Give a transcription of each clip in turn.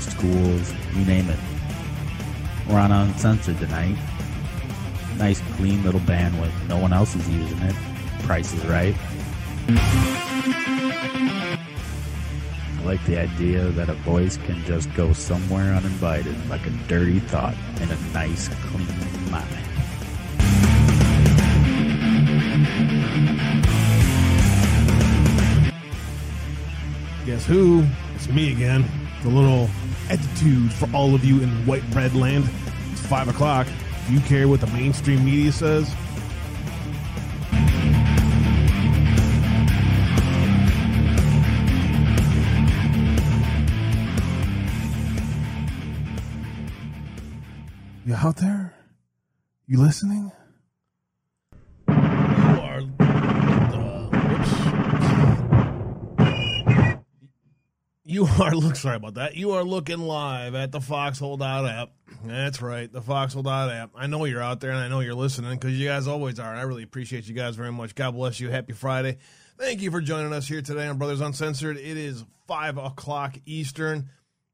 the schools, you name it. We're on Uncensored tonight. Nice, clean little bandwidth. No one else is using it. Price is right. I like the idea that a voice can just go somewhere uninvited, like a dirty thought, in a nice, clean mind. Guess who? It's me again. The little attitude for all of you in white bread land. It's five o'clock. Do you care what the mainstream media says? You out there? You listening? Look sorry about that. You are looking live at the Foxhole app. That's right, the Foxhole app. I know you're out there and I know you're listening because you guys always are. I really appreciate you guys very much. God bless you. Happy Friday. Thank you for joining us here today on Brothers Uncensored. It is five o'clock Eastern.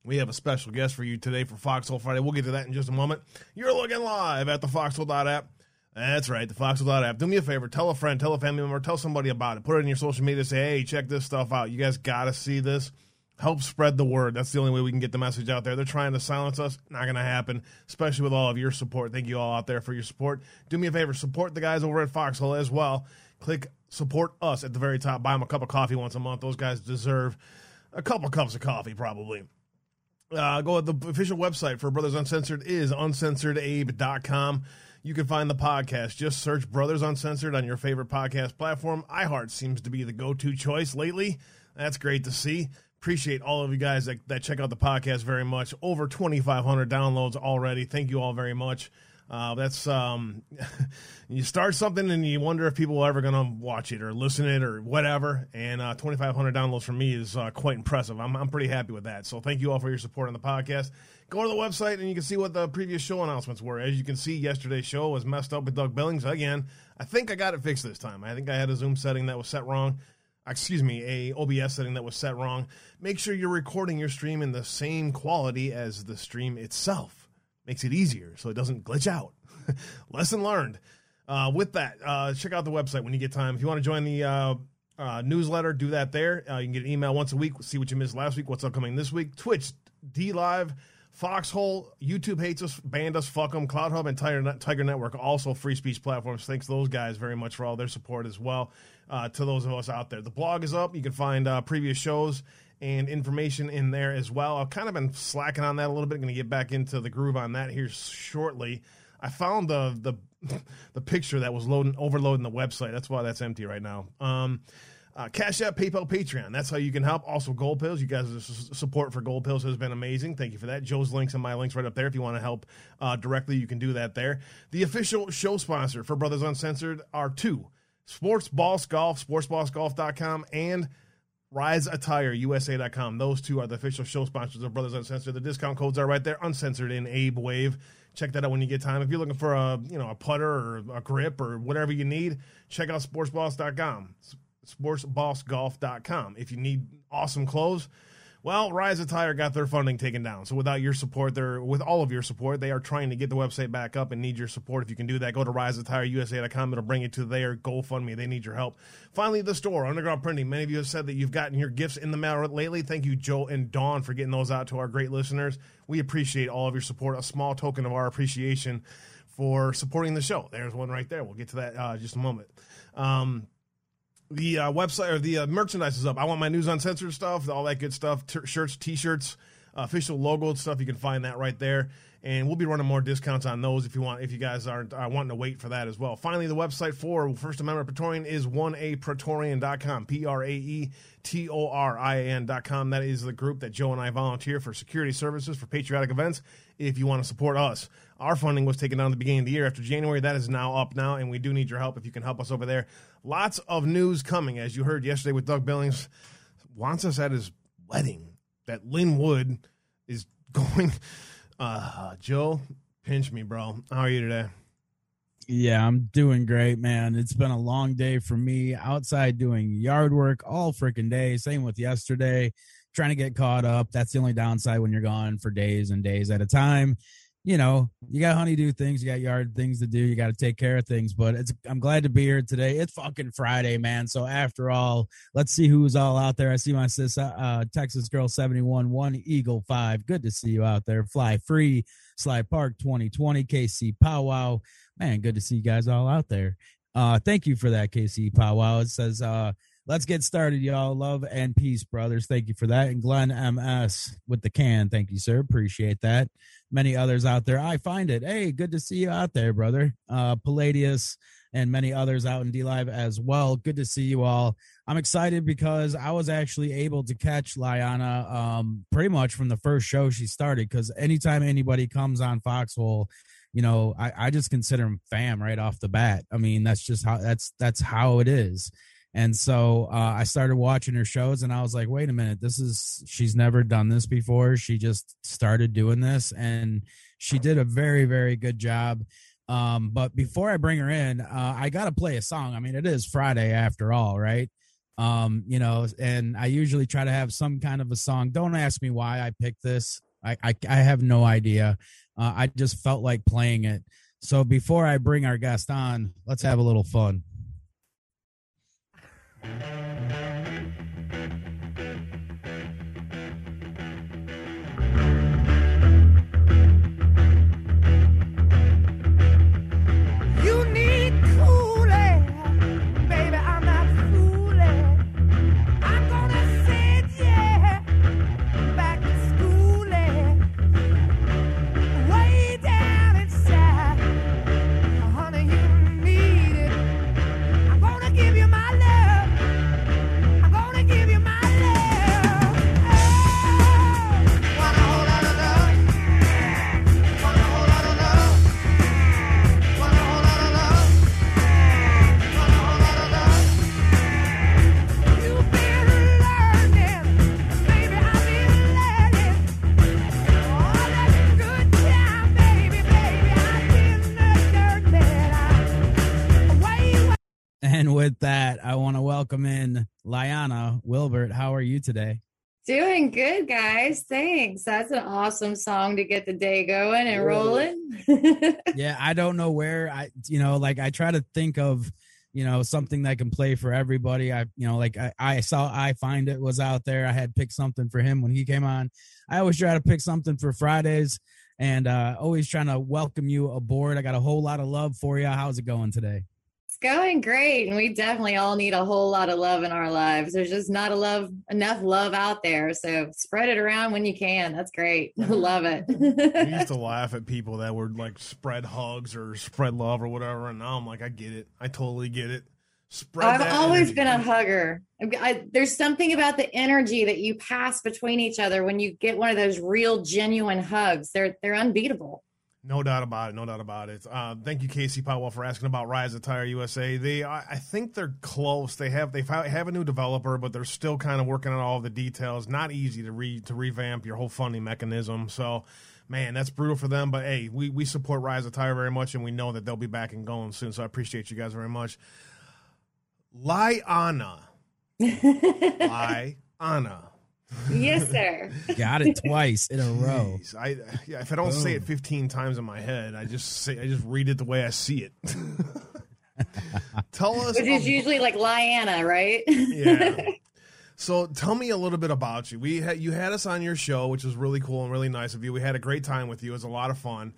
We have a special guest for you today for Foxhole Friday. We'll get to that in just a moment. You're looking live at the Foxhole app. That's right, the Foxhole app. Do me a favor, tell a friend, tell a family member, tell somebody about it. Put it in your social media. Say, hey, check this stuff out. You guys got to see this. Help spread the word. That's the only way we can get the message out there. They're trying to silence us. Not going to happen, especially with all of your support. Thank you all out there for your support. Do me a favor, support the guys over at Foxhole as well. Click support us at the very top. Buy them a cup of coffee once a month. Those guys deserve a couple cups of coffee, probably. Uh, go to the official website for Brothers Uncensored is uncensoredabe.com. You can find the podcast. Just search Brothers Uncensored on your favorite podcast platform. iHeart seems to be the go-to choice lately. That's great to see. Appreciate all of you guys that, that check out the podcast very much. Over 2,500 downloads already. Thank you all very much. Uh, that's um, you start something and you wonder if people are ever going to watch it or listen it or whatever. And uh, 2,500 downloads for me is uh, quite impressive. I'm, I'm pretty happy with that. So thank you all for your support on the podcast. Go to the website and you can see what the previous show announcements were. As you can see, yesterday's show was messed up with Doug Billings again. I think I got it fixed this time. I think I had a Zoom setting that was set wrong. Excuse me, a OBS setting that was set wrong. Make sure you're recording your stream in the same quality as the stream itself makes it easier so it doesn't glitch out. Lesson learned. Uh, with that, uh, check out the website when you get time. If you want to join the uh, uh newsletter, do that there. Uh, you can get an email once a week, see what you missed last week, what's upcoming this week. Twitch, DLive, Foxhole, YouTube hates us, banned us, fuck them. CloutHub and Tiger, Network, also free speech platforms. Thanks those guys very much for all their support as well. Uh, to those of us out there, the blog is up. You can find previous shows and information in there as well. I've kind of been slacking on that a little bit. Going to get back into the groove on that here shortly. I found the the the picture that was loading overloading the website. That's why that's empty right now. Um, uh, Cash App, PayPal, Patreon. That's how you can help. Also, Gold Pills. You guys' support for Gold Pills has been amazing. Thank you for that. Joe's links and my links right up there. If you want to help uh, directly, you can do that there. The official show sponsor for Brothers Uncensored are two Sports Boss Golf, sportsbossgolf.com, and Rise Attire, RiseAttireUSA.com. Those two are the official show sponsors of Brothers Uncensored. The discount codes are right there, uncensored in Abe Wave. Check that out when you get time. If you're looking for a you know a putter or a grip or whatever you need, check out sportsboss.com. Sportsbossgolf.com. If you need awesome clothes, well, Rise Attire got their funding taken down. So without your support, they're with all of your support, they are trying to get the website back up and need your support. If you can do that, go to riseattireusa.com. It'll bring you to their GoFundMe. They need your help. Finally, the store, Underground Printing. Many of you have said that you've gotten your gifts in the mail lately. Thank you, Joe and Dawn, for getting those out to our great listeners. We appreciate all of your support. A small token of our appreciation for supporting the show. There's one right there. We'll get to that uh, just a moment. Um, the uh, website or the uh, merchandise is up. I want my news uncensored stuff, all that good stuff, t- shirts, t-shirts, uh, official logo stuff. You can find that right there, and we'll be running more discounts on those if you want. If you guys aren't uh, wanting to wait for that as well. Finally, the website for First Amendment Praetorian is one a praetorian.com. P R A T O R I A N.com. That is the group that Joe and I volunteer for security services for patriotic events. If you want to support us. Our funding was taken down at the beginning of the year after January. That is now up now, and we do need your help if you can help us over there. Lots of news coming, as you heard yesterday with Doug Billings. Wants us at his wedding. That Lin Wood is going. Uh, Joe, pinch me, bro. How are you today? Yeah, I'm doing great, man. It's been a long day for me outside doing yard work all freaking day. Same with yesterday, trying to get caught up. That's the only downside when you're gone for days and days at a time you know, you got honeydew things, you got yard things to do, you got to take care of things. But it's I'm glad to be here today. It's fucking Friday, man. So after all, let's see who's all out there. I see my sis, uh, uh Texas Girl 71, one Eagle five. Good to see you out there. Fly free, Sly Park 2020, KC Powwow. Man, good to see you guys all out there. Uh, thank you for that, KC Powwow. It says, uh, let's get started, y'all. Love and peace, brothers. Thank you for that. And Glenn MS with the can. Thank you, sir. Appreciate that many others out there. I find it. Hey, good to see you out there, brother. Uh, Palladius and many others out in DLive as well. Good to see you all. I'm excited because I was actually able to catch Liana um, pretty much from the first show she started. Because anytime anybody comes on Foxhole, you know, I, I just consider them fam right off the bat. I mean, that's just how that's that's how it is. And so uh, I started watching her shows and I was like, wait a minute, this is, she's never done this before. She just started doing this and she did a very, very good job. Um, but before I bring her in, uh, I got to play a song. I mean, it is Friday after all, right? Um, you know, and I usually try to have some kind of a song. Don't ask me why I picked this. I, I, I have no idea. Uh, I just felt like playing it. So before I bring our guest on, let's have a little fun. Música with that, I want to welcome in Liana Wilbert. How are you today? Doing good, guys. Thanks. That's an awesome song to get the day going and rolling. yeah, I don't know where I, you know, like I try to think of, you know, something that can play for everybody. I, you know, like I, I saw I find it was out there. I had picked something for him when he came on. I always try to pick something for Fridays and uh always trying to welcome you aboard. I got a whole lot of love for you. How's it going today? It's going great. And we definitely all need a whole lot of love in our lives. There's just not a love enough love out there. So spread it around when you can. That's great. Mhm. love it. I used to laugh at people that would like spread hugs or spread love or whatever. And now I'm like, I get it. I totally get it. Spread I've always energy. been a hugger. I, there's something about the energy that you pass between each other when you get one of those real genuine hugs. They're they're unbeatable. No doubt about it. No doubt about it. Uh, thank you, Casey Powell, for asking about Rise Attire USA. They, I think they're close. They have they have a new developer, but they're still kind of working on all the details. Not easy to re to revamp your whole funding mechanism. So, man, that's brutal for them. But hey, we we support Rise Attire very much, and we know that they'll be back and going soon. So I appreciate you guys very much. Liana, Liana yes, sir. Got it twice in a row. I yeah, if I don't Boom. say it 15 times in my head, I just say I just read it the way I see it. tell us Which is um, usually like Liana, right? yeah. So tell me a little bit about you. We had you had us on your show, which was really cool and really nice of you. We had a great time with you. It was a lot of fun.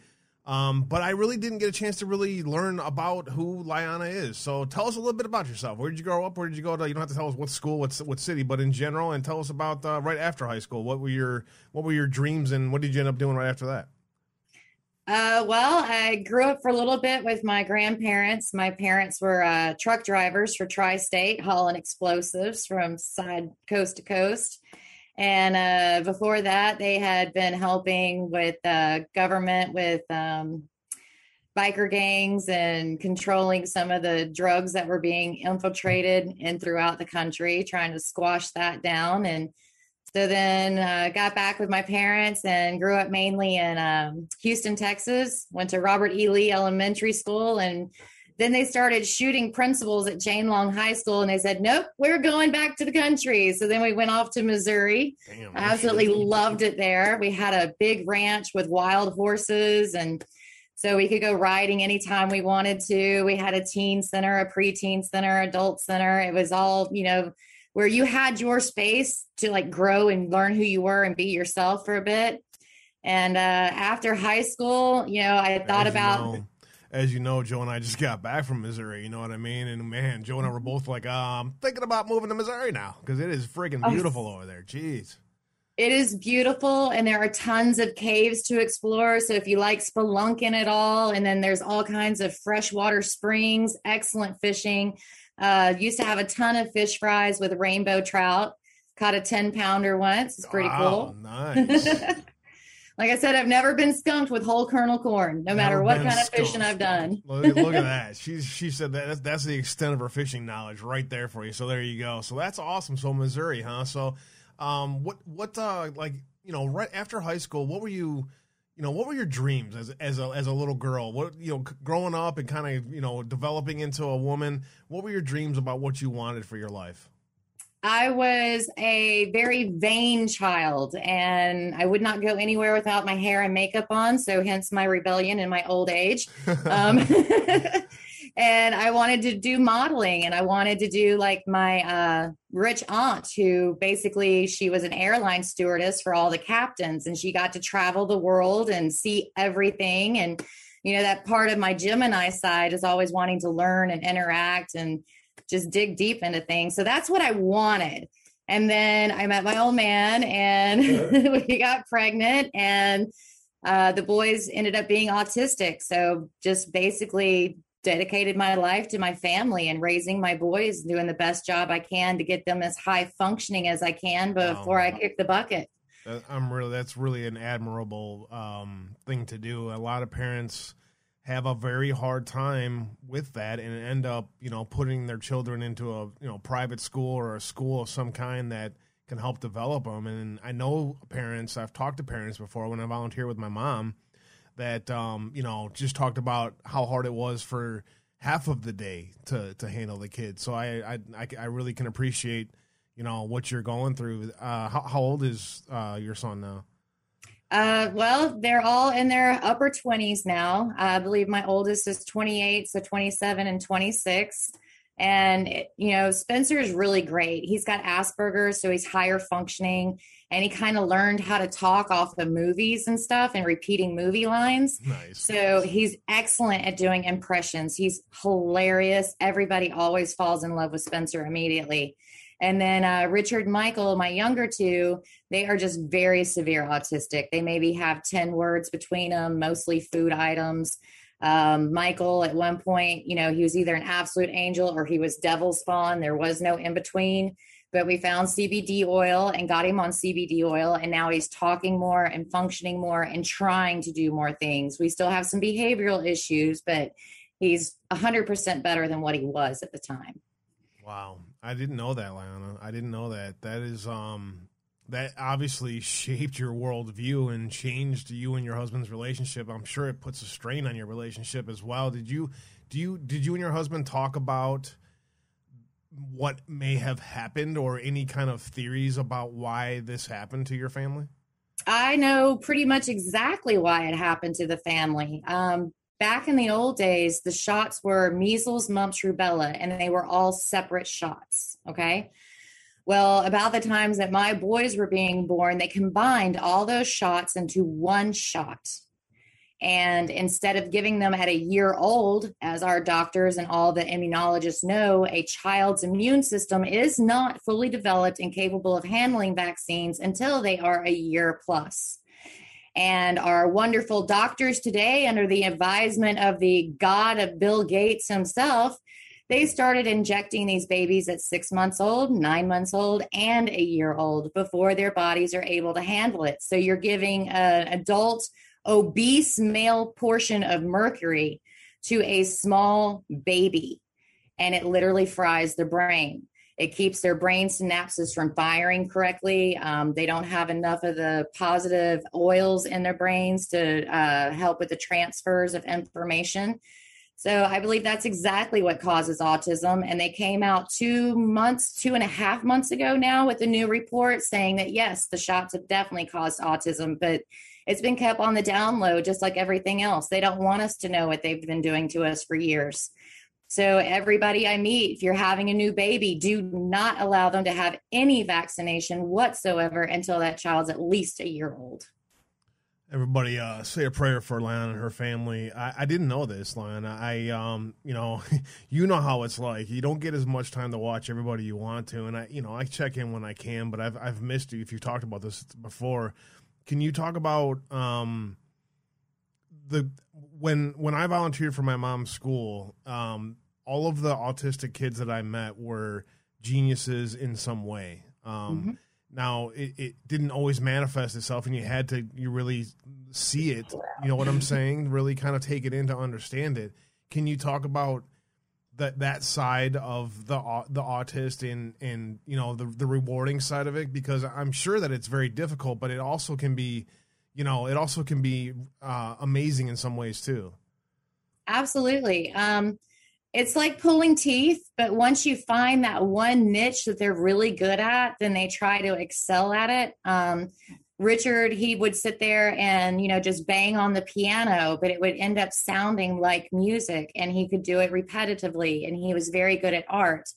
Um, but I really didn't get a chance to really learn about who Liana is. So tell us a little bit about yourself. Where did you grow up? Where did you go to? You don't have to tell us what school, what what city, but in general, and tell us about uh, right after high school. What were your what were your dreams, and what did you end up doing right after that? Uh, well, I grew up for a little bit with my grandparents. My parents were uh, truck drivers for Tri State, hauling explosives from side coast to coast. And uh, before that, they had been helping with uh, government with um, biker gangs and controlling some of the drugs that were being infiltrated in throughout the country, trying to squash that down. And So then uh, got back with my parents and grew up mainly in um, Houston, Texas. Went to Robert E. Lee Elementary School and then they started shooting principals at Jane Long High School, and they said, "Nope, we're going back to the country." So then we went off to Missouri. Damn, I absolutely loved it there. We had a big ranch with wild horses, and so we could go riding anytime we wanted to. We had a teen center, a preteen center, adult center. It was all you know where you had your space to like grow and learn who you were and be yourself for a bit. And uh, after high school, you know, I thought As about. You know, as you know, Joe and I just got back from Missouri. You know what I mean? And man, Joe and I were both like, "I'm thinking about moving to Missouri now because it is freaking beautiful oh. over there. Jeez. It is beautiful, and there are tons of caves to explore. So if you like spelunking at all, and then there's all kinds of freshwater springs, excellent fishing. Uh, used to have a ton of fish fries with rainbow trout. Caught a 10 pounder once. It's pretty wow, cool. Nice. like I said, I've never been skunked with whole kernel corn, no matter what kind skunked. of fishing I've done. look, look at that. She's she said that that's, that's the extent of her fishing knowledge right there for you. So there you go. So that's awesome. So Missouri, huh? So, um, what what uh like you know right after high school, what were you? you know, what were your dreams as as a as a little girl? What you know, growing up and kind of you know developing into a woman. What were your dreams about what you wanted for your life? I was a very vain child, and I would not go anywhere without my hair and makeup on. So, hence my rebellion in my old age. Um, and I wanted to do modeling and I wanted to do like my uh, rich aunt who basically she was an airline stewardess for all the captains and she got to travel the world and see everything and you know that part of my Gemini side is always wanting to learn and interact and just dig deep into things. So that's what I wanted. And then I met my old man and we got pregnant and uh, the boys ended up being autistic. So just basically dedicated my life to my family and raising my boys, doing the best job I can to get them as high functioning as I can before I kick the bucket. I'm really that's really an admirable um, thing to do. A lot of parents have a very hard time with that and end up, you know, putting their children into a you know private school or a school of some kind that can help develop them. And I know parents. I've talked to parents before when I volunteer with my mom that um, you know just talked about how hard it was for half of the day to to handle the kids. So I I I, really can appreciate you know what you're going through. Uh, how, how old is uh, your son now? Uh, well, they're all in their upper 20s now. I believe my oldest is 28, so 27 and 26. And, you know, Spencer is really great. He's got Asperger's, so he's higher functioning and he kind of learned how to talk off the movies and stuff and repeating movie lines. Nice. So he's excellent at doing impressions. He's hilarious. Everybody always falls in love with Spencer immediately. And then uh, Richard Michael, my younger two, they are just very severe autistic. They maybe have 10 words between them, mostly food items. Um, Michael, at one point, you know, he was either an absolute angel or he was devil spawn. There was no in between but we found CBD oil and got him on CBD oil. And now he's talking more and functioning more and trying to do more things. We still have some behavioral issues, but he's 100% better than what he was at the time. Wow. I didn't know that, Lana. I didn't know that. That is, um, that obviously shaped your worldview and changed you and your husband's relationship. I'm sure it puts a strain on your relationship as well. Did you, do you, did you and your husband talk about, what may have happened or any kind of theories about why this happened to your family? I know pretty much exactly why it happened to the family. Um, back in the old days, the shots were measles, mumps, rubella, and they were all separate shots. Okay. Well, about the times that my boys were being born, they combined all those shots into one shot. And instead of giving them at a year old, as our doctors and all the immunologists know, a child's immune system is not fully developed and capable of handling vaccines until they are a year plus. And our wonderful doctors today, under the advisement of the God of Bill Gates himself, they started injecting these babies at six months old, nine months old, and a year old before their bodies are able to handle it. So you're giving an adult obese male portion of mercury to a small baby and it literally fries the brain. It keeps their brain synapses from firing correctly. Um, they don't have enough of the positive oils in their brains to uh, help with the transfers of information. So I believe that's exactly what causes autism. And they came out two months, two and a half months ago now with a new report saying that yes, the shots have definitely caused autism, but it's been kept on the down low just like everything else. They don't want us to know what they've been doing to us for years. So, everybody I meet, if you're having a new baby, do not allow them to have any vaccination whatsoever until that child's at least a year old. Everybody, uh, say a prayer for Lan and her family. I, I didn't know this, Lan. I, um, you know, you know how it's like. You don't get as much time to watch everybody you want to, and I, you know, I check in when I can, but I've I've missed you. If you've talked about this before, can you talk about um, the when when I volunteered for my mom's school? Um, all of the autistic kids that I met were geniuses in some way. Um, mm-hmm now it, it didn't always manifest itself, and you had to you really see it. You know what I'm saying? Really kind of take it in to understand it. Can you talk about that that side of the the autist and and you know the the rewarding side of it? Because I'm sure that it's very difficult, but it also can be, you know, it also can be uh, amazing in some ways too. Absolutely. Um, it's like pulling teeth, but once you find that one niche that they're really good at, then they try to excel at it. Um, Richard, he would sit there and, you know, just bang on the piano, but it would end up sounding like music and he could do it repetitively and he was very good at art.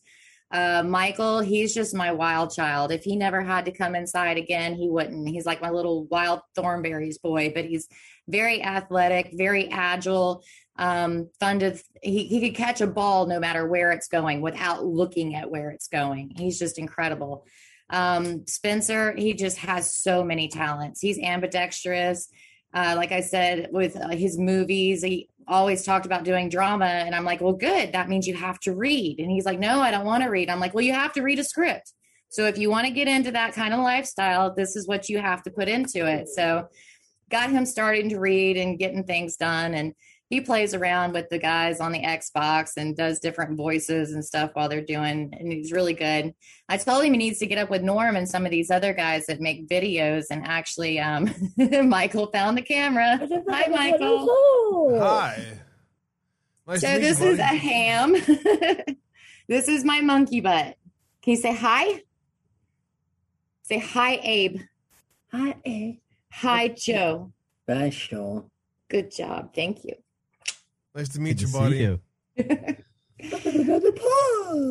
Uh, Michael, he's just my wild child. If he never had to come inside again, he wouldn't. He's like my little Wild Thornberrys boy, but he's very athletic, very agile um, fun to he, he could catch a ball no matter where it's going without looking at where it's going. He's just incredible. Um, Spencer, he just has so many talents. He's ambidextrous. Uh, like I said, with uh, his movies, he always talked about doing drama. And I'm like, well, good. That means you have to read. And he's like, no, I don't want to read. I'm like, well, you have to read a script. So if you want to get into that kind of lifestyle, this is what you have to put into it. So got him starting to read and getting things done. And he plays around with the guys on the Xbox and does different voices and stuff while they're doing, and he's really good. I told him he needs to get up with Norm and some of these other guys that make videos. And actually, um, Michael found the camera. Hi, Michael. Hi. Nice so this you, is a ham. this is my monkey butt. Can you say hi? Say hi, Abe. Hi, Abe. Hi, Joe. Bye, Joe. Good job. Thank you. Nice to meet Good you, to buddy. You.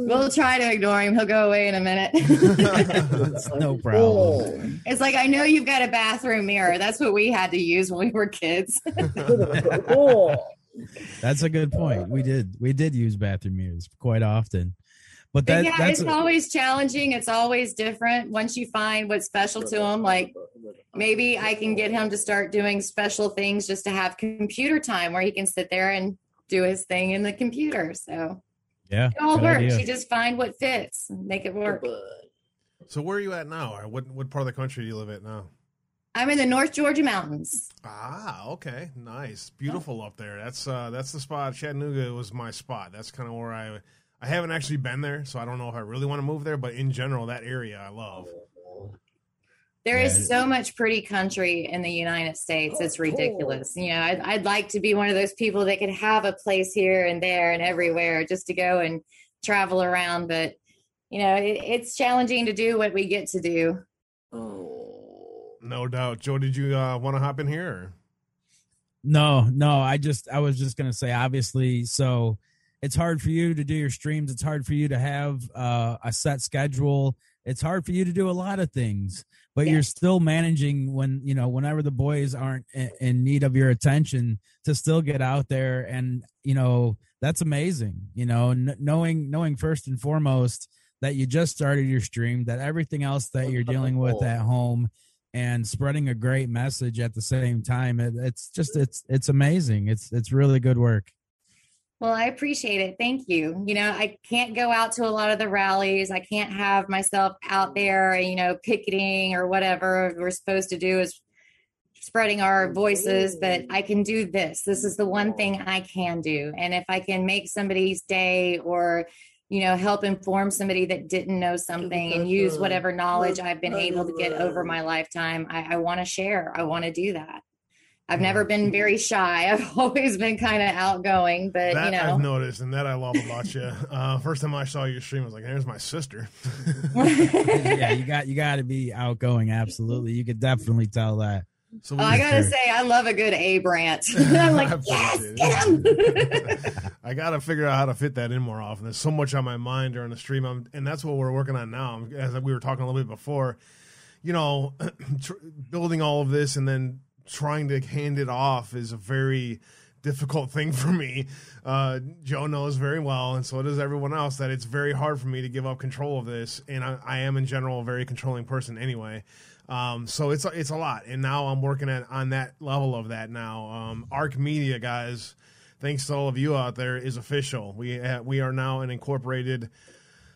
we'll try to ignore him. He'll go away in a minute. no problem. It's like I know you've got a bathroom mirror. That's what we had to use when we were kids. That's a good point. We did we did use bathroom mirrors quite often. But that, yeah, that's it's a, always challenging. It's always different. Once you find what's special to him, like maybe I can get him to start doing special things just to have computer time where he can sit there and do his thing in the computer. So yeah, it all works. Idea. You just find what fits, make it work. So where are you at now? Or what what part of the country do you live at now? I'm in the North Georgia mountains. Ah, okay, nice, beautiful up there. That's uh, that's the spot. Chattanooga was my spot. That's kind of where I I haven't actually been there, so I don't know if I really want to move there. But in general, that area I love. There is so much pretty country in the United States. It's ridiculous. You know, I'd, I'd like to be one of those people that could have a place here and there and everywhere just to go and travel around. But, you know, it, it's challenging to do what we get to do. Oh, no doubt. Joe, did you uh, want to hop in here? Or? No, no. I just, I was just going to say, obviously, so it's hard for you to do your streams. It's hard for you to have uh, a set schedule. It's hard for you to do a lot of things, but you're still managing when, you know, whenever the boys aren't in need of your attention to still get out there. And, you know, that's amazing, you know, knowing, knowing first and foremost that you just started your stream, that everything else that you're dealing with at home and spreading a great message at the same time. It, it's just, it's, it's amazing. It's, it's really good work. Well, I appreciate it. Thank you. You know, I can't go out to a lot of the rallies. I can't have myself out there, you know, picketing or whatever we're supposed to do is spreading our voices, but I can do this. This is the one thing I can do. And if I can make somebody's day or you know, help inform somebody that didn't know something and use whatever knowledge I've been able to get over my lifetime. I, I want to share. I want to do that. I've never been very shy. I've always been kind of outgoing, but that you know, I've noticed, and that I love about you. Uh, first time I saw your stream, I was like, "There's my sister." yeah, you got you got to be outgoing. Absolutely, you could definitely tell that. So oh, I gotta Sure. say, I love a good A rant. I'm like, I yes, get him. I got to figure out how to fit that in more often. There's so much on my mind during the stream, I'm, and that's what we're working on now. As we were talking a little bit before, you know, building all of this and then trying to hand it off is a very difficult thing for me. Uh, Joe knows very well, and so does everyone else, that it's very hard for me to give up control of this. And I, I am, in general, a very controlling person anyway. Um, so it's it's a lot, and now I'm working at on that level of that now. Um, Arc Media guys, thanks to all of you out there, is official. We ha- we are now an incorporated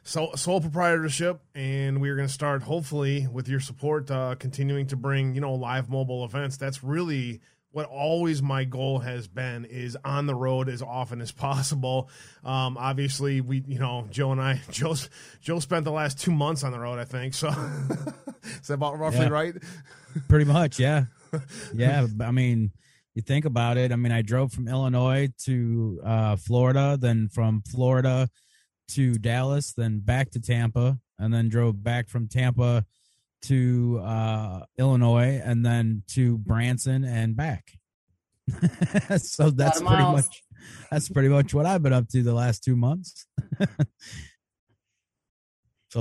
sole, sole proprietorship, and we are going to start hopefully with your support, uh, continuing to bring you know live mobile events. That's really what always my goal has been is on the road as often as possible. Um, obviously, we you know Joe and I Joe's Joe spent the last two months on the road, I think. So is that about roughly Yeah. right? Pretty much, yeah, yeah. I mean, you think about it. I mean, I drove from Illinois to uh, Florida, then from Florida to Dallas, then back to Tampa, and then drove back from Tampa to uh, Illinois, and then to Branson and back. so that's pretty miles. much that's pretty much what I've been up to the last two months. so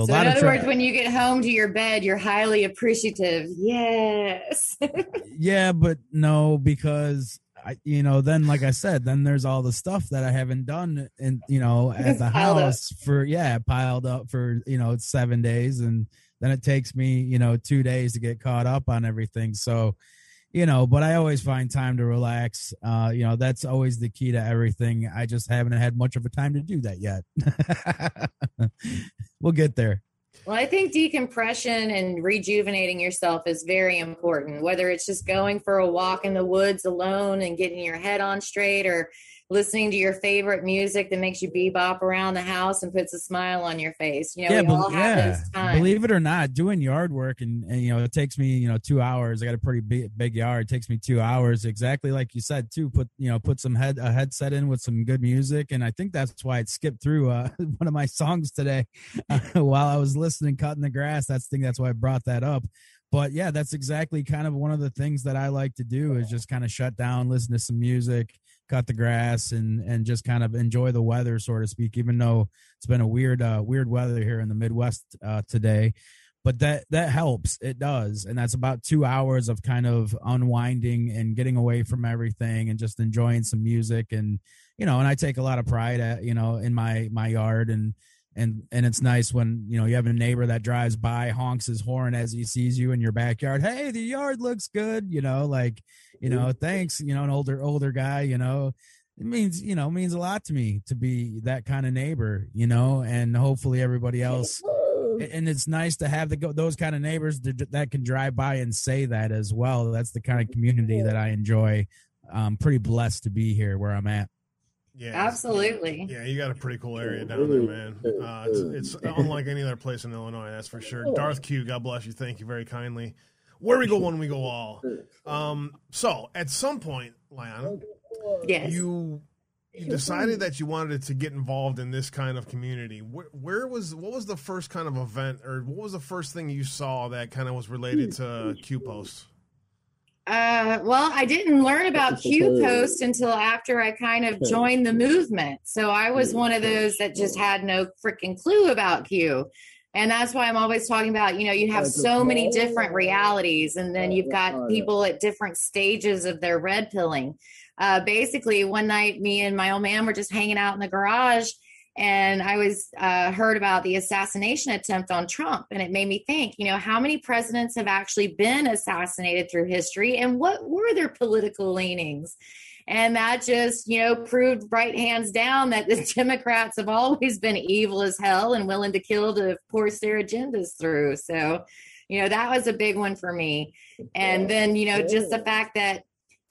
a So, lot in of other words, when you get home to your bed, you're highly appreciative. Yes. yeah but no because i you know then like i said then there's all the stuff that i haven't done and you know at the Piled up. house for yeah piled up for you know seven days. And then it takes me you know two days to get caught up on everything. So you know but i always find time to relax. Uh you know that's always the key to everything. I just haven't had much of a time to do that yet. We'll get there Well, I think decompression and rejuvenating yourself is very important, whether it's just going for a walk in the woods alone and getting your head on straight or listening to your favorite music that makes you bebop around the house and puts a smile on your face. You know, yeah, we all have yeah. those times. Believe it or not, doing yard work and, and you know it takes me you know two hours. I got a pretty big, big yard. It takes me two hours, exactly like you said too. Put you know put some head a headset in with some good music, and I think that's why it skipped through uh, one of my songs today uh, while I was listening, cutting the grass. That's thing. That's why I brought that up. But yeah, that's exactly kind of one of the things that I like to do is just kind of shut down, listen to some music, cut the grass, and and just kind of enjoy the weather, so to speak. Even though it's been a weird uh, weird weather here in the Midwest uh, today, but that that helps. It does, and that's about two hours of kind of unwinding and getting away from everything and just enjoying some music and you know. And I take a lot of pride at you know in my my yard and and and it's nice when you know you have a neighbor that drives by honks his horn as he sees you in your backyard. Hey the yard looks good you know like you know thanks you know an older older guy you know. It means you know means a lot to me to be that kind of neighbor you know and hopefully everybody else and it's nice to have the those kind of neighbors that, that can drive by and say that as well. That's the kind of community that i enjoy. I'm pretty blessed to be here where i'm at Yeah, Absolutely. Yeah, you got a pretty cool area down there, man. Uh, it's, it's unlike any other place in Illinois, that's for sure. Darth Q, God bless you. Thank you very kindly. Where we go, when we go, all. Um, so at some point, Liana, Yes. you you decided that you wanted to get involved in this kind of community. Where, where was what was the first kind of event, or what was the first thing you saw that kind of was related to Q posts? Uh, well, I didn't learn about Q Post until after I kind of joined the movement. So I was one of those that just had no freaking clue about Q. And that's why I'm always talking about, you know, you have so many different realities, and then you've got people at different stages of their red pilling. Uh, basically, one night, me and my old man were just hanging out in the garage, and I was uh, heard about the assassination attempt on Trump, and it made me think, you know, how many presidents have actually been assassinated through history, and what were their political leanings? And that just, you know, proved right hands down that the Democrats have always been evil as hell and willing to kill to force their agendas through. So, you know, that was a big one for me. And then, you know, just the fact that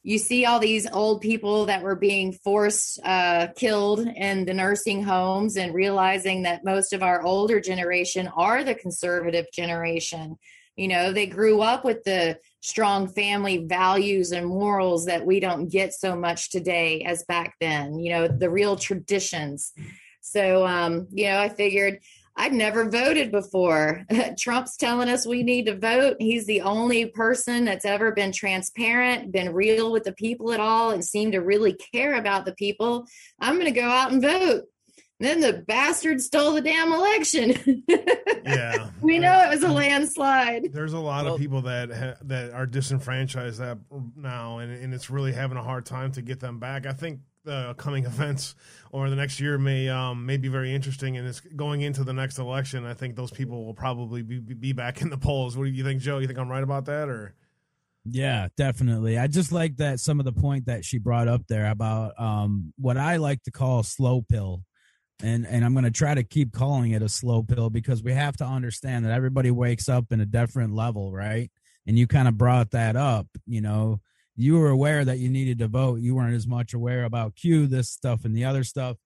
you see all these old people that were being forced uh, killed in the nursing homes and realizing that most of our older generation are the conservative generation. You know they grew up with the strong family values and morals that we don't get so much today as back then you know the real traditions. So um you know i figured I've never voted before. Trump's telling us we need to vote. He's the only person that's ever been transparent, been real with the people at all, and seemed to really care about the people. I'm going to go out and vote. then the bastard stole the damn election. yeah, we know it was a landslide. There's a lot well, of people that ha- that are disenfranchised that now, and, and it's really having a hard time to get them back. I think coming events or the next year may um, may be very interesting. And it's going into the next election. I think those people will probably be, be back in the polls. What do you think, Joe? You think I'm right about that, or? Yeah, definitely. I just like that some of the point that she brought up there about um, what I like to call slow pill. And and I'm going to try to keep calling it a slow pill because we have to understand that everybody wakes up in a different level, right? And you kind of brought that up, you know, you were aware that you needed to vote. You weren't as much aware about Q, this stuff, and the other stuff.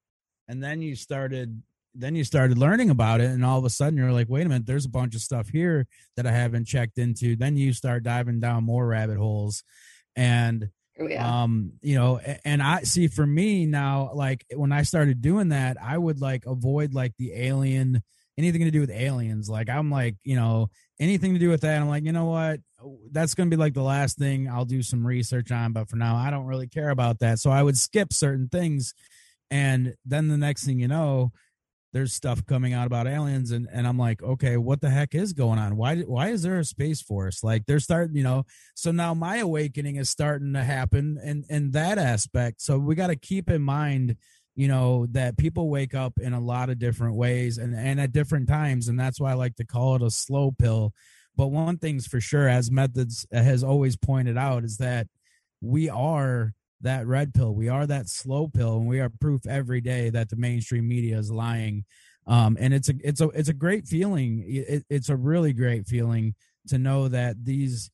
And then you started then you started learning about it and all of a sudden you're like wait a minute there's a bunch of stuff here that i haven't checked into then you start diving down more rabbit holes and oh, yeah. um you know and i see for me now like when i started doing that i would like avoid like the alien anything to do with aliens like i'm like you know anything to do with that i'm like you know what Oh, that's going to be like the last thing I'll do some research on, but for now, I don't really care about that. So I would skip certain things. And then the next thing you know, there's stuff coming out about aliens and, and I'm like, okay, what the heck is going on? Why, why is there a space force? Like they're starting, you know, so now my awakening is starting to happen in, in that aspect. So we got to keep in mind, you know, that people wake up in a lot of different ways and, and at different times. And that's why I like to call it a slow pill but one thing's for sure, as Methods has always pointed out, is that we are that red pill. We are that slow pill, and we are proof every day that the mainstream media is lying. Um, and it's a it's a it's a great feeling. It, it's a really great feeling to know that these,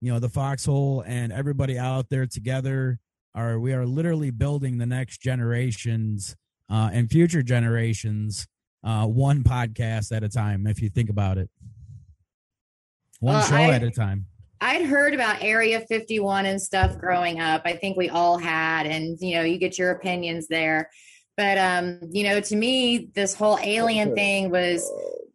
you know, the foxhole and everybody out there together are we are literally building the next generations uh, and future generations uh, one podcast at a time. If you think about it. One well, show I, at a time. I'd heard about Area 51 and stuff growing up. I think we all had, and you know, you get your opinions there. But um, you know, to me, this whole alien thing was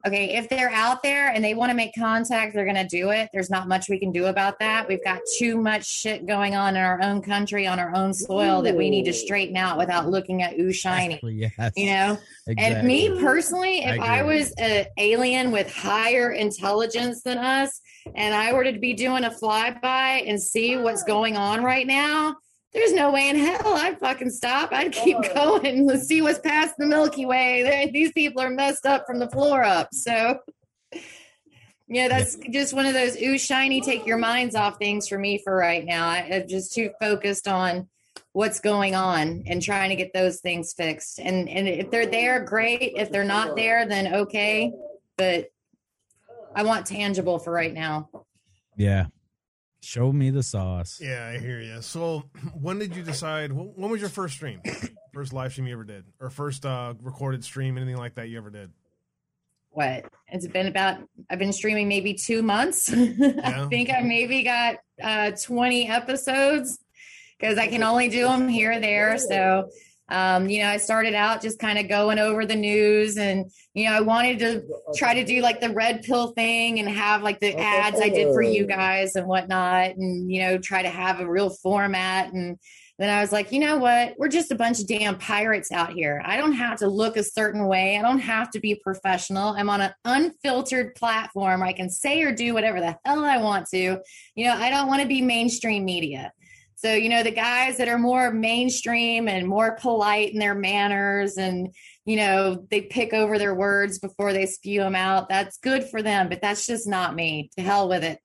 okay, if they're out there and they want to make contact, they're going to do it. There's not much we can do about that. We've got too much shit going on in our own country, on our own soil that we need to straighten out without looking at ooh shiny. Yes. You know? Exactly. And me personally, if I, I was an alien with higher intelligence than us and I were to be doing a flyby and see what's going on right now, there's no way in hell I'd fucking stop. I'd keep oh. going and see what's past the Milky Way. These people are messed up from the floor up. So, yeah, that's just one of those ooh shiny, take your minds off things for me for right now. I, am just too focused on what's going on and trying to get those things fixed. And and if they're there, great. If they're not there, then okay. But I want tangible for right now. Yeah, Show me the sauce. Yeah, I hear you. So, when did you decide? When was your first stream? First live stream you ever did, or first uh, recorded stream, anything like that you ever did? What? It's been about. I've been streaming maybe two months. Yeah. I think I maybe got uh, twenty episodes because I can only do them here or there. So um, you know, I started out just kind of going over the news and, you know, I wanted to try to do like the red pill thing and have like the ads I did for you guys and whatnot and, you know, try to have a real format. And then I was like, you know what? We're just a bunch of damn pirates out here. I don't have to look a certain way. I don't have to be professional. I'm on an unfiltered platform. I can say or do whatever the hell I want to. You know, I don't want to be mainstream media. So, you know, the guys that are more mainstream and more polite in their manners and, you know, they pick over their words before they spew them out, that's good for them. But that's just not me. To hell with it.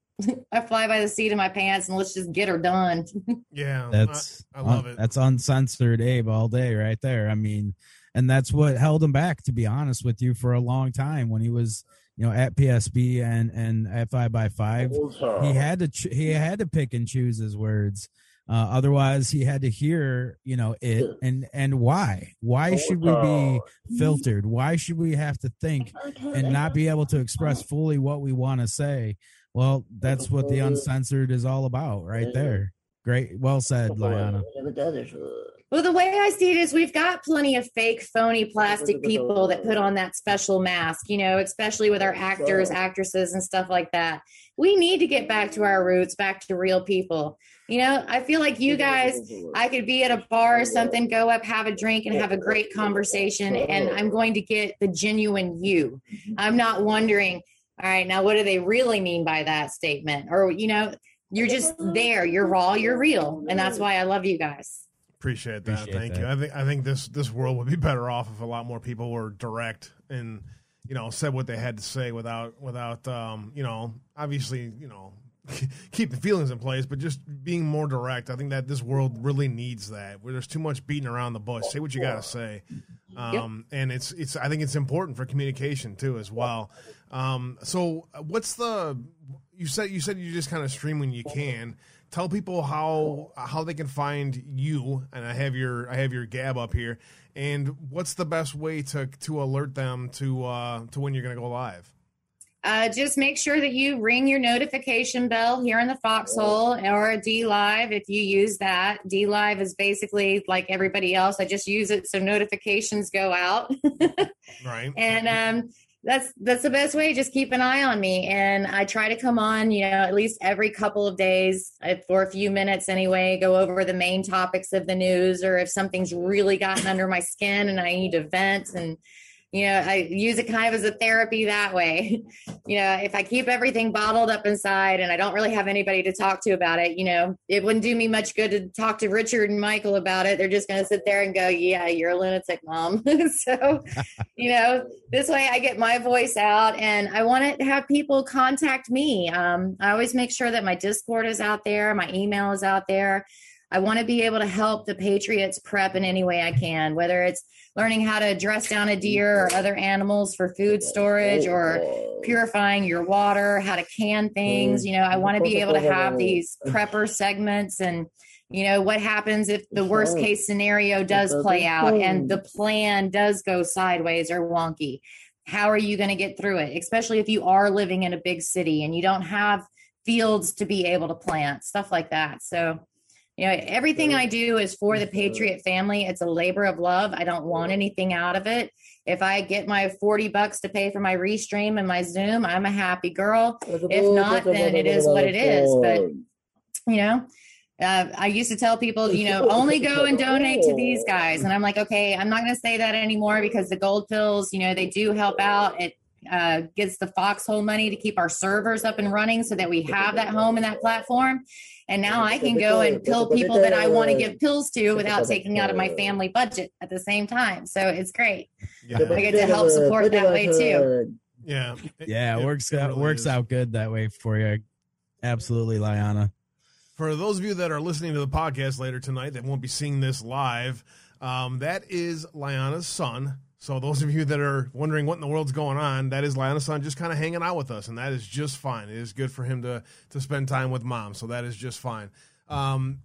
I fly by the seat of my pants and let's just get her done. yeah. That's, I, I love it. That's uncensored Abe all day right there. I mean, and that's what held him back, to be honest with you, for a long time when he was you know at PSB and and at five by five he had to ch- he had to pick and choose his words Uh, otherwise, he had to hear, you know, it and and why? Why should we be filtered? Why should we have to think and not be able to express fully what we want to say? Well, that's what the uncensored is all about, right there. Great, well said, Liana. Well, the way I see it is we've got plenty of fake, phony plastic people that put on that special mask, you know, especially with our actors, actresses, and stuff like that. We need to get back to our roots, back to real people. You know, I feel like you guys, I could be at a bar or something, go up, have a drink, and have a great conversation, and I'm going to get the genuine you. I'm not wondering, all right, now what do they really mean by that statement? Or, you know, you're just there, you're raw, you're real. And that's why I love you guys. Appreciate that. Appreciate Thank that. you. I think I think this this world would be better off if a lot more people were direct and you know said what they had to say without without um, you know obviously you know keep the feelings in place, but just being more direct. I think that this world really needs that. Where there's too much beating around the bush. Say what you got to say. Um, and it's it's I think it's important for communication too as well. Um, so what's the you said you said you just kind of stream when you can. Tell people how how they can find you, and I have your I have your gab up here. And what's the best way to to alert them to uh, to when you're going to go live? Uh, just make sure that you ring your notification bell here in the foxhole or DLive if you use that. DLive is basically like everybody else. I just use it so notifications go out. Right. and um, that's that's the best way. Just keep an eye on me, and I try to come on, you know, at least every couple of days uh, for a few minutes anyway. Go over the main topics of the news, or if something's really gotten under my skin and I need to vent and you know i use it kind of as a therapy that way. You know if i keep everything bottled up inside and i don't really have anybody to talk to about it you know it wouldn't do me much good to talk to richard and michael about it. They're just going to sit there and go yeah you're a lunatic mom. So you know this way i get my voice out and i want to have people contact me. Um, i always make sure that my discord is out there my email is out there. I want to be able to help the Patriots prep in any way I can, whether it's learning how to dress down a deer or other animals for food storage or purifying your water, how to can things. You know, I want to be able to have these prepper segments and, you know, what happens if the worst case scenario does play out and the plan does go sideways or wonky. How are you going to get through it, especially if you are living in a big city and you don't have fields to be able to plant, stuff like that. So, you know everything i do is for the patriot family. It's a labor of love. I don't want anything out of it. If i get my 40 bucks to pay for my restream and my zoom i'm a happy girl. If not then it is what it is. But you know uh, I used to tell people, you know, only go and donate to these guys. And I'm like, okay, I'm not going to say that anymore because the gold pills, you know, they do help out. It uh, gets the foxhole money to keep our servers up and running so that we have that home and that platform. And now I can go and pill people that I want to give pills to without taking out of my family budget at the same time. So it's great. Yeah. I get to help support that way too. Yeah. It- Yeah, it works it out works is. out good that way for you. Absolutely, Liana. For those of you that are listening to the podcast later tonight that won't be seeing this live, um, that is Liana's son. So those of you that are wondering what in the world's going on, that is son just kind of hanging out with us, and that is just fine. It is good for him to to spend time with mom, so that is just fine. Um,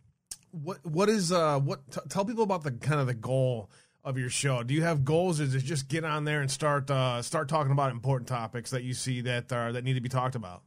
what what is uh what t- tell people about the kind of the goal of your show? Do you have goals? Or is it just get on there and start uh, start talking about important topics that you see that are that need to be talked about?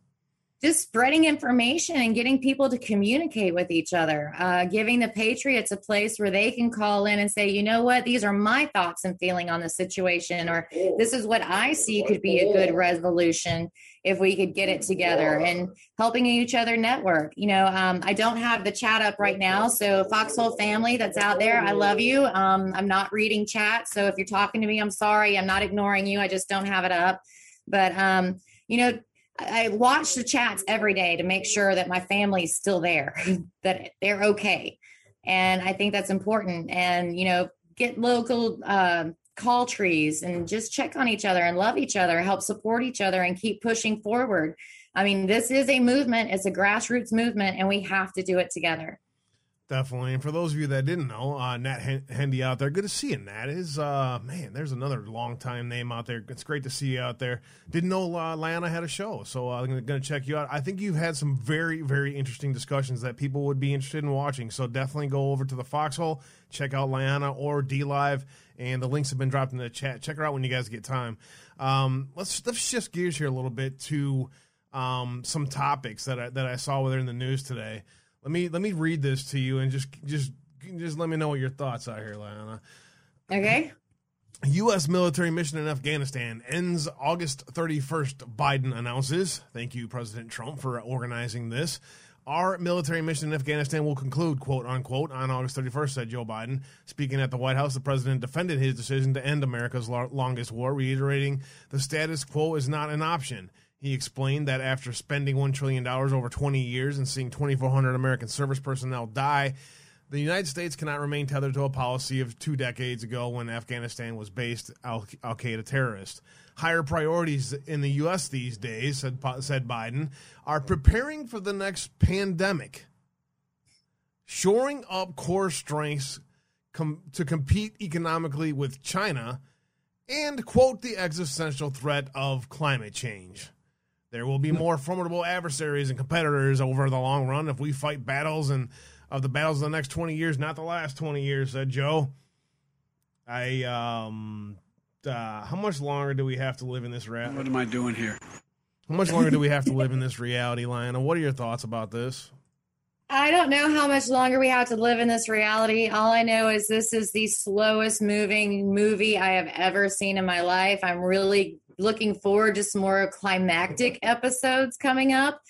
Just spreading information and getting people to communicate with each other, uh, giving the Patriots a place where they can call in and say, you know what, these are my thoughts and feeling on the situation, or this is what I see could be a good resolution if we could get it together and helping each other network. You know, um, I don't have the chat up right now. So, Foxhole family that's out there, I love you. Um, I'm not reading chat. So, if you're talking to me, I'm sorry. I'm not ignoring you. I just don't have it up. But, um, you know, I watch the chats every day to make sure that my family's still there, that they're okay. And I think that's important. And, you know, get local uh, call trees and just check on each other and love each other, help support each other and keep pushing forward. I mean, this is a movement, it's a grassroots movement, and we have to do it together. Definitely. And for those of you that didn't know, uh, Nat Hendy out there, good to see you, Nat. Is uh, man, there's another long time name out there. It's great to see you out there. Didn't know uh, Lana had a show, so uh, I'm going to check you out. I think you've had some very, very interesting discussions that people would be interested in watching. So definitely go over to the Foxhole, check out Lana or DLive, and the links have been dropped in the chat. Check her out when you guys get time. Um, let's let's shift gears here a little bit to um, some topics that I, that I saw within the news today. Let me let me read this to you and just just just let me know what your thoughts are here, Lana. Okay. U.S. military mission in Afghanistan ends August 31st, Biden announces. Thank you, President Trump, for organizing this. Our military mission in Afghanistan will conclude, quote unquote, on August 31st, said Joe Biden. Speaking at the White House, the president defended his decision to end America's longest war, reiterating the status quo is not an option. He explained that after spending $1 trillion over 20 years and seeing 2,400 American service personnel die, the United States cannot remain tethered to a policy of two decades ago when Afghanistan was based Al Qaeda terrorists. Higher priorities in the U.S. these days, said, said Biden, are preparing for the next pandemic, shoring up core strengths com- to compete economically with China, and, quote, the existential threat of climate change. There will be more formidable adversaries and competitors over the long run if we fight battles and of the battles of the next 20 years, not the last 20 years, said Joe. I, um, uh, how much longer do we have to live in this rat? What am I doing here? How much longer do we have to live in this reality, Lionel? What are your thoughts about this? I don't know how much longer we have to live in this reality. All I know is this is the slowest moving movie I have ever seen in my life. I'm really looking forward to some more climactic episodes coming up.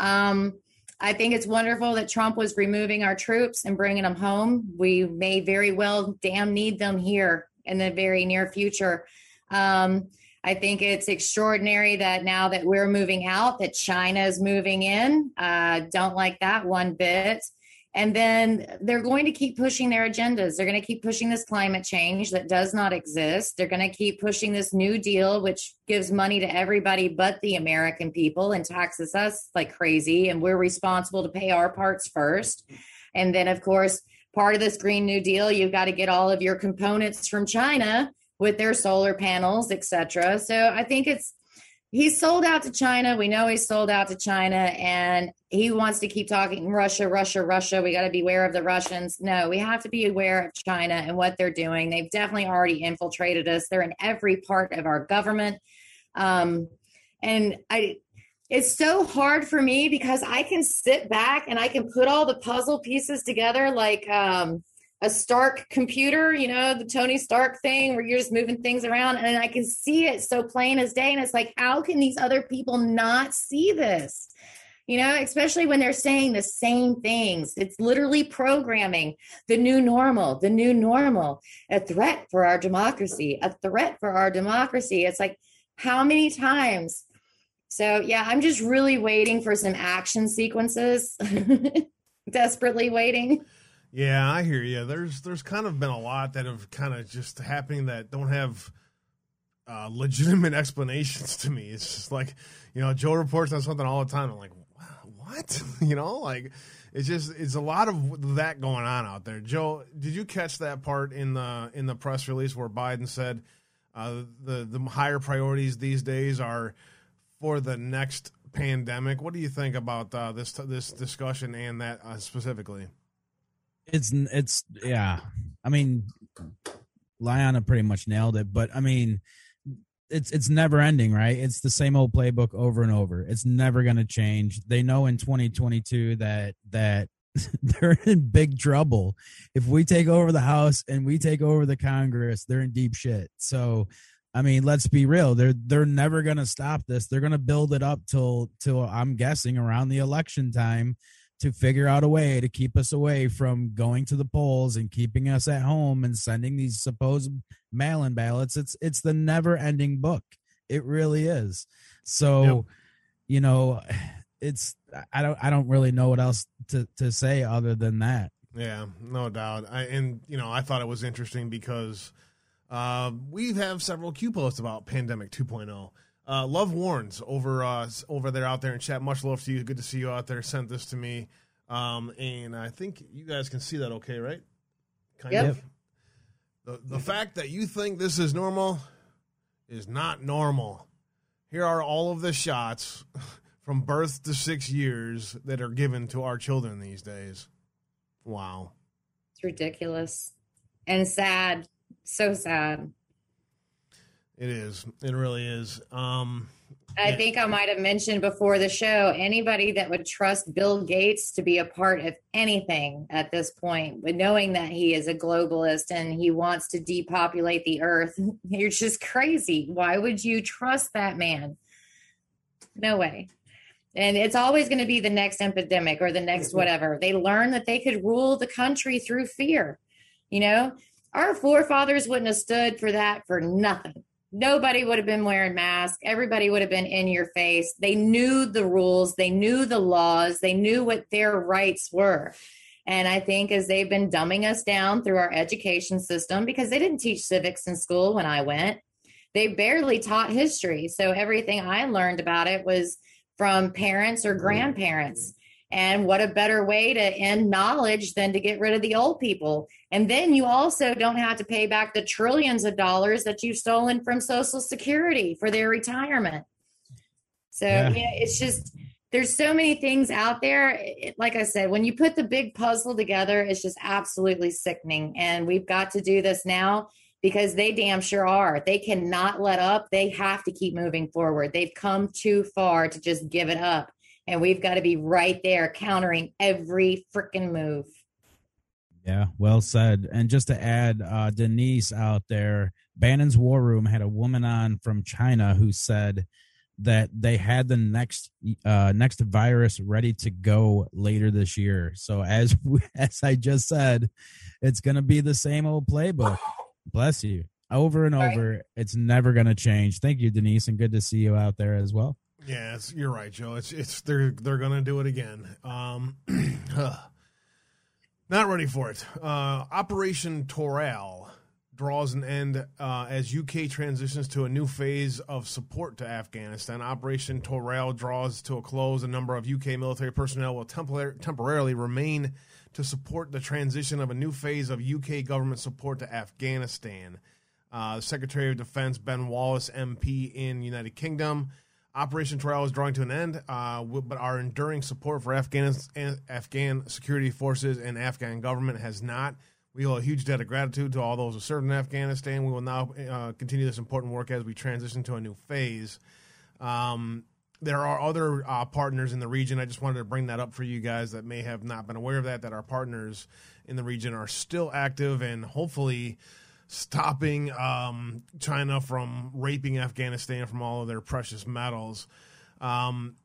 Um, I think it's wonderful that Trump was removing our troops and bringing them home. We may very well damn need them here in the very near future. Um, I think it's extraordinary that now that we're moving out, that China is moving in. Uh, don't like that one bit. And then they're going to keep pushing their agendas. They're going to keep pushing this climate change that does not exist. They're going to keep pushing this New Deal, which gives money to everybody but the American people and taxes us like crazy. And we're responsible to pay our parts first. And then, of course, part of this Green New Deal, you've got to get all of your components from China with their solar panels, et cetera. So I think it's he's sold out to China. We know he's sold out to China and he wants to keep talking Russia, Russia, Russia. We got to beware of the Russians. No, we have to be aware of China and what they're doing. They've definitely already infiltrated us. They're in every part of our government. Um, and I, it's so hard for me because I can sit back and I can put all the puzzle pieces together like um, a Stark computer, you know, the Tony Stark thing where you're just moving things around and I can see it so plain as day. And it's like, how can these other people not see this? You know, especially when they're saying the same things. It's literally programming the new normal, the new normal, a threat for our democracy, a threat for our democracy. It's like, how many times? So, yeah, I'm just really waiting for some action sequences, desperately waiting. Yeah, I hear you. There's there's kind of been a lot that have kind of just happening that don't have uh, legitimate explanations to me. It's just like, you know, Joe reports on something all the time. I'm like, what? you know, like it's just it's a lot of that going on out there. Joe, did you catch that part in the in the press release where Biden said uh, the the higher priorities these days are for the next pandemic? What do you think about uh, this this discussion and that uh, specifically? It's it's yeah. I mean, Liana pretty much nailed it, but I mean, it's it's never ending, right? It's the same old playbook over and over. It's never going to change. They know in 2022 that that they're in big trouble. If we take over the House and we take over the Congress, they're in deep shit. So, I mean, let's be real. They're they're never going to stop this. They're going to build it up till till I'm guessing around the election time to figure out a way to keep us away from going to the polls and keeping us at home and sending these supposed mail-in ballots. It's it's the never ending book. It really is. So yep. you know it's i don't i don't really know what else to to say other than that. Yeah no doubt. I and you know i thought it was interesting because uh, we have several q posts about pandemic 2.0 uh, love warns over uh, over there out there in chat. Much love to you. Good to see you out there. Sent this to me. Um, and I think you guys can see that okay, right? Kind Yep. of. The, the fact that you think this is normal is not normal. Here are all of the shots from birth to six years that are given to our children these days. Wow. It's ridiculous and sad. So sad. It is. It really is. Um, I Yeah. think I might have mentioned before the show anybody that would trust Bill Gates to be a part of anything at this point, but knowing that he is a globalist and he wants to depopulate the earth, you're just crazy. Why would you trust that man? No way. And it's always going to be the next epidemic or the next whatever. They learned that they could rule the country through fear. You know, our forefathers wouldn't have stood for that for nothing nobody would have been wearing masks. Everybody would have been in your face. They knew the rules, they knew the laws, they knew what their rights were. And I think as they've been dumbing us down through our education system, because they didn't teach civics in school when I went, they barely taught history. So everything I learned about it was from parents or grandparents. And what a better way to end knowledge than to get rid of the old people. And then you also don't have to pay back the trillions of dollars that you've stolen from Social Security for their retirement. So Yeah. yeah, it's just there's so many things out there. It- like I said, when you put the big puzzle together, it's just absolutely sickening. And we've got to do this now because they damn sure are. They cannot let up. They have to keep moving forward. They've come too far to just give it up. And we've got to be right there countering every freaking move. Yeah, well said. And just to add, uh, Denise out there, Bannon's War Room had a woman on from China who said that they had the next uh, next virus ready to go later this year. So as as I just said, it's going to be the same old playbook. Bless you. Over and Right. over. It's never going to change. Thank you, Denise, and good to see you out there as well. Yeah, you're right, Joe. It's it's they're they're gonna do it again. Um, not ready for it. Uh, Operation Toral draws an end uh, as UK transitions to a new phase of support to Afghanistan. Operation Toral draws to a close. A number of UK military personnel will tempor- temporarily remain to support the transition of a new phase of UK government support to Afghanistan. Uh, Secretary of Defense Ben Wallace, MP in United Kingdom. Operation Toral is drawing to an end, uh, but our enduring support for Afghan Afghan security forces and Afghan government has not. We owe a huge debt of gratitude to all those who served in Afghanistan. We will now uh, continue this important work as we transition to a new phase. Um, there are other uh, partners in the region. I just wanted to bring that up for you guys that may have not been aware of that. That our partners in the region are still active and hopefully stopping um, China from raping Afghanistan from all of their precious metals. Um,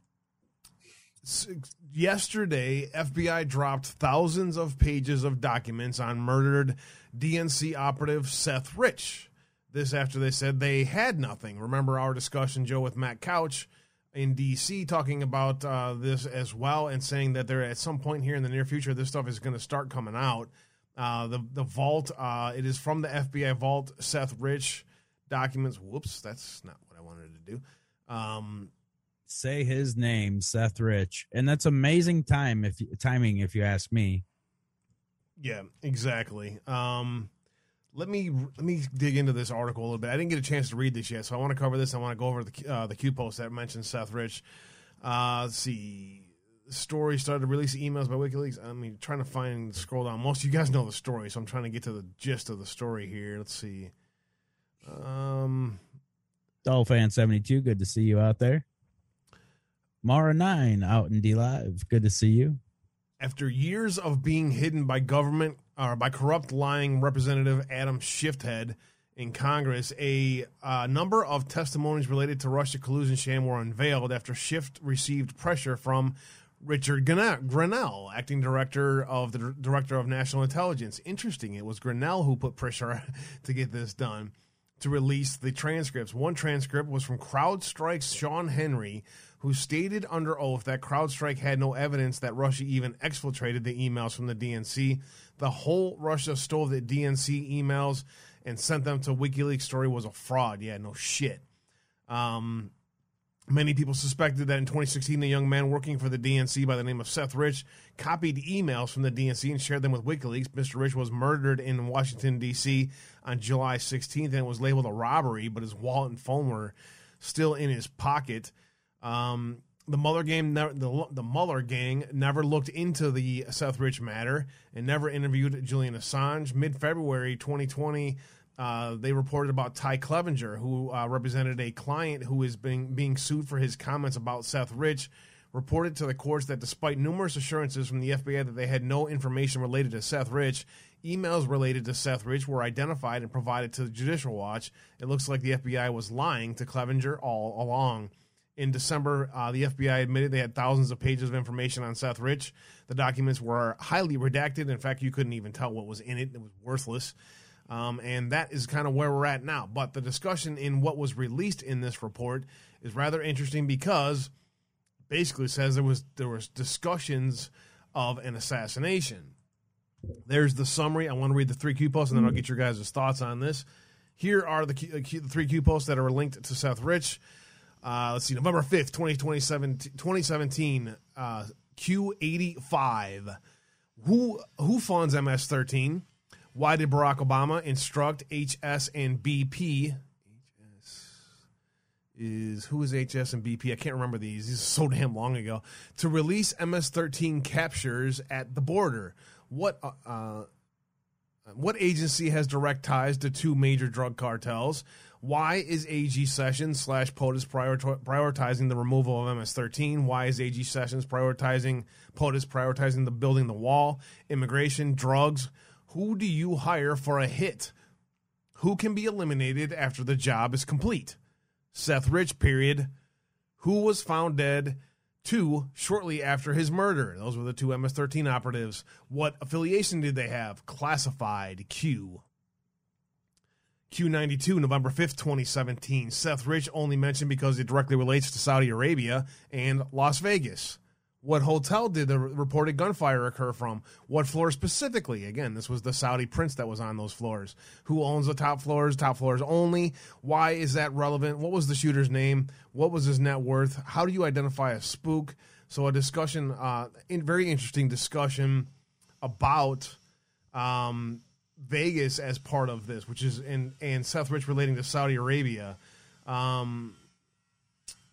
yesterday, FBI dropped thousands of pages of documents on murdered DNC operative Seth Rich. This after they said they had nothing. Remember our discussion, Joe, with Matt Couch in D.C. talking about uh, this as well and saying that there at some point here in the near future, this stuff is going to start coming out. Uh, the the vault, uh, it is from the FBI vault. Seth Rich documents. Whoops, that's not what I wanted to do. Um, Say his name, Seth Rich, and that's amazing time if timing, if you ask me. Yeah, exactly. Um, let me let me dig into this article a little bit. I didn't get a chance to read this yet, so I want to cover this. I want to go over the uh, the Q post that mentions Seth Rich. Uh, let's see. Story started to release emails by WikiLeaks. I mean, trying to find scroll down. Most of you guys know the story, so I'm trying to get to the gist of the story here. Let's see. Um, Doll fan 72, good to see you out there. Mara 9 out in DLive, good to see you. After years of being hidden by government or by corrupt, lying Representative Adam Shifthead in Congress, a uh, number of testimonies related to Russia collusion sham were unveiled after Schiff received pressure from Richard Grenell, acting director of the director of national intelligence. Interesting, it was Grenell who put pressure to get this done to release the transcripts. One transcript was from CrowdStrike's Shawn Henry, who stated under oath that CrowdStrike had no evidence that Russia even exfiltrated the emails from the DNC. The whole Russia stole the DNC emails and sent them to WikiLeaks story was a fraud. Yeah, no shit. Um, Many people suspected that in 2016, a young man working for the DNC by the name of Seth Rich copied emails from the DNC and shared them with WikiLeaks. Mr. Rich was murdered in Washington, D.C. on July 16th, and it was labeled a robbery, but his wallet and phone were still in his pocket. Um, the Mueller game, the, the Mueller gang never looked into the Seth Rich matter and never interviewed Julian Assange. Mid February 2020, uh, they reported about Ty Clevenger, who uh, represented a client who is being being sued for his comments about Seth Rich. Reported to the courts that despite numerous assurances from the FBI that they had no information related to Seth Rich, emails related to Seth Rich were identified and provided to the Judicial Watch. It looks like the FBI was lying to Clevenger all along. In December, uh, the FBI admitted they had thousands of pages of information on Seth Rich. The documents were highly redacted. In fact, you couldn't even tell what was in it, it was worthless. Um, and that is kind of where we're at now. But the discussion in what was released in this report is rather interesting because basically says there was there was discussions of an assassination. There's the summary. I want to read the three Q posts and then I'll get your guys' thoughts on this. Here are the, Q, the three Q posts that are linked to Seth Rich. Uh, let's see, November 5th, 2017, 2017 uh, Q85. Who, who funds MS 13? Why did Barack Obama instruct HS and BP? HS is who is HS and BP? I can't remember these. These are so damn long ago. To release MS-13 captures at the border. What uh, uh, what agency has direct ties to two major drug cartels? Why is AG Sessions slash POTUS prioritizing the removal of MS-13? Why is AG Sessions prioritizing POTUS prioritizing the building the wall? Immigration, drugs. Who do you hire for a hit? Who can be eliminated after the job is complete? Seth Rich, period. Who was found dead? Two, shortly after his murder. Those were the two MS 13 operatives. What affiliation did they have? Classified Q. Q92, November 5th, 2017. Seth Rich only mentioned because it directly relates to Saudi Arabia and Las Vegas. What hotel did the reported gunfire occur from? What floor specifically? Again, this was the Saudi prince that was on those floors. Who owns the top floors? Top floors only. Why is that relevant? What was the shooter's name? What was his net worth? How do you identify a spook? So a discussion, uh, in, very interesting discussion about um, Vegas as part of this, which is in and Seth Rich relating to Saudi Arabia. Um,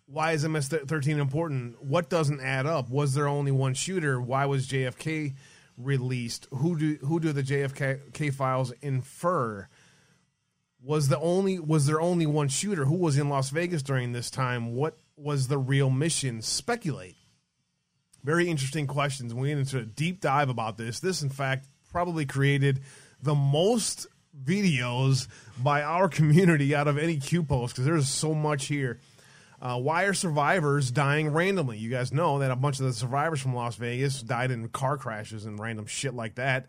why is MS thirteen important? What doesn't add up? Was there only one shooter? Why was JFK released? Who do who do the JFK files infer? Was the only was there only one shooter? Who was in Las Vegas during this time? What was the real mission? Speculate. Very interesting questions. We went into a deep dive about this. This, in fact, probably created the most videos by our community out of any Q post because there's so much here. Uh, why are survivors dying randomly? You guys know that a bunch of the survivors from Las Vegas died in car crashes and random shit like that.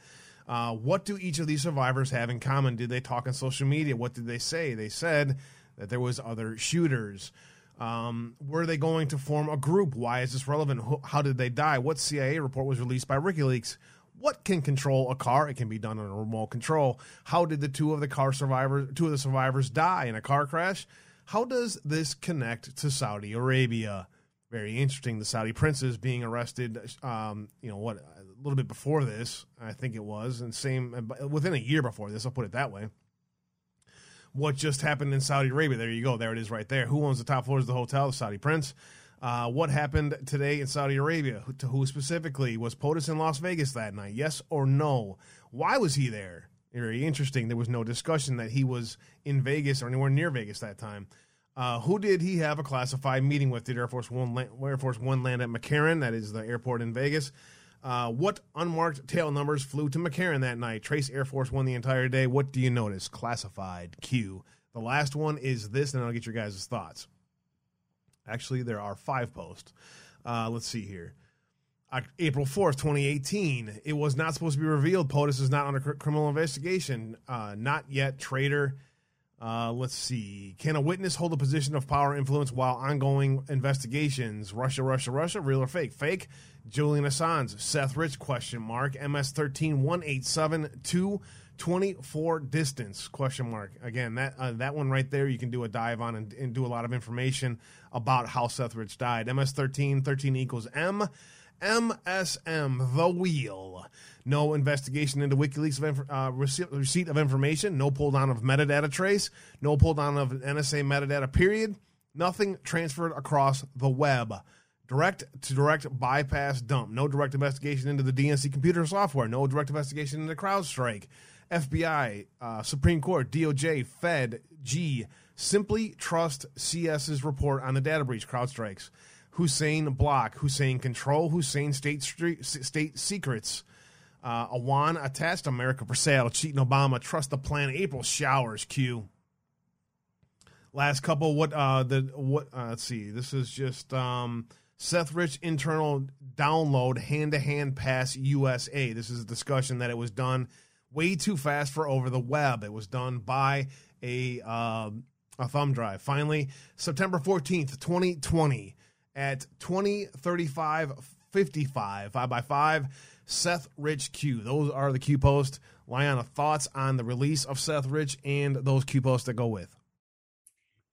Uh, what do each of these survivors have in common? Did they talk on social media? What did they say? They said that there was other shooters. Um, were they going to form a group? Why is this relevant? How did they die? What CIA report was released by WikiLeaks? What can control a car? It can be done on a remote control. How did the two of the car survivors, two of the survivors, die in a car crash? How does this connect to Saudi Arabia? Very interesting. The Saudi princes being arrested. Um, you know what? A little bit before this, I think it was, and same within a year before this. I'll put it that way. What just happened in Saudi Arabia? There you go. There it is, right there. Who owns the top floors of the hotel? The Saudi prince. Uh, what happened today in Saudi Arabia? To who specifically was POTUS in Las Vegas that night? Yes or no? Why was he there? Very interesting. There was no discussion that he was in Vegas or anywhere near Vegas that time. Uh, who did he have a classified meeting with? Did Air Force One land, Air Force One land at McCarran? That is the airport in Vegas. Uh, what unmarked tail numbers flew to McCarran that night? Trace Air Force One the entire day. What do you notice? Classified Q. The last one is this, and I'll get your guys' thoughts. Actually, there are five posts. Uh, let's see here. April 4th, 2018. It was not supposed to be revealed. POTUS is not under criminal investigation. Uh, not yet. Traitor. Uh, let's see. Can a witness hold a position of power influence while ongoing investigations? Russia, Russia, Russia. Real or fake? Fake. Julian Assange. Seth Rich? Question mark. MS 13 187 24 distance question mark again that uh, that one right there you can do a dive on and, and do a lot of information about how Seth Rich died MS13 13 equals M MSM the wheel no investigation into WikiLeaks of uh, receipt, receipt of information no pull down of metadata trace no pull down of NSA metadata period nothing transferred across the web direct to direct bypass dump. No direct investigation into the DNC computer software. No direct investigation into CrowdStrike. FBI, uh, Supreme Court, DOJ, Fed, G. Simply trust CS's report on the data breach, CrowdStrikes. Hussein block, Hussein control, Hussein state street, state secrets. Uh, Awan attached America for sale, cheating Obama, trust the plan, April showers, Q. Last couple, what uh the what uh, let's see, this is just um Seth Rich internal download hand to hand pass USA. This is a discussion that it was done way too fast for over the web. It was done by a uh, a thumb drive. Finally, September 14th, 2020 at 2035 55 5 by 5 Seth Rich Q. Those are the Q posts. Liana, thoughts on the release of Seth Rich and those Q posts that go with?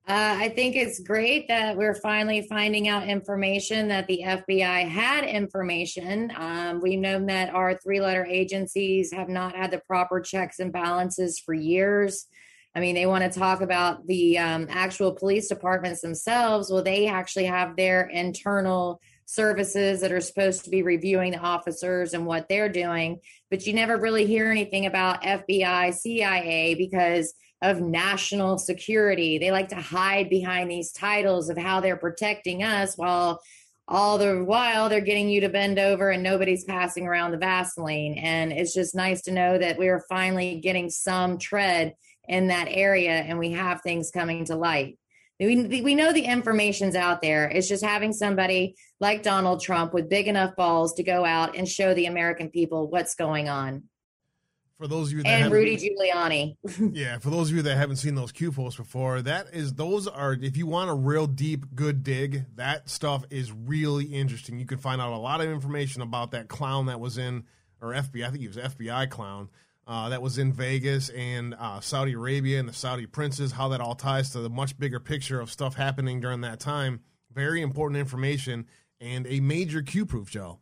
Uh, I think it's great that we're finally finding out information that the FBI had information. Um, we've known that our three letter agencies have not had the proper checks and balances for years. I mean, they want to talk about the um, actual police departments themselves. Well, they actually have their internal services that are supposed to be reviewing the officers and what they're doing, but you never really hear anything about FBI, CIA because of national security. They like to hide behind these titles of how they're protecting us while all the while they're getting you to bend over and nobody's passing around the Vaseline. And it's just nice to know that we are finally getting some tread in that area and we have things coming to light. We, we know the information's out there. It's just having somebody like Donald Trump with big enough balls to go out and show the American people what's going on for those of you that and Rudy Giuliani. yeah, for those of you that haven't seen those Q posts before, that is those are if you want a real deep good dig, that stuff is really interesting. You can find out a lot of information about that clown that was in or FBI, I think he was FBI clown. Uh, that was in Vegas and uh, Saudi Arabia and the Saudi princes, how that all ties to the much bigger picture of stuff happening during that time. Very important information and a major Q proof, Joe.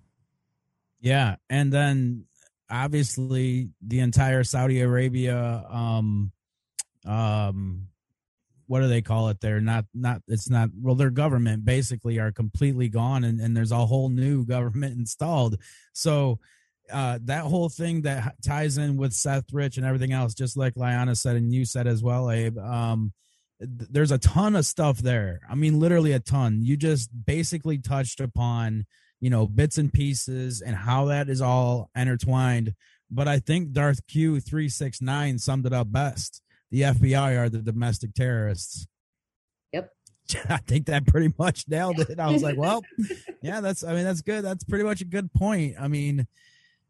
Yeah. And then obviously the entire Saudi Arabia um um what do they call it there not not it's not well their government basically are completely gone and, and there's a whole new government installed so uh that whole thing that ties in with Seth Rich and everything else just like Liana said and you said as well Abe um there's a ton of stuff there i mean literally a ton you just basically touched upon you know, bits and pieces and how that is all intertwined. But I think Darth Q three six nine summed it up best. The FBI are the domestic terrorists. Yep. I think that pretty much nailed it. I was like, well, yeah, that's I mean, that's good. That's pretty much a good point. I mean,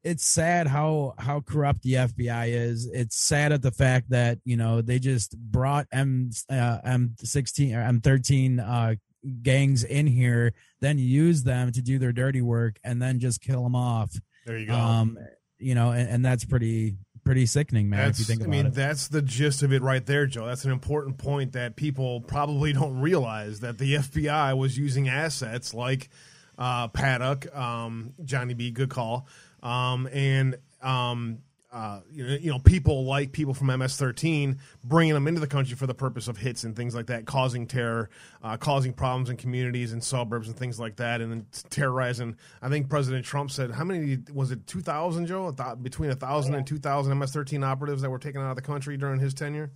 it's sad how how corrupt the FBI is. It's sad at the fact that, you know, they just brought M uh, M16 or M13 uh gangs in here, then use them to do their dirty work, and then just kill them off. There you go. Um, you know, and, and that's pretty pretty sickening, man. That's, if you think about I mean, it. that's the gist of it right there, Joe. That's an important point that people probably don't realize that the FBI was using assets like uh, Paddock, um, Johnny B, good call, um, and um, uh, you know, you know, people like people from MS-13, bringing them into the country for the purpose of hits and things like that, causing terror, uh, causing problems in communities and suburbs and things like that, and then terrorizing. I think President Trump said, how many was it? Two thousand, Joe? Between a thousand and two thousand MS-13 operatives that were taken out of the country during his tenure.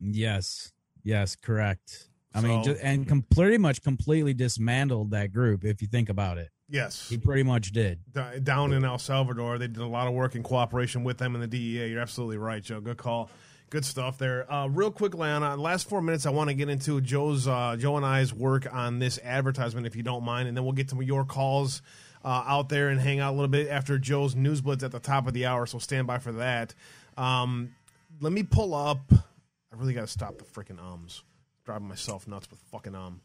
Yes, yes, correct. I So- mean, just, and com- pretty much completely dismantled that group. If you think about it, Yes, he pretty much did. D- down in El Salvador. They did a lot of work in cooperation with them and the DEA. You're absolutely right, Joe. Good call. Good stuff there. Uh, real quick, Lana, last four minutes, I want to get into Joe's, uh, Joe and I's work on this advertisement, if you don't mind, and then we'll get to your calls uh, out there and hang out a little bit after Joe's news blitz at the top of the hour. So stand by for that. Um, let me pull up. I really got to stop the freaking ums. Driving myself nuts with fucking um.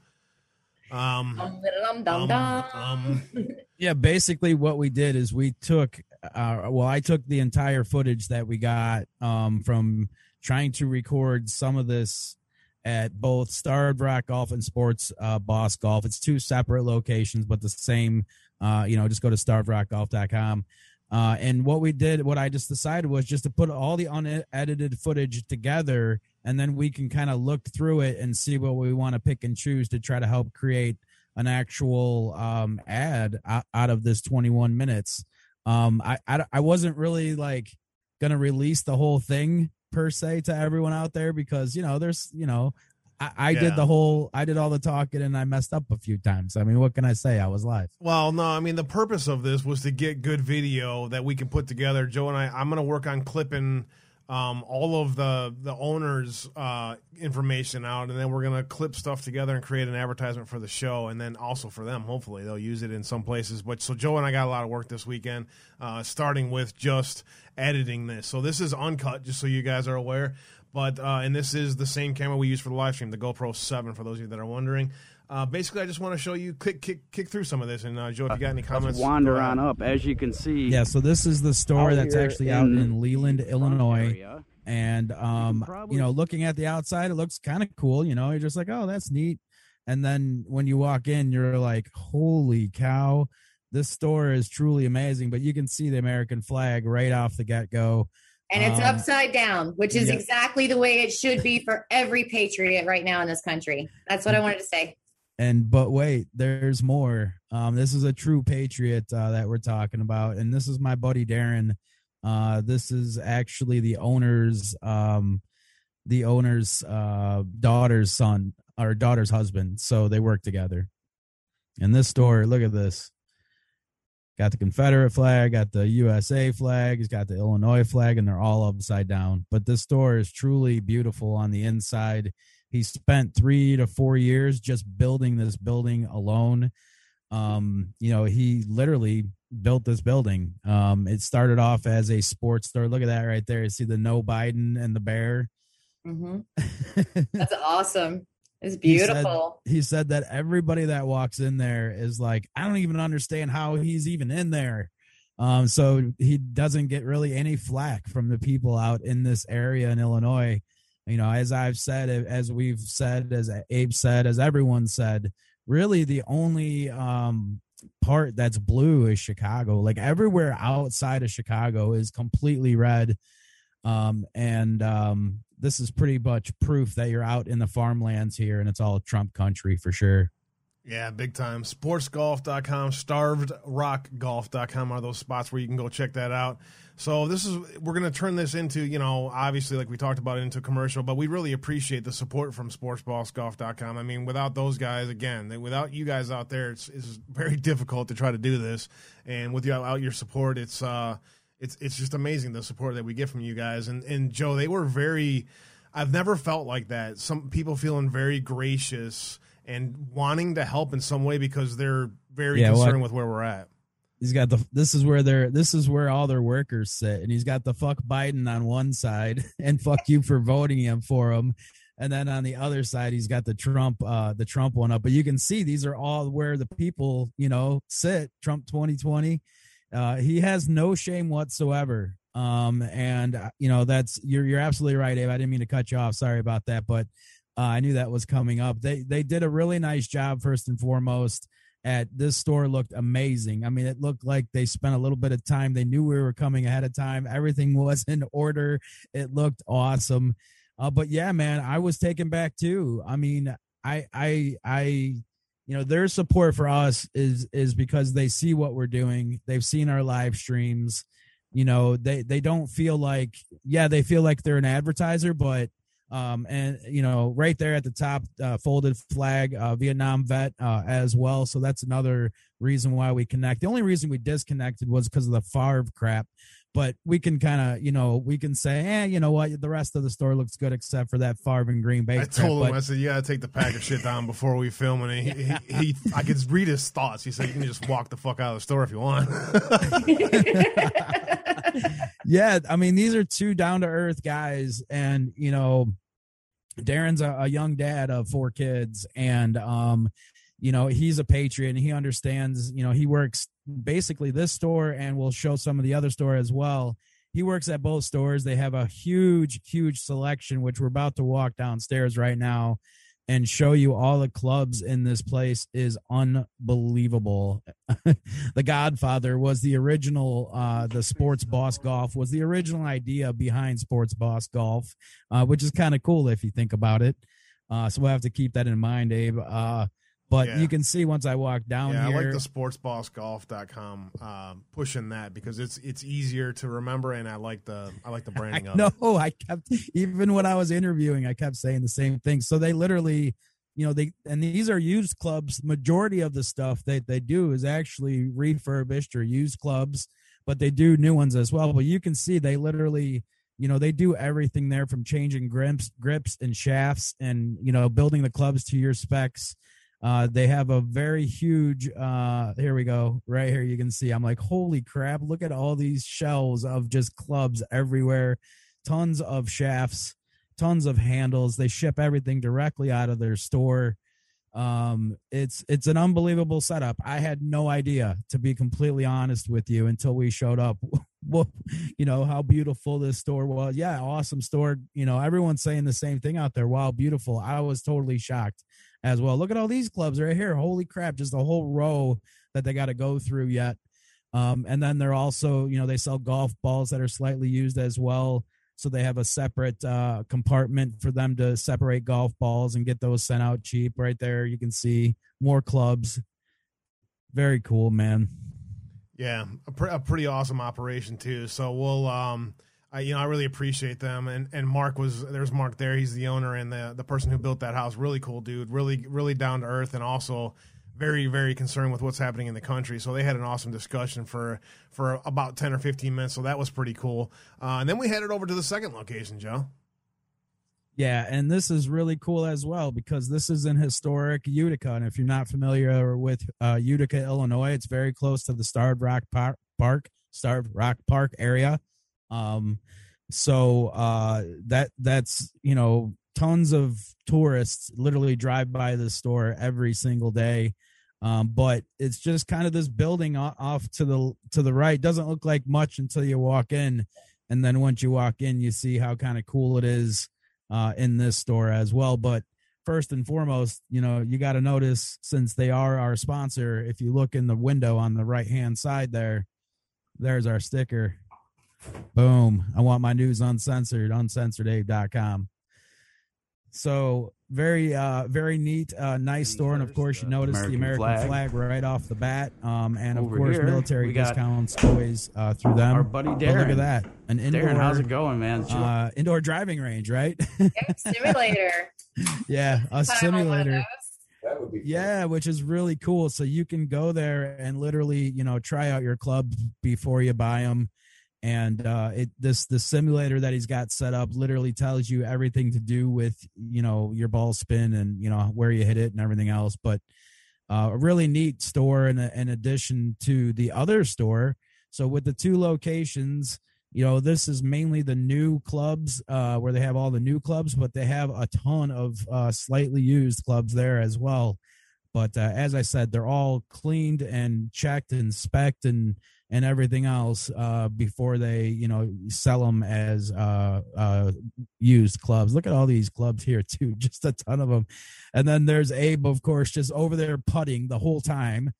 Um, um, um, Yeah, basically what we did is we took uh well I took the entire footage that we got um from trying to record some of this at both Starved Rock Golf and Sports uh Boss Golf. It's two separate locations but the same uh you know just go to starvedrockgolf.com. Uh and what we did what I just decided was just to put all the unedited footage together and then we can kind of look through it and see what we want to pick and choose to try to help create an actual um ad out, of this 21 minutes. Um I, I i wasn't really like gonna release the whole thing per se to everyone out there because you know there's you know i, I Yeah. did the whole i did all the talking and i messed up a few times i mean what can i say i was live Well, no, I mean the purpose of this was to get good video that we can put together. Joe and I, I'm going to work on clipping um, all of the the owners' uh, information out, and then we're going to clip stuff together and create an advertisement for the show, and then also for them. Hopefully, they'll use it in some places. But so Joe and I got a lot of work this weekend, uh, starting with just editing this. So this is uncut, just so you guys are aware. But uh, and this is the same camera we use for the live stream, the GoPro Seven, for those of you that are wondering. Uh, basically, I just want to show you, kick, kick, kick through some of this. And uh, Joe, if you got any comments, Let's wander on up. As you can see, yeah so this is the store that's here actually out in in leland illinois area, and um probably- you know looking at the outside it looks kind of cool you know you're just like oh that's neat and then when you walk in you're like holy cow this store is truly amazing but you can see the american flag right off the get-go and it's Um, upside down, which is yeah. exactly the way it should be for every patriot right now in this country. That's what I wanted to say. and but wait there's more um this is a true patriot uh, that we're talking about and this is my buddy darren uh this is actually the owner's um the owner's uh daughter's son or daughter's husband so they work together in this store look at this got the confederate flag got the usa flag he's got the illinois flag and they're all upside down. But this store is truly beautiful on the inside. He spent three to four years just building this building alone. Um you know he literally built this building. Um it started off as a sports store. Look at that right there. You see the no biden and the bear? Hmm That's awesome. It's He said- beautiful. he said that everybody that walks in there is like i don't even understand how he's even in there. Um so he doesn't get really any flack from the people out in this area in illinois. You know as i've said as we've said as abe said as everyone said really the only um part that's blue is chicago. Like everywhere outside of chicago is completely red. Um and um this is pretty much proof that you're out in the farmlands here and it's all trump country for sure Yeah, big time. Sportsgolf.com, starvedrockgolf.com are those spots where you can go check that out. So this is we're going to turn this into, you know, obviously like we talked about it into commercial, but we really appreciate the support from sportsbossgolf.com. I mean, without those guys again, without you guys out there, it's it's very difficult to try to do this. And with you out your support, it's uh it's it's just amazing the support that we get from you guys. And and Joe, they were very I've never felt like that. Some people feeling very gracious and wanting to help in some way because they're very Yeah, well, concerned with where we're at. he's got the this is where they're this is where all their workers sit and he's got the fuck biden on one side and fuck you for voting him for him and then on the other side he's got the trump uh the trump one up but you can see these are all where the people you know sit trump 2020 uh he has no shame whatsoever um and uh, you know that's you're you're absolutely right Abe. i didn't mean to cut you off sorry about that but uh, i knew that was coming up they they did a really nice job first and foremost at this store looked amazing. I mean, it looked like they spent a little bit of time. They knew we were coming ahead of time. Everything was in order. It looked awesome. Uh, but yeah, man, I was taken back too. I mean, I, I, I, you know, their support for us is is because they see what we're doing. They've seen our live streams. You know, they they don't feel like, yeah, they feel like they're an advertiser, but um, and you know right there at the top uh, folded flag uh, vietnam vet uh, as well so that's another reason why we connect the only reason we disconnected was because of the Favre crap but we can kind of you know we can say eh you know what the rest of the store looks good except for that Favre and green bay I crap. told him, But- I said, you got to take the pack of shit down before we film. And he, he, he, I could read his thoughts. He said, you can just walk the fuck out of the store if you want. yeah, I mean, these are two down to earth guys, and you know, Darren's a, a young dad of four kids, and um, you know he's a patriot and he understands you know he works basically this store and we'll show some of the other store as well. He works at both stores. They have a huge huge selection which we're about to walk downstairs right now and show you all the clubs in this place is unbelievable. The godfather was the original uh the sports boss golf was the original idea behind sports boss golf uh which is kind of cool if you think about it. Uh so we'll have to keep that in mind abe. Uh but Yeah. you can see once I walk down yeah, I like the sportsbossgolf.com um, pushing that because it's it's easier to remember and I like the I like the I branding of know. it. I kept even when I was interviewing, I kept saying the same thing. So they literally, you know, they and these are used clubs. Majority of the stuff that they do is actually refurbished or used clubs, but they do new ones as well. But you can see they literally, you know, they do everything there from changing grips, grips and shafts, and you know, building the clubs to your specs. Uh, they have a very huge. Uh, here we go. Right here, you can see. I'm like, holy crap! Look at all these shelves of just clubs everywhere. Tons of shafts, tons of handles. They ship everything directly out of their store. Um, it's it's an unbelievable setup. I had no idea, to be completely honest with you, until we showed up. What you know how beautiful this store was. Yeah, awesome store. You know, everyone's saying the same thing out there. Wow, beautiful. I was totally shocked as well. Look at all these clubs right here. Holy crap, just a whole row that they got to go through yet. Um, and then they're also, you know, they sell golf balls that are slightly used as well. So they have a separate uh, compartment for them to separate golf balls and get those sent out cheap. Right there, you can see more clubs. Very cool, man. Yeah, a, pre- a pretty awesome operation too. So we'll, um, I you know I really appreciate them. And and Mark was there's Mark there. He's the owner and the the person who built that house. Really cool dude. Really really down to earth and also very very concerned with what's happening in the country. So they had an awesome discussion for for about ten or fifteen minutes. So that was pretty cool. Uh, and then we headed over to the second location, Joe. Yeah, and this is really cool as well because this is in historic Utica, and if you're not familiar with uh, Utica, Illinois, it's very close to the Starved Rock Park Starved Rock Park area. Um, so uh, that that's you know tons of tourists literally drive by the store every single day. Um, but it's just kind of this building off to the to the right. Doesn't look like much until you walk in, and then once you walk in, you see how kind of cool it is uh, in this store as well. But first and foremost, you know, you got to notice since they are our sponsor, if you look in the window on the right hand side there, there's our sticker. Boom. I want my news uncensored, uncensoredabe.com. So very uh very neat, uh nice store. And of course you notice the American American flag. flag. right off the bat. Um and of Over course here, military we got discounts always uh through them. Our buddy But Darren. look at that. An indoor Darren, how's it going, man? uh indoor driving range, right? Yep, simulator. yeah, a Time on one of simulator. That would be Yeah, which is really cool. So you can go there and literally, you know, try out your club before you buy them. And uh, it this the simulator that he's got set up literally tells you everything to do with you know your ball spin and you know where you hit it and everything else. But uh, a really neat store in, in addition to the other store. So with the two locations, you know, this is mainly the new clubs uh, where they have all the new clubs, but they have a ton of uh, slightly used clubs there as well. But uh, as I said, they're all cleaned and checked and specced and and everything else uh, before they, you know, sell them as uh, uh, used clubs. Look at all these clubs here too, just a ton of them. And then there's Abe, of course, just over there putting the whole time.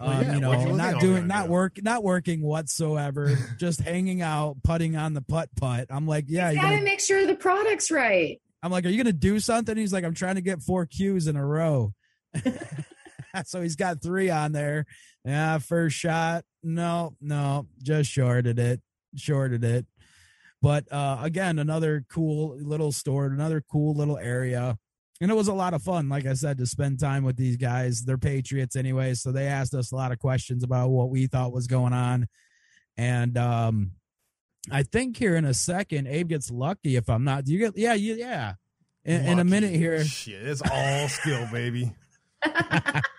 Well, Um, yeah, you know, you not doing, not do? work, not working whatsoever, just hanging out, putting on the putt putt. I'm like, yeah, you you're gotta gonna, make sure the product's right. I'm like, are you gonna do something? He's like, I'm trying to get four Qs in a row. so he's got three on there. Yeah, first shot. No, no, just shorted it. Shorted it. But uh again, another cool little store, another cool little area. And it was a lot of fun, like I said, to spend time with these guys. They're patriots anyway, so they asked us a lot of questions about what we thought was going on. And um I think here in a second, Abe gets lucky if I'm not. Do you get yeah, you yeah. In, in a minute here. Shit, it's all skill, baby.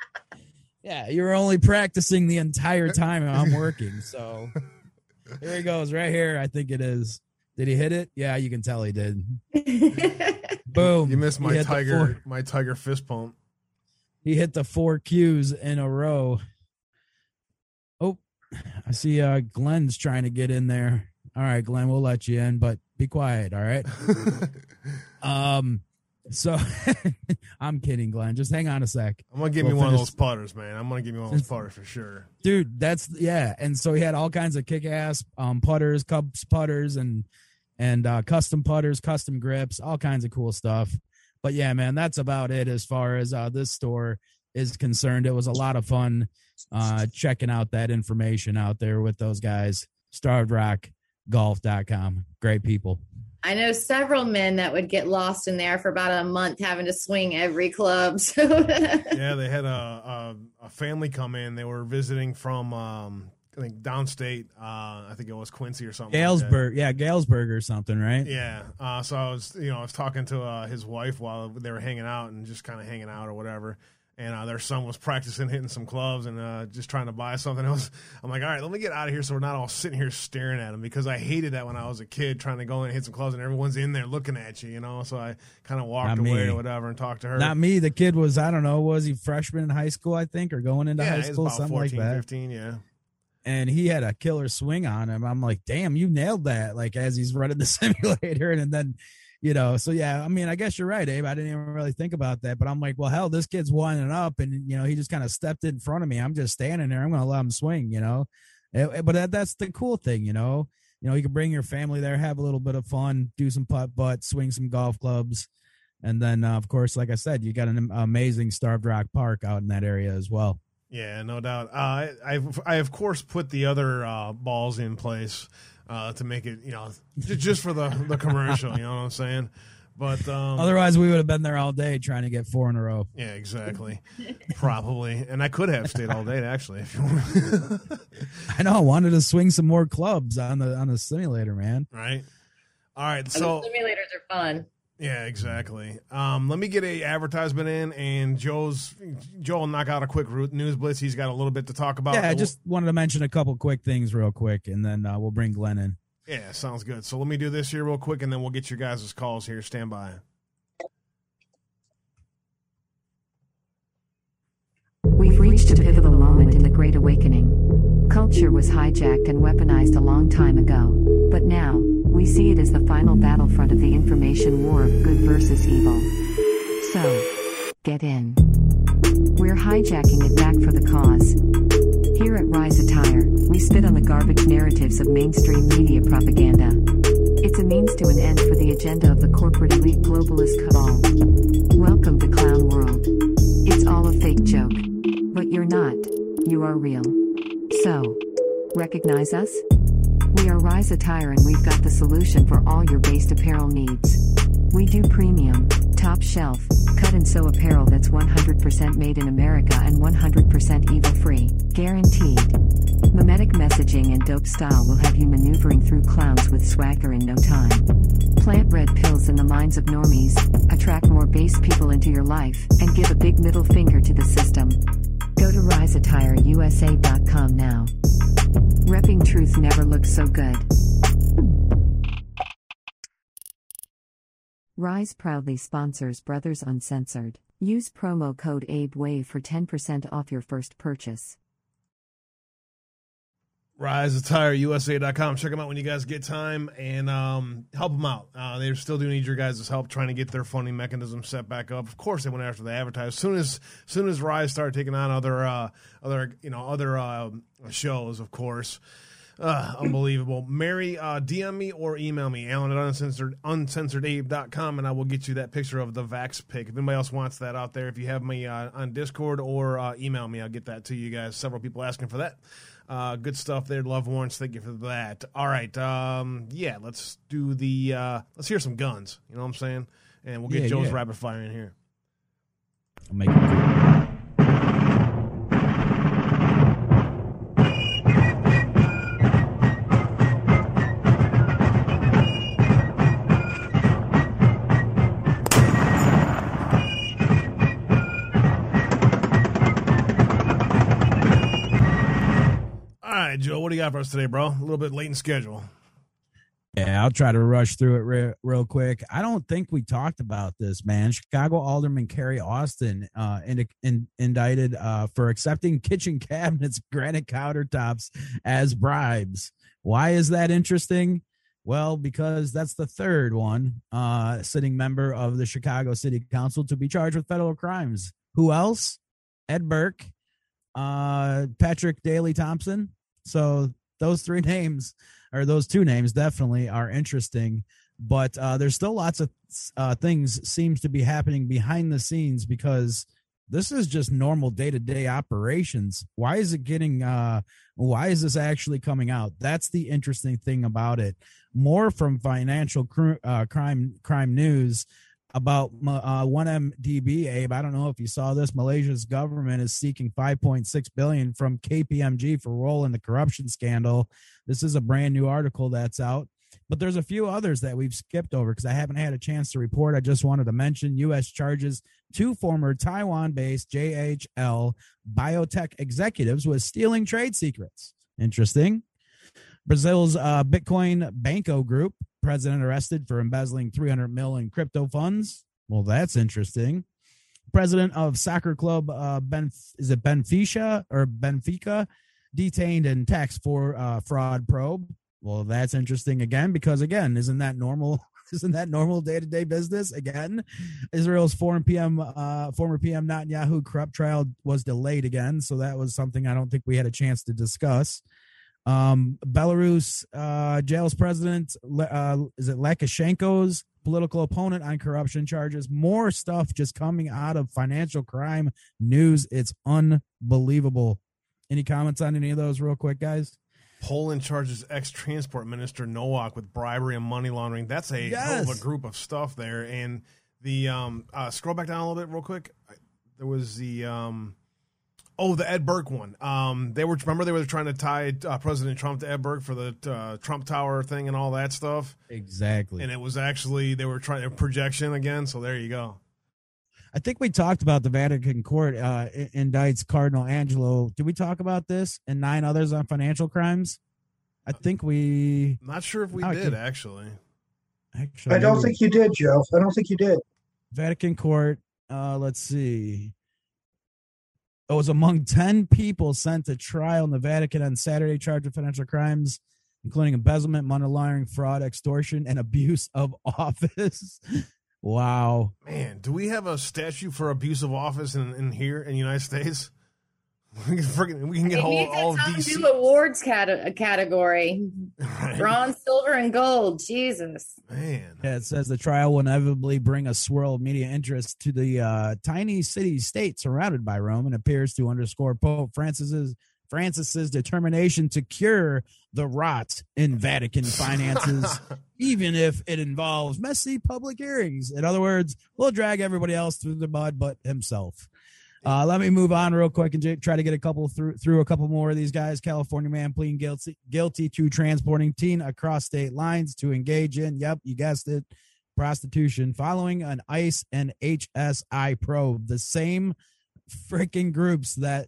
Yeah, you're only practicing the entire time I'm working. So here he goes, right here. I think it is. Did he hit it? Yeah, you can tell he did. Boom. You missed my tiger, four- my tiger fist pump. he hit the four cues in a row. Oh, I see uh Glenn's trying to get in there. All right, Glenn, we'll let you in, but be quiet, all right? um so I'm kidding, Glenn. Just hang on a sec. I'm gonna give We'll me one of those putters, man. I'm gonna give you one of those putters for sure. dude that's yeah and so he had all kinds of kick-ass um putters cups putters and and uh custom putters custom grips all kinds of cool stuff but yeah man that's about it as far as uh this store is concerned it was a lot of fun uh checking out that information out there with those guys starvedrockgolf.com great people I know several men that would get lost in there for about a month having to swing every club. So yeah, they had a, a a family come in. They were visiting from um, I think downstate. Uh, I think it was Quincy or something. like galesburg yeah galesburg or something right Yeah. Uh, so I was, you know, I was talking to uh, his wife while they were hanging out and just kind of hanging out or whatever. And uh, their son was practicing hitting some clubs and uh, just trying to buy something. I was, I'm like, all right, let me get out of here so we're not all sitting here staring at him because I hated that when I was a kid trying to go in and hit some clubs and everyone's in there looking at you, you know. So I kind of walked Not me. away or whatever and talked to her. not me the kid was i don't know was he freshman in high school i think or going into yeah, high school something 14, like that 15, yeah. and he had a killer swing on him. I'm like, damn, you nailed that. Like as he's running the simulator, and, then, you know, so yeah, I mean, I guess you're right, Abe. I didn't even really think about that, but I'm like, well, hell, this kid's winding up, and you know, he just kind of stepped in front of me. I'm just standing there. I'm gonna let him swing, you know. But that, that's the cool thing, you know. You know, you can bring your family there, have a little bit of fun, do some putt putt, swing some golf clubs. And then, uh, of course, like I said, you got an amazing Starved Rock Park out in that area as well. Yeah, no doubt. Uh, I, I of course put the other uh, balls in place uh, to make it, you know, just for the the commercial. You know what I'm saying? But um, Otherwise, we would have been there all day trying to get four in a row. yeah, exactly, probably. And I could have stayed all day actually. If you want. I know. I wanted to swing some more clubs on the on the simulator, man. right. All right. And So the simulators are fun. Yeah, exactly. Um, let me get a advertisement in, and Joe's Joe will knock out a quick news blitz. He's got a little bit to talk about. yeah, I just wanted to mention a couple quick things real quick, and then uh, we'll bring Glenn in. yeah, sounds good. So let me do this here real quick, and then we'll get your guys' calls here. Stand by. We've reached a pivotal moment in the Great Awakening. Culture was hijacked and weaponized a long time ago, but now, we see it as the final battlefront of the information war of good versus evil. So, get in. We're hijacking it back for the cause. Here at Rise Attire, we spit on the garbage narratives of mainstream media propaganda. It's a means to an end for the agenda of the corporate elite globalist cabal. Welcome to Clown World. It's all a fake joke. But you're not. You are real. So, recognize us? We are Rise Attire and we've got the solution for all your based apparel needs. We do premium, top shelf, cut and sew apparel that's 100% made in America and 100% evil free, guaranteed. Mimetic messaging and dope style will have you maneuvering through clowns with swagger in no time. Plant red pills in the minds of normies, attract more base people into your life, and give a big middle finger to the system. Go to riseattireusa.com now. Repping truth never looks so good. Rise proudly sponsors Brothers Uncensored. Use promo code ABEWAVE for 10% off your first purchase. RiseAttireUSA.com. Check them out when you guys get time and um, help them out. Uh, they still do need your guys' help trying to get their funding mechanism set back up. Of course, they went after the advertisers. As soon as, soon as Rise started taking on other, uh, other, you know, other uh, shows, of course. Uh, unbelievable. Mary, uh, DM me or email me, Alan at uncensored, uncensoredabe.com, and I will get you that picture of the Vax pic. If anybody else wants that out there, if you have me uh, on Discord or uh, email me, I'll get that to you guys. Several people asking for that. Uh, good stuff there, Love Warrants. Thank you for that. All right. Um, yeah, let's do the, uh, let's hear some guns. You know what I'm saying? And we'll get Yeah, Joe's yeah. rapid fire in here. I'll make it Joe, what do you got for us today, bro? A little bit late in schedule. Yeah, I'll try to rush through it re- real quick. I don't think we talked about this, man. Chicago Alderman Carrie Austin uh, in, in, indicted uh, for accepting kitchen cabinets, granite countertops as bribes. Why is that interesting? Well, because that's the third one uh, sitting member of the Chicago City Council to be charged with federal crimes. Who else? Ed Burke, uh, Patrick Daley Thompson. So those three names or those two names definitely are interesting but uh, there's still lots of uh, things seems to be happening behind the scenes because this is just normal day-to-day operations. Why is it getting uh why is this actually coming out? That's the interesting thing about it. More from financial cr- uh, crime crime news about uh, 1MDB, Abe. I don't know if you saw this. Malaysia's government is seeking 5.6 billion from KPMG for role in the corruption scandal. This is a brand new article that's out. But there's a few others that we've skipped over because I haven't had a chance to report. I just wanted to mention U.S. charges two former Taiwan based JHL biotech executives with stealing trade secrets. Interesting. Brazil's uh, Bitcoin Banco Group president arrested for embezzling 300 mil in crypto funds. Well, that's interesting. President of soccer club uh, Ben is it Benfica or Benfica detained in tax for uh, fraud probe. Well, that's interesting again because again, isn't that normal? Isn't that normal day to day business? Again, Israel's foreign PM, uh, former PM Netanyahu corrupt trial was delayed again, so that was something I don't think we had a chance to discuss. Um, Belarus uh, jails president uh, is it Lukashenko's political opponent on corruption charges. More stuff just coming out of financial crime news. It's unbelievable. Any comments on any of those, real quick, guys? Poland charges ex transport minister Nowak with bribery and money laundering. That's a yes. hell of a group of stuff there. And the um, uh, scroll back down a little bit, real quick. There was the um, oh, the Ed Burke one. Um, they were remember they were trying to tie uh, President Trump to Ed Burke for the uh, Trump Tower thing and all that stuff. Exactly. And it was actually they were trying to projection again. So there you go. I think we talked about the Vatican court uh, indicts Cardinal Angelo. Did we talk about this and nine others on financial crimes? I think we. I'm not sure if we did can, actually. Actually, I don't think you did, Joe. I don't think you did. Vatican court. Uh, let's see. It was among 10 people sent to trial in the Vatican on Saturday charged with financial crimes, including embezzlement, money laundering, fraud, extortion, and abuse of office. Wow. Man, do we have a statute for abuse of office in, in here in the United States? We can, freaking, we can get all, all of these awards cat- category: right. bronze, silver, and gold. Jesus, man. Yeah, it says the trial will inevitably bring a swirl of media interest to the uh, tiny city state surrounded by Rome, and appears to underscore Pope Francis's Francis's determination to cure the rot in Vatican finances, even if it involves messy public hearings. In other words, we'll drag everybody else through the mud but himself. Uh, let me move on real quick and try to get a couple through through a couple more of these guys. California man pleading guilty guilty to transporting teen across state lines to engage in. Yep, you guessed it, prostitution. Following an ICE and HSI probe, the same freaking groups that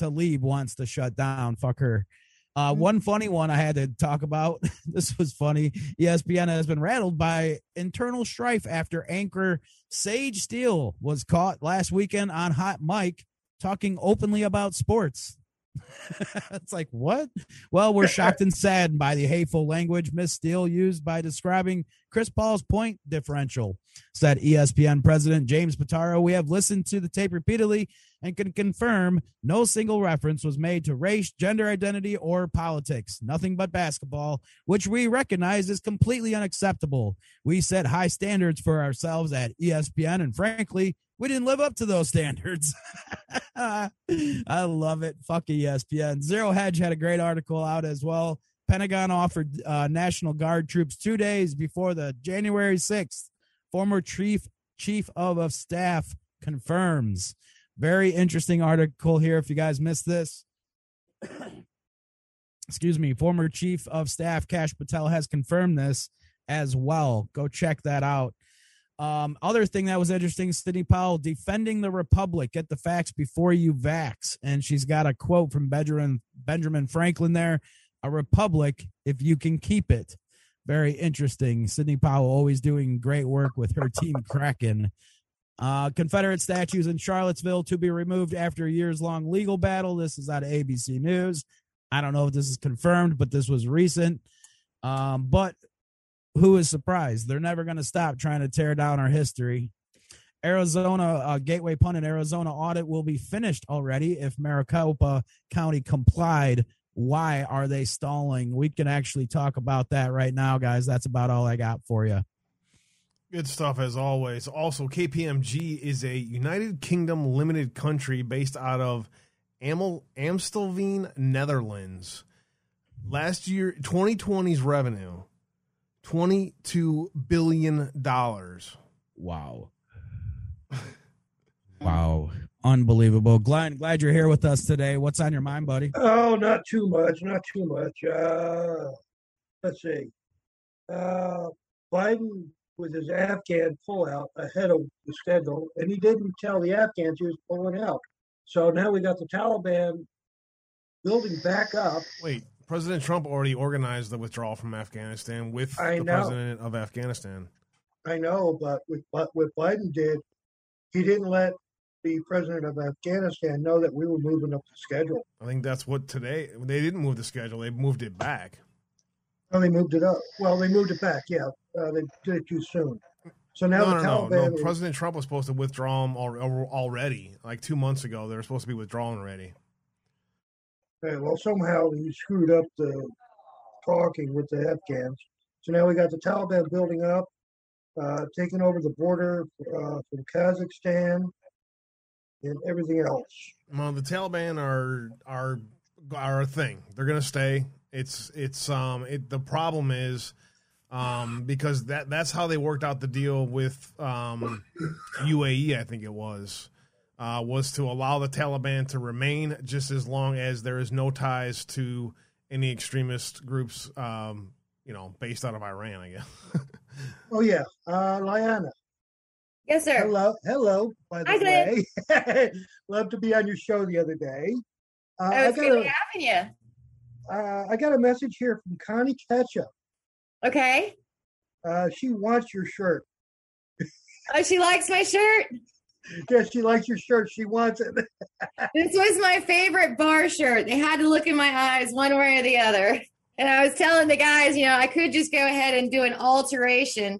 Tlaib wants to shut down. Fuck her. Uh, mm-hmm. one funny one I had to talk about. this was funny. ESPN has been rattled by internal strife after anchor Sage Steele was caught last weekend on Hot Mic talking openly about sports. it's like what? Well, we're shocked and saddened by the hateful language Miss Steele used by describing Chris Paul's point differential, said ESPN President James Pitaro. We have listened to the tape repeatedly and can confirm no single reference was made to race, gender identity, or politics. Nothing but basketball, which we recognize is completely unacceptable. We set high standards for ourselves at ESPN, and frankly, we didn't live up to those standards. I love it. Fuck ESPN. Zero Hedge had a great article out as well. Pentagon offered uh, National Guard troops two days before the January 6th. Former chief chief of, of staff confirms. Very interesting article here. If you guys missed this, excuse me, former chief of staff Kash Patel has confirmed this as well. Go check that out. Um, other thing that was interesting, Sidney Powell defending the Republic. Get the facts before you vax. And she's got a quote from Benjamin Benjamin Franklin there: "A republic, if you can keep it." very interesting. Sidney Powell always doing great work with her team Kraken. Uh, Confederate statues in Charlottesville to be removed after a years long legal battle. This is out of ABC News. I don't know if this is confirmed, but this was recent. Um, but who is surprised? They're never going to stop trying to tear down our history. Arizona uh, Gateway Pun and Arizona audit will be finished already if Maricopa County complied. Why are they stalling? We can actually talk about that right now, guys. That's about all I got for you. Good stuff as always. Also, KPMG is a United Kingdom limited country based out of Amel, Amstelveen, Netherlands. Last year, 2020's revenue, $22 billion. Wow. wow. Unbelievable. Glenn, glad you're here with us today. What's on your mind, buddy? Oh, not too much, not too much. Uh, let's see. Uh, Biden with his Afghan pullout ahead of the schedule, and he didn't tell the Afghans he was pulling out. So now we got the Taliban building back up. Wait, President Trump already organized the withdrawal from Afghanistan with I the know. president of Afghanistan. I know, but with what what Biden did, he didn't let the president of Afghanistan know that we were moving up the schedule. I think that's what today they didn't move the schedule; they moved it back. Oh, they moved it up. Well, they moved it back. Yeah, uh, they did it too soon. So now no, the no, no, Taliban. no. is- President Trump was supposed to withdraw them al- al- already, like two months ago. They were supposed to be withdrawn already. Okay, well, somehow he screwed up the talking with the Afghans. So now we got the Taliban building up, uh, taking over the border uh, from Kazakhstan and everything else. Well, the Taliban are are are a thing. They're going to stay. It's it's um it, the problem is um because that that's how they worked out the deal with um UAE. I think it was uh, was to allow the Taliban to remain just as long as there is no ties to any extremist groups. Um, you know, based out of Iran, I guess. Oh yeah, uh, Liana. Yes, sir. Hello, hello. By the Hi, Glenn. way, love to be on your show the other day. Uh, Oh, I it's got good to be a having you. Uh, I got a message here from Connie Ketchup. Okay. Uh, she wants your shirt. Oh, she likes my shirt. Yeah, she likes your shirt. She wants it. This was my favorite bar shirt. They had to look in my eyes one way or the other. And I was telling the guys, you know, I could just go ahead and do an alteration.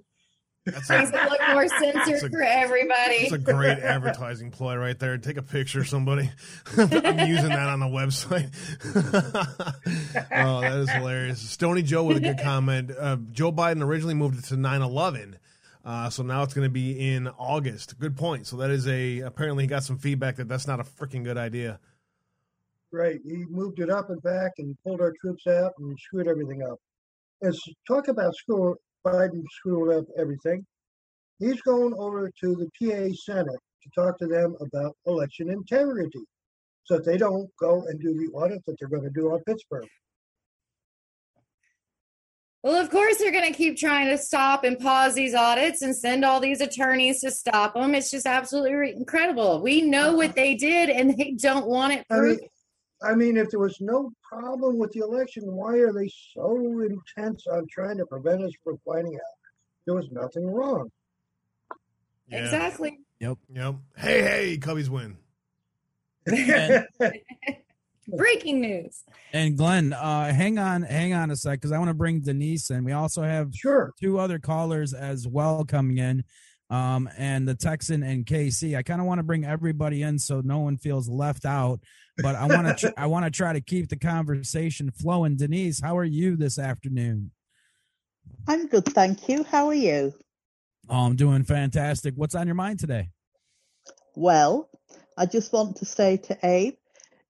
That's Makes it look more That's a- censored for everybody. It's a great advertising ploy right there. Take a picture somebody. I'm using that on the website. oh, that is hilarious. Stony Joe with a good comment. Uh, Joe Biden originally moved it to 9 11. Uh, so now it's going to be in August. Good point. So that is a apparently he got some feedback that that's not a freaking good idea. Right. He moved it up and back and pulled our troops out and screwed everything up. As talk about screw Biden screwed up everything. He's going over to the PA Senate to talk to them about election integrity, so that they don't go and do the audit that they're going to do on Pittsburgh. Well, of course, they're going to keep trying to stop and pause these audits and send all these attorneys to stop them. It's just absolutely incredible. We know what uh-huh. they did, and they don't want it I mean, proved. I mean, if there was no problem with the election, why are they so intense on trying to prevent us from finding out there was nothing wrong? Yeah. Exactly. Yep. Yep. Hey, hey, Cubbies win. Breaking news. And Glenn, uh, hang on, hang on a sec, because I want to bring Denise in. We also have sure two other callers as well coming in, um, and the Texan and KC. I kind of want to bring everybody in so no one feels left out. But I want to, tr- I want to try to keep the conversation flowing. Denise, how are you this afternoon? I'm good, thank you. How are you? Oh, I'm doing fantastic. What's on your mind today? Well, I just want to say to Abe,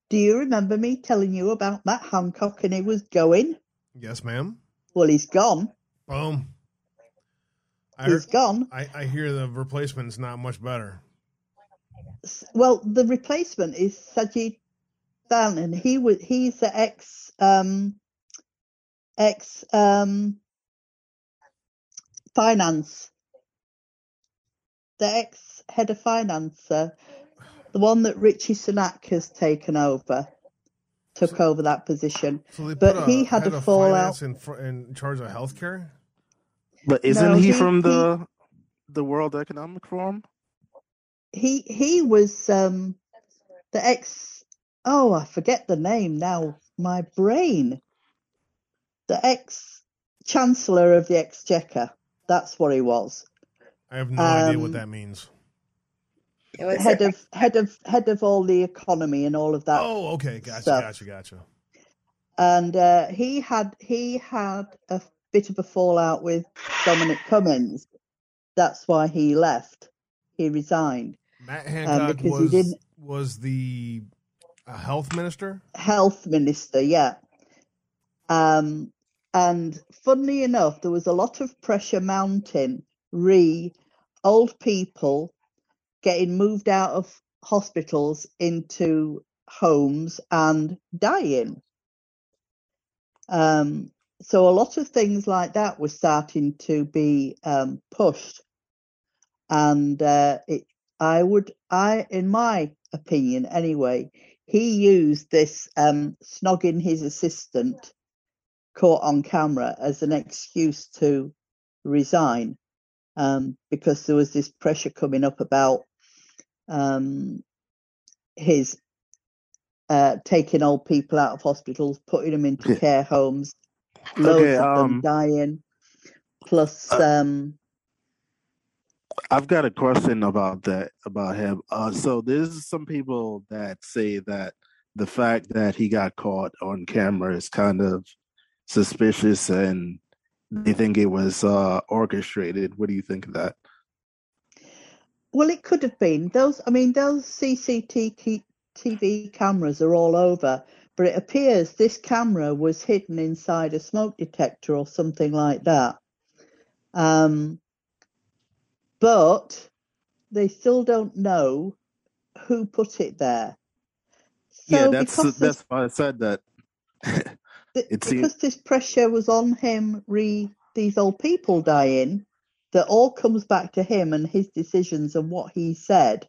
do you remember me telling you about Matt Hancock and he was going? Yes, ma'am. Well, he's gone. Boom. I He's heard, gone. I, I hear the replacement's not much better. Well, the replacement is Sajid Dalan. He was he's the ex um ex um finance the ex head of finance, uh, the one that Rishi Sunak has taken over, took over that position. So they but he had a fallout. in, in charge of healthcare. But isn't No, he, he- from he- the the World Economic Forum? He he was um the ex. Oh, I forget the name now. My brain. The ex chancellor of the Exchequer. That's what he was. I have no idea what Um, that means. Head of head of head of all the economy and all of that. Oh, okay, gotcha, stuff. gotcha, gotcha. and uh, he had he had a bit of a fallout with Dominic Cummings. That's why he left. He resigned. Matt Hancock because he was didn't- was the uh, health minister. Health minister, yeah. Um, and funnily enough, there was a lot of pressure mounting re old people getting moved out of hospitals into homes and dying. Um, so a lot of things like that were starting to be um, pushed, and uh, it. I would, I, in my opinion, anyway, he used this um, snogging his assistant caught on camera as an excuse to resign um, because there was this pressure coming up about um, his uh, taking old people out of hospitals, putting them into Yeah. care homes, loads Okay, of them um, dying. Plus, uh, um, I've got a question about that about him. Uh, so there's some people that say that the fact that he got caught on camera is kind of suspicious, and they think it was uh, orchestrated. What do you think of that? well, it could have been those. I mean, those CCTV cameras are all over, but it appears this camera was hidden inside a smoke detector or something like that. Um, but they still don't know who put it there. So yeah, that's this, that's why I said that. th- it seems- because this pressure was on him, re these old people dying, that all comes back to him and his decisions and what he said.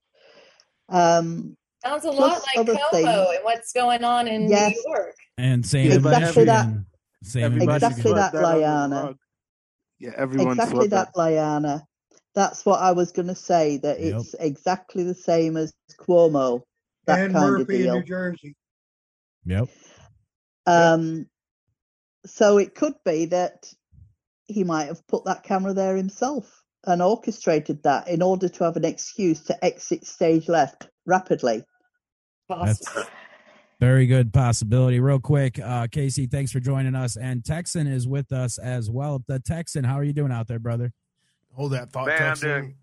Um, Sounds a Plus lot like other Cuomo things. and what's going on in Yes. New York. And same Exactly in that. Michigan. Same Exactly Michigan. that, swept under the Liana. Yeah, everyone exactly swept that, Liana. That's what I was going to say. That Yep. it's exactly the same as Cuomo. That and kind of Murphy in. New Jersey. Yep. Um, so it could be that he might have put that camera there himself and orchestrated that in order to have an excuse to exit stage left rapidly. That's Possible. very good possibility. Real quick, uh, Casey, thanks for joining us. And Texan is with us as well. The Texan, how are you doing out there, brother? Hold that thought, Man, Texan.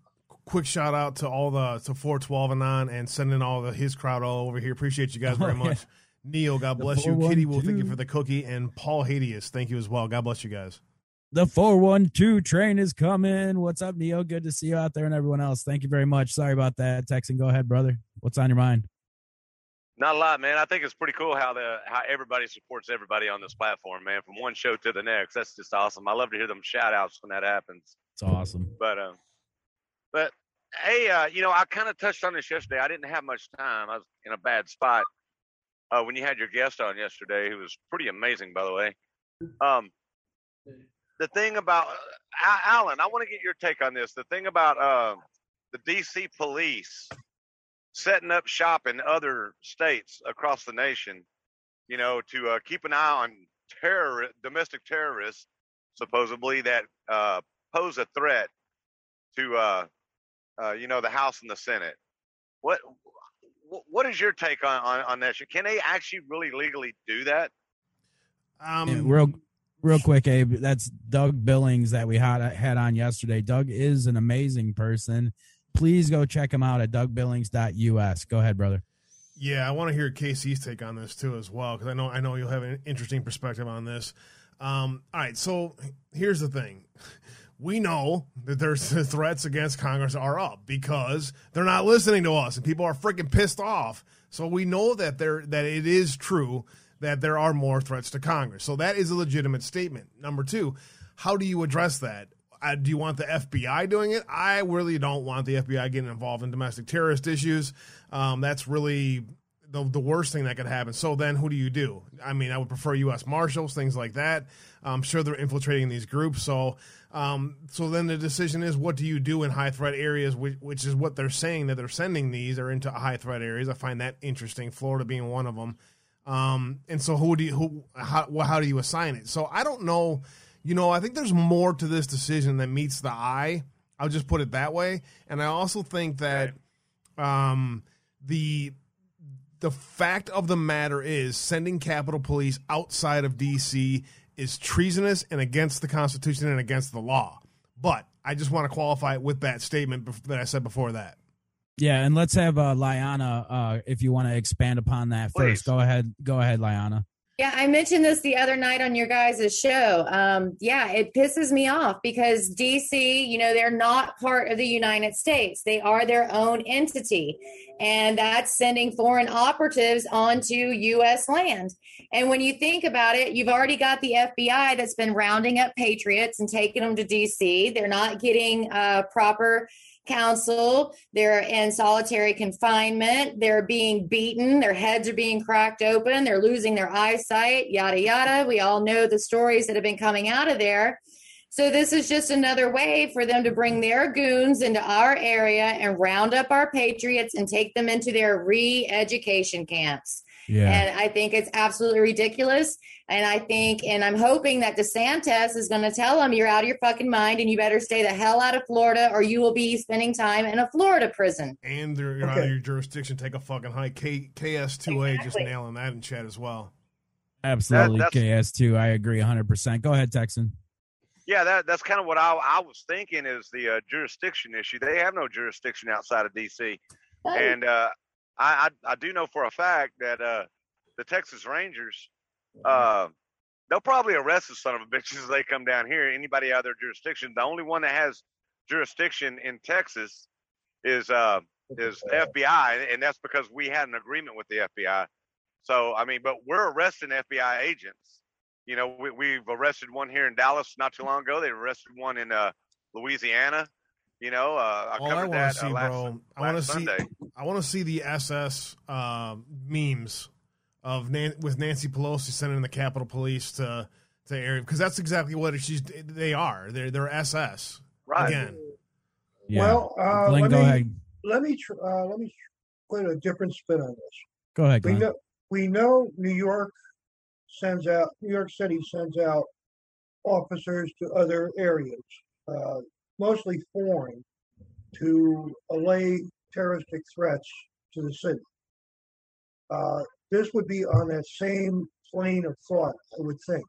Quick shout out to all the to four twelve and nine and sending all the his crowd all over here. Appreciate you guys very Oh, yeah. much. Neil, God bless you. Kitty will thank you for the cookie, and Paul Hadius, thank you as well. God bless you guys. The 412 train is coming. What's up, Neil? Good to see you out there and everyone else. Thank you very much. Sorry about that. Texan, go ahead, brother. What's on your mind? Not a lot, man. I think it's pretty cool how the how everybody supports everybody on this platform, man. From one show to the next, that's just awesome. I love to hear them shout outs when that happens. It's awesome. But um, but hey, uh, you know, I kind of touched on this yesterday. I didn't have much time. I was in a bad spot uh, when you had your guest on yesterday, who was pretty amazing, by the way. Um, the thing about Al- Alan, I want to get your take on this. The thing about uh, the DC police setting up shop in other states across the nation, you know, to uh, keep an eye on terror, domestic terrorists, supposedly that uh, pose a threat to, uh, uh, you know, the House and the Senate. What what is your take on, on, on that? Can they actually really legally do that? Um, Yeah, real real quick, Abe. That's Doug Billings that we had had on yesterday. Doug is an amazing person. Please go check him out at dougbillings.us. Go ahead, brother. Yeah, I want to hear Casey's take on this too as well because I know I know you'll have an interesting perspective on this. Um, all right, so here's the thing: we know that there's the threats against Congress are up because they're not listening to us and people are freaking pissed off. So we know that there that it is true that there are more threats to Congress. So that is a legitimate statement. Number two, how do you address that? Uh, do you want the FBI doing it? I really don't want the FBI getting involved in domestic terrorist issues. Um, that's really the the worst thing that could happen. So then, who do you do? I mean, I would prefer U.S. Marshals, things like that. I'm sure they're infiltrating these groups. So, um, so then the decision is, what do you do in high threat areas, which, which is what they're saying that they're sending these are into high threat areas. I find that interesting. Florida being one of them. Um, and so who do you who how how do you assign it? So I don't know. You know, I think there's more to this decision than meets the eye. I'll just put it that way. And I also think that um, the the fact of the matter is sending Capitol Police outside of DC is treasonous and against the Constitution and against the law. But I just want to qualify it with that statement that I said before that. Yeah, and let's have uh, Liana, uh, if you want to expand upon that Please. first. Go ahead. Go ahead, Liana. Yeah, I mentioned this the other night on your guys' show. Um, yeah, it pisses me off because DC, you know, they're not part of the United States. They are their own entity. And that's sending foreign operatives onto U.S. land. And when you think about it, you've already got the FBI that's been rounding up patriots and taking them to DC. They're not getting uh, proper counsel. They're in solitary confinement. They're being beaten. Their heads are being cracked open. They're losing their eyesight, yada, yada. We all know the stories that have been coming out of there. So, this is just another way for them to bring their goons into our area and round up our patriots and take them into their re education camps. Yeah. And I think it's absolutely ridiculous. And I think, and I'm hoping that DeSantis is going to tell them you're out of your fucking mind and you better stay the hell out of Florida or you will be spending time in a Florida prison. And they're you're out of your jurisdiction. Take a fucking hike. K, KS2A just nailing that in chat as well. Absolutely. That- KS2. I agree 100%. Go ahead, Texan. Yeah, that that's kind of what I, I was thinking is the uh, jurisdiction issue. They have no jurisdiction outside of DC, and uh, I, I I do know for a fact that uh, the Texas Rangers, uh, they'll probably arrest the son of a bitch as they come down here. Anybody out of their jurisdiction. The only one that has jurisdiction in Texas is uh, is the FBI, and that's because we had an agreement with the FBI. So I mean, but we're arresting FBI agents. You know, we, we've arrested one here in Dallas not too long ago. They arrested one in uh, Louisiana. You know, uh, I All I covered want to that see, uh, last, bro, I want to last see, I want to see the SS um memes of Nan- with Nancy Pelosi sending the Capitol Police to to area because that's exactly what she's. They are. They're they're SS Right. again. Yeah. Well, uh, Glenn, let go me ahead. let me tr- uh, let me put a different spin on this. Go ahead, We know we know New York sends out New York City sends out officers to other areas, uh, mostly foreign, to allay terroristic threats to the city. Uh, this would be on that same plane of thought, I would think.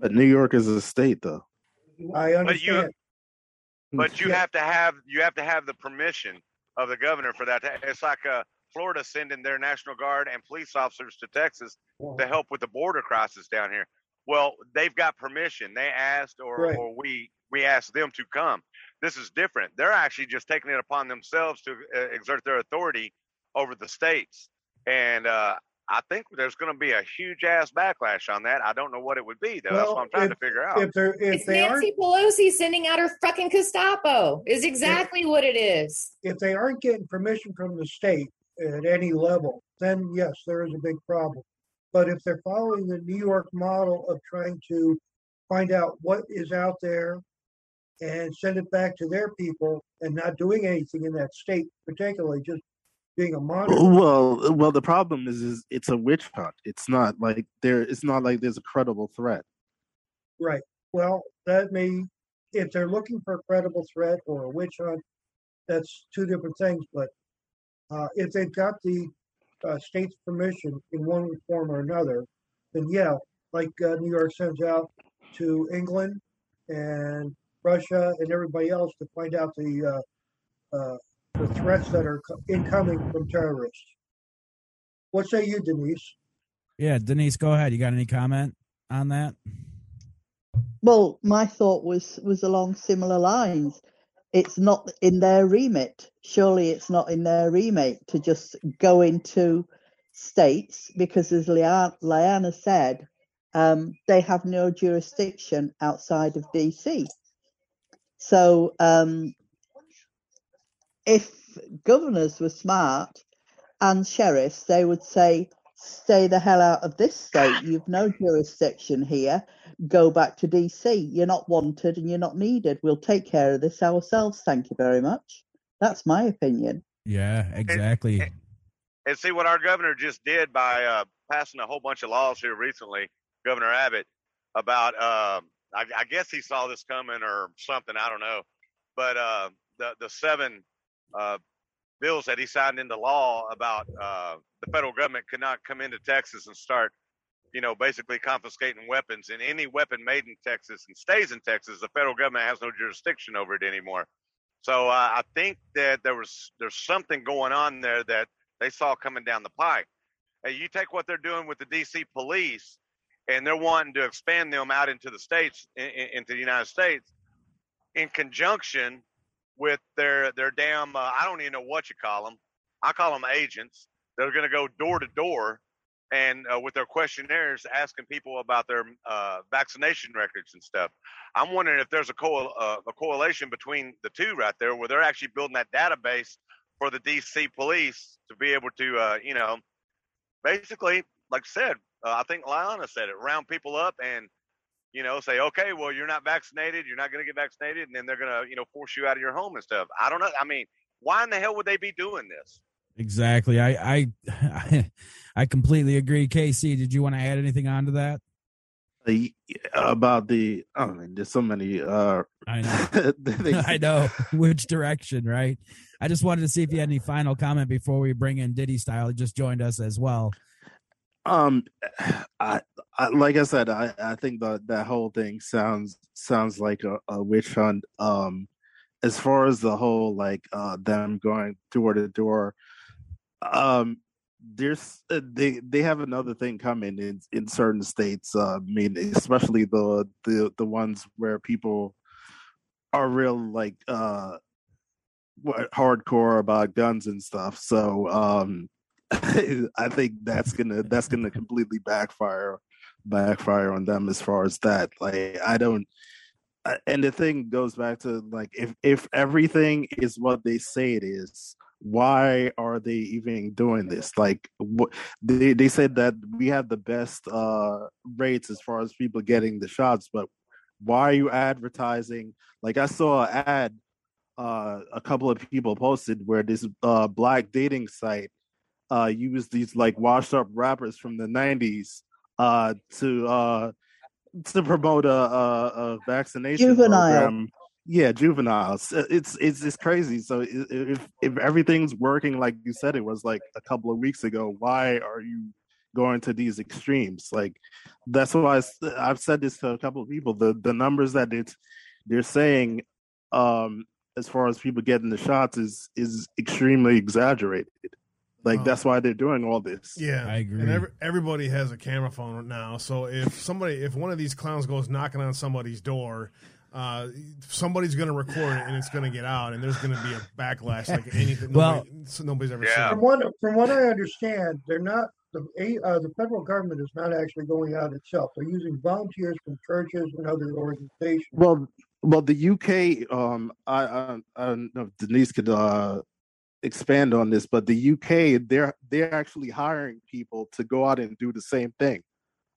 But New York is a state, though. I understand. But you Yeah. have to have you have to have the permission of the governor for that. It's like uh, Florida sending their National Guard and police officers to Texas to help with the border crisis down here. Well, they've got permission. They asked, or, Right. or we we asked them to come. This is different. They're actually just taking it upon themselves to uh, exert their authority over the states. And uh, I think there's going to be a huge ass backlash on that. I don't know what it would be though. That's Well, what I'm trying if- to figure out. If they're if It's they aren't Nancy Pelosi sending out her fucking Gestapo, is exactly what it is. if they aren't getting permission from the state at any level, then yes, there is a big problem. But if they're following the New York model of trying to find out what is out there and send it back to their people and not doing anything in that state, particularly just being a monitor. Well, well, the problem is, is it's a witch hunt. It's not like there. It's not like there's a credible threat. Right. Well, that may, if they're looking for a credible threat or a witch hunt, that's two different things. But uh, if they've got the uh, state's permission in one form or another, then yeah, like uh, New York sends out to England and Russia and everybody else to find out the uh, uh, the threats that are co- incoming from terrorists. What say you, Denise? Yeah, Denise, go ahead. You got any comment on that? Well, my thought was was along similar lines. It's not in their remit. Surely it's not in their remit to just go into states because, as Lia- Liana said, um, they have no jurisdiction outside of DC. So, um, if governors were smart and sheriffs, they would say, "Stay the hell out of this state. You've no jurisdiction here. Go back to DC. You're not wanted and you're not needed. We'll take care of this ourselves. Thank you very much." That's my opinion. Yeah, exactly. and see what our governor just did by uh, passing a whole bunch of laws here recently, Governor Abbott, about uh, I, I guess he saw this coming or something. I don't know, but uh, the the seven uh, bills that he signed into law about uh, the federal government could not come into Texas and start, you know, basically confiscating weapons. And any weapon made in Texas and stays in Texas, the federal government has no jurisdiction over it anymore. So uh, I think that there was there's something going on there that they saw coming down the pike. Hey, you take what they're doing with the DC police, and they're wanting to expand them out into the states, in, in, into the United States, in conjunction with their their damn uh, I don't even know what you call them. I call them agents. They're going to go door to door and uh, with their questionnaires asking people about their uh, vaccination records and stuff. I'm wondering if there's a, co- uh, a correlation between the two right there, where they're actually building that database for the DC police to be able to, uh, you know, basically, like I said, uh, I think Liana said it, round people up and, you know, say, okay, well, you're not vaccinated, you're not going to get vaccinated, and then they're going to, you know, force you out of your home and stuff. I don't know. I mean, why in the hell would they be doing this? Exactly. I I I completely agree. Casey, did you want to add anything on to that? About the, I mean, there's so many. uh I know. I know which direction, right? I just wanted to see if you had any final comment before we bring in Diddy Style. He just joined us as well. Um, I, I like I said, I, I think that that whole thing sounds sounds like a, a witch hunt. Um, as far as the whole like uh them going door to door, um, there's uh, they they have another thing coming in in certain states. Uh, I mean, especially the the the ones where people are real like uh hardcore about guns and stuff. So um I think that's gonna that's gonna completely backfire backfire on them as far as that. Like I don't uh, and the thing goes back to like if if everything is what they say it is why are they even doing this like what they they said that we have the best uh rates as far as people getting the shots but why are you advertising like i saw an ad uh a couple of people posted where this uh black dating site uh used these like washed up rappers from the 90s uh to uh to promote a, a, a vaccination Juvenile. program. Yeah, juveniles. It's it's it's crazy. So if if everything's working like you said it was like a couple of weeks ago, why are you going to these extremes? Like that's why I, have said this to a couple of people. The the numbers that it's they're saying um as far as people getting the shots is is extremely exaggerated. Like Oh. that's why they're doing all this. Yeah, I agree. And every, everybody has a camera phone now, so if somebody, if one of these clowns goes knocking on somebody's door, uh, somebody's going to record it and it's going to get out, and there's going to be a backlash like anything. Well- nobody, nobody's ever Yeah. From seen. what from what I understand, they're not the a- uh, the federal government is not actually going out itself. They're using volunteers from churches and other organizations. Well, well, the UK. Um, I, I, I don't know if Denise could uh, expand on this, but the UK they're they're actually hiring people to go out and do the same thing.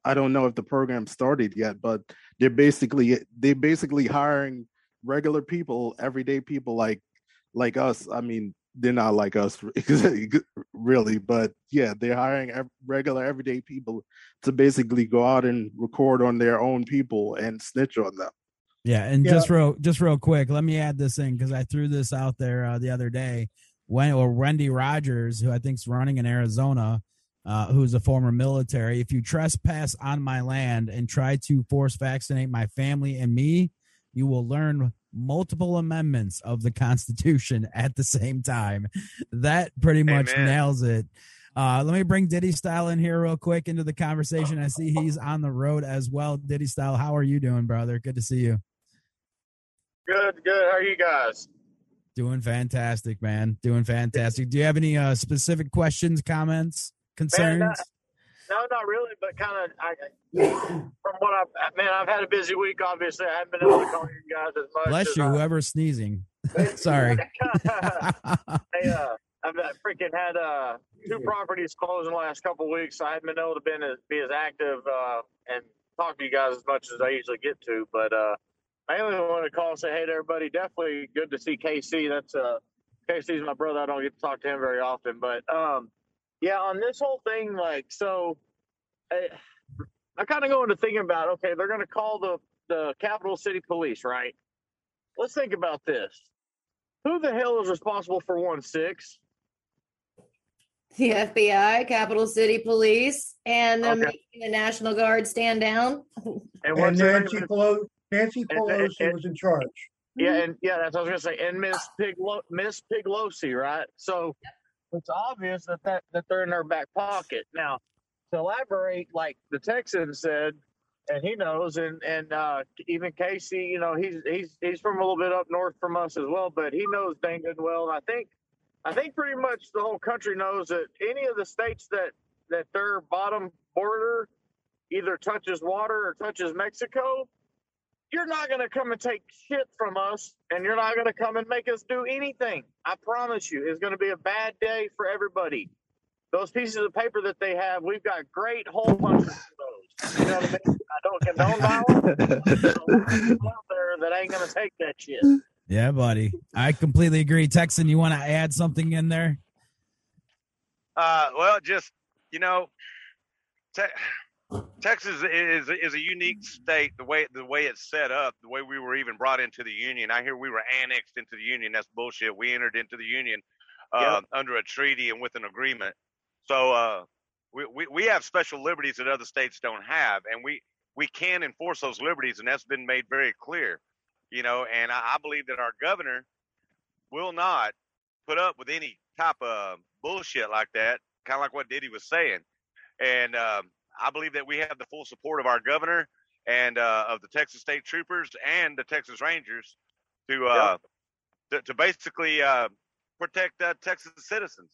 I don't know if the program started yet, but they're basically they're basically hiring regular people, everyday people like like us. I mean, they're not like us really, but yeah, they're hiring regular everyday people to basically go out and record on their own people and snitch on them. Yeah, and Yeah. just real just real quick, let me add this in because I threw this out there uh, the other day. When or Wendy Rogers, who I think's running in Arizona, uh, who's a former military, if you trespass on my land and try to force vaccinate my family and me, you will learn multiple amendments of the Constitution at the same time. That pretty much Amen. nails it. Uh, let me bring Diddy Style in here real quick into the conversation. I see he's on the road as well. Diddy Style, how are you doing, brother? Good to see you. Good, good. How are you guys? Doing fantastic, man. Doing fantastic. Do you have any uh, specific questions, comments, concerns? Man, uh, no, not really, but kind of. I, from what I've man, I've had a busy week. Obviously, I haven't been able to call you guys as much. Bless as you, I- whoever's sneezing. Sorry. hey, uh, I've freaking had uh, two properties closed in the last couple of weeks. So I haven't been able to been as, be as active uh, and talk to you guys as much as I usually get to. But uh, I only want to call and say hey to everybody. Definitely good to see KC. That's uh, KC's my brother. I don't get to talk to him very often, but um, yeah, on this whole thing, like so, I, I kind of go into thinking about okay, they're going to call the the capital city police, right? Let's think about this. Who the hell is responsible for one six? The FBI, Capital City Police, and them Okay. making the National Guard stand down. And And what's her Nancy? Pelosi, And- and- was in charge. Yeah, and yeah, that's what I was gonna say. And Miss Piglo- Miss Piglosi, right? So it's obvious that, that that they're in their back pocket. Now, to elaborate, like the Texan said, and he knows, and and uh, even Casey, you know, he's he's he's from a little bit up north from us as well, but he knows dang good well. And I think I think pretty much the whole country knows that any of the states that that their bottom border either touches water or touches Mexico, you're not going to come and take shit from us and you're not going to come and make us do anything. I promise you, it's going to be a bad day for everybody. Those pieces of paper that they have, we've got great whole punches of those. You know what I mean? I don't condone violence. but there's a lot of people out there that ain't going to take that shit. Yeah, buddy. I completely agree. Texan, you want to add something in there? Uh, well, just you know, te- Texas is is a unique state. The way the way it's set up, the way we were even brought into the union. I hear we were annexed into the union. That's bullshit. We entered into the union uh, under a treaty and with an agreement. So uh, we, we we have special liberties that other states don't have, and we we can enforce those liberties, and that's been made very clear. You know, and I, I believe that our governor will not put up with any type of bullshit like that, kind of like what Diddy was saying. And um, I believe that we have the full support of our governor and uh, of the Texas State Troopers and the Texas Rangers to uh, to, to basically uh, protect uh, Texas citizens.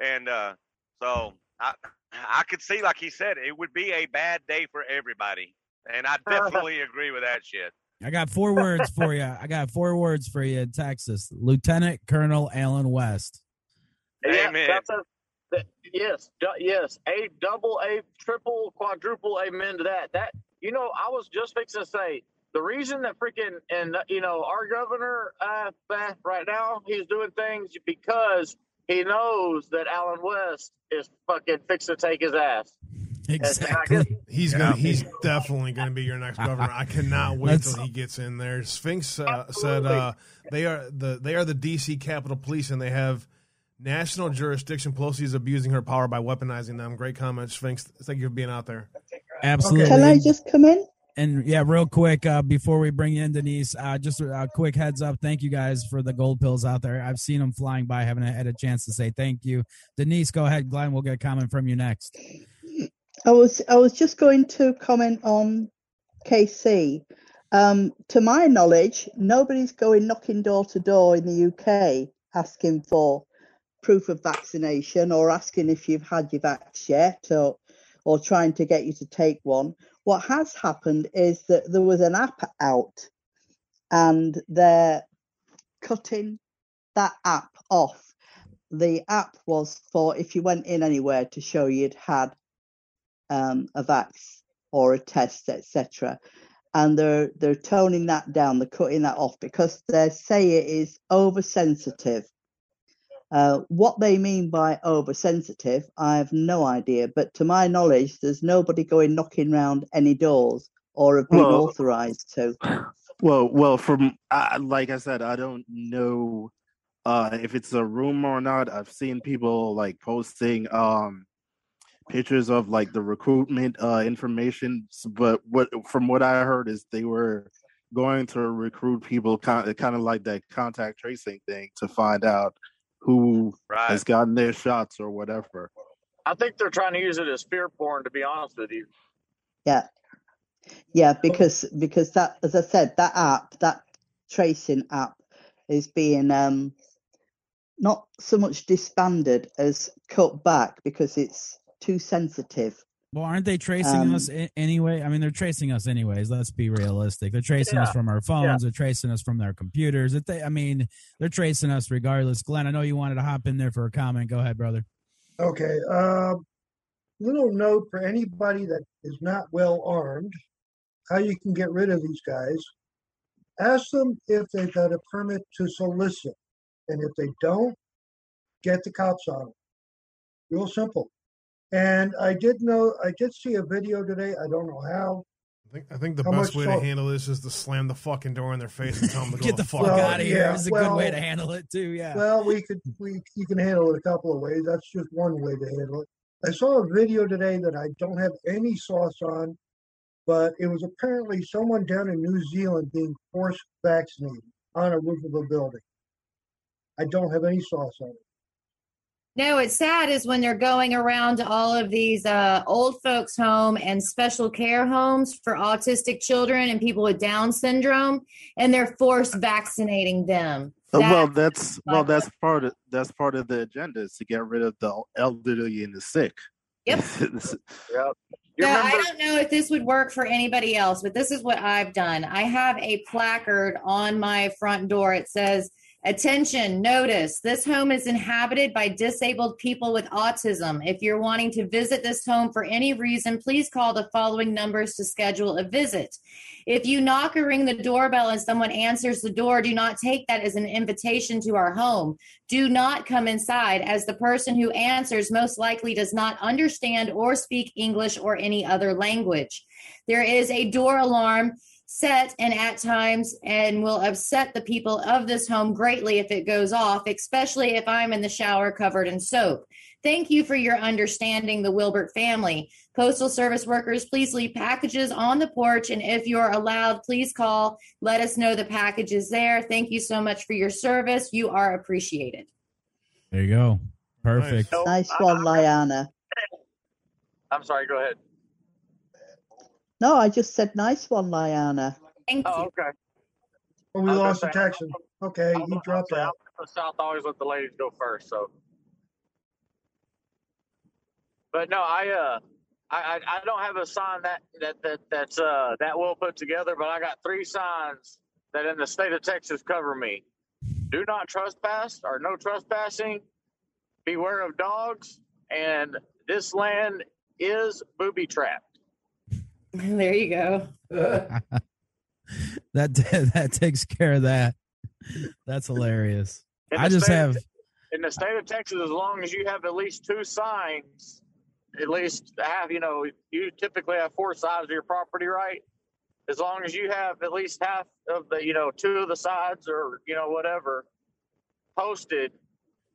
And uh, so I I could see, like he said, it would be a bad day for everybody. And I definitely agree with that shit. I got four words for you. I got four words for you in Texas. Lieutenant Colonel Allen West. Yeah, Amen. that's a, that, yes, du- yes, a double, a triple, quadruple, amen to that. That you know, I was just fixing to say the reason that freaking and you know our governor uh, right now he's doing things because he knows that Allen West is fucking fixing to take his ass. Exactly. He's gonna. He's definitely gonna be your next governor. I cannot wait That's- till he gets in there. Sphinx uh, said uh, they are the they are the DC Capitol Police and they have national jurisdiction. Pelosi is abusing her power by weaponizing them. Great comment, Sphinx. Thank you for being out there. Absolutely. Can I just come in? And yeah, real quick uh, before we bring in, Denise, uh, just a quick heads up. Thank you guys for the gold pills out there. I've seen them flying by. Haven't had a chance to say thank you. Denise, go ahead. Glenn, we'll get a comment from you next. I was I was just going to comment on KC. Um, to my knowledge, nobody's going knocking door to door in the UK asking for proof of vaccination or asking if you've had your vax yet or or trying to get you to take one. What has happened is that there was an app out and they're cutting that app off. The app was for if you went in anywhere to show you'd had um, a vax or a test, etc. And they're they're toning that down, they're cutting that off because they say it is oversensitive. Uh, what they mean by oversensitive, I have no idea. But to my knowledge, there's nobody going knocking round any doors or have been Well- authorised to. Well, well, from uh, like I said, I don't know uh, if it's a rumor or not. I've seen people like posting um, pictures of like the recruitment uh, information, but what from what I heard is they were going to recruit people, kind of, kind of like that contact tracing thing, to find out who Right. has gotten their shots or whatever. I think they're trying to use it as fear porn. To be honest with you. Yeah. Yeah, because because that as I said, that app, that tracing app is being um not so much disbanded as cut back because it's too sensitive Well, aren't they tracing Um, us a- anyway? I mean, they're tracing us anyways. Let's be realistic. They're tracing us from our phones. Yeah. They're tracing us from their computers. If they, I mean, they're tracing us regardless. Glenn, I know you wanted to hop in there for a comment. Go ahead, brother. Okay. Um, little note for anybody that is not well armed, how you can get rid of these guys. Ask them if they've got a permit to solicit, and if they don't, get the cops on them. Real simple. And I did know, I did see a video today. I don't know how. I think, I think the How best much way to handle this is to slam the fucking door in their face and tell them to go Get the the fuck fuck Well, out of here. yeah, It's a good way to handle it too. Yeah. Well, we could we you can handle it a couple of ways. That's just one way to handle it. I saw a video today that I don't have any sauce on, but it was apparently someone down in New Zealand being forced vaccinated on a roof of a building. I don't have any sauce on it. No, it's sad is when they're going around to all of these uh, old folks' home and special care homes for autistic children and people with Down syndrome, and they're forced vaccinating them. Uh, well, that's well, that's part of that's part of the agenda is to get rid of the elderly and the sick. Yep. Yep. You No, I don't know if this would work for anybody else, but this is what I've done. I have a placard on my front door. It says, Attention, notice this home is inhabited by disabled people with autism. If you're wanting to visit this home for any reason, please call the following numbers to schedule a visit. If you knock or ring the doorbell and someone answers the door, do not take that as an invitation to our home. Do not come inside, as the person who answers most likely does not understand or speak English or any other language. There is a door alarm set and at times and will upset the people of this home greatly if it goes off, especially if I'm in the shower covered in soap. Thank you for your understanding, the Wilbert family. Postal Service workers, please leave packages on the porch. And if you're allowed, please call. Let us know the package is there. Thank you so much for your service. You are appreciated. There you go. Perfect. No, Nice I- one, Liana. I'm sorry. Go ahead. No, I just said nice one, Liana. Thank Oh, you. okay. Oh, we I was gonna lost the say, Texan. Okay, I'm he dropped I'm out. The South always let the ladies go first. So, but no, I uh, I I, I don't have a sign that that that that's uh that well put together, but I got three signs that in the state of Texas cover me. Do not trespass or no trespassing. Beware of dogs, and this land is booby trapped. There you go. that that takes care of that. That's hilarious. I just state- have in the state of Texas, as long as you have at least two signs, at least have you know you typically have four sides of your property, right? As long as you have at least half of the you know two of the sides or you know whatever posted,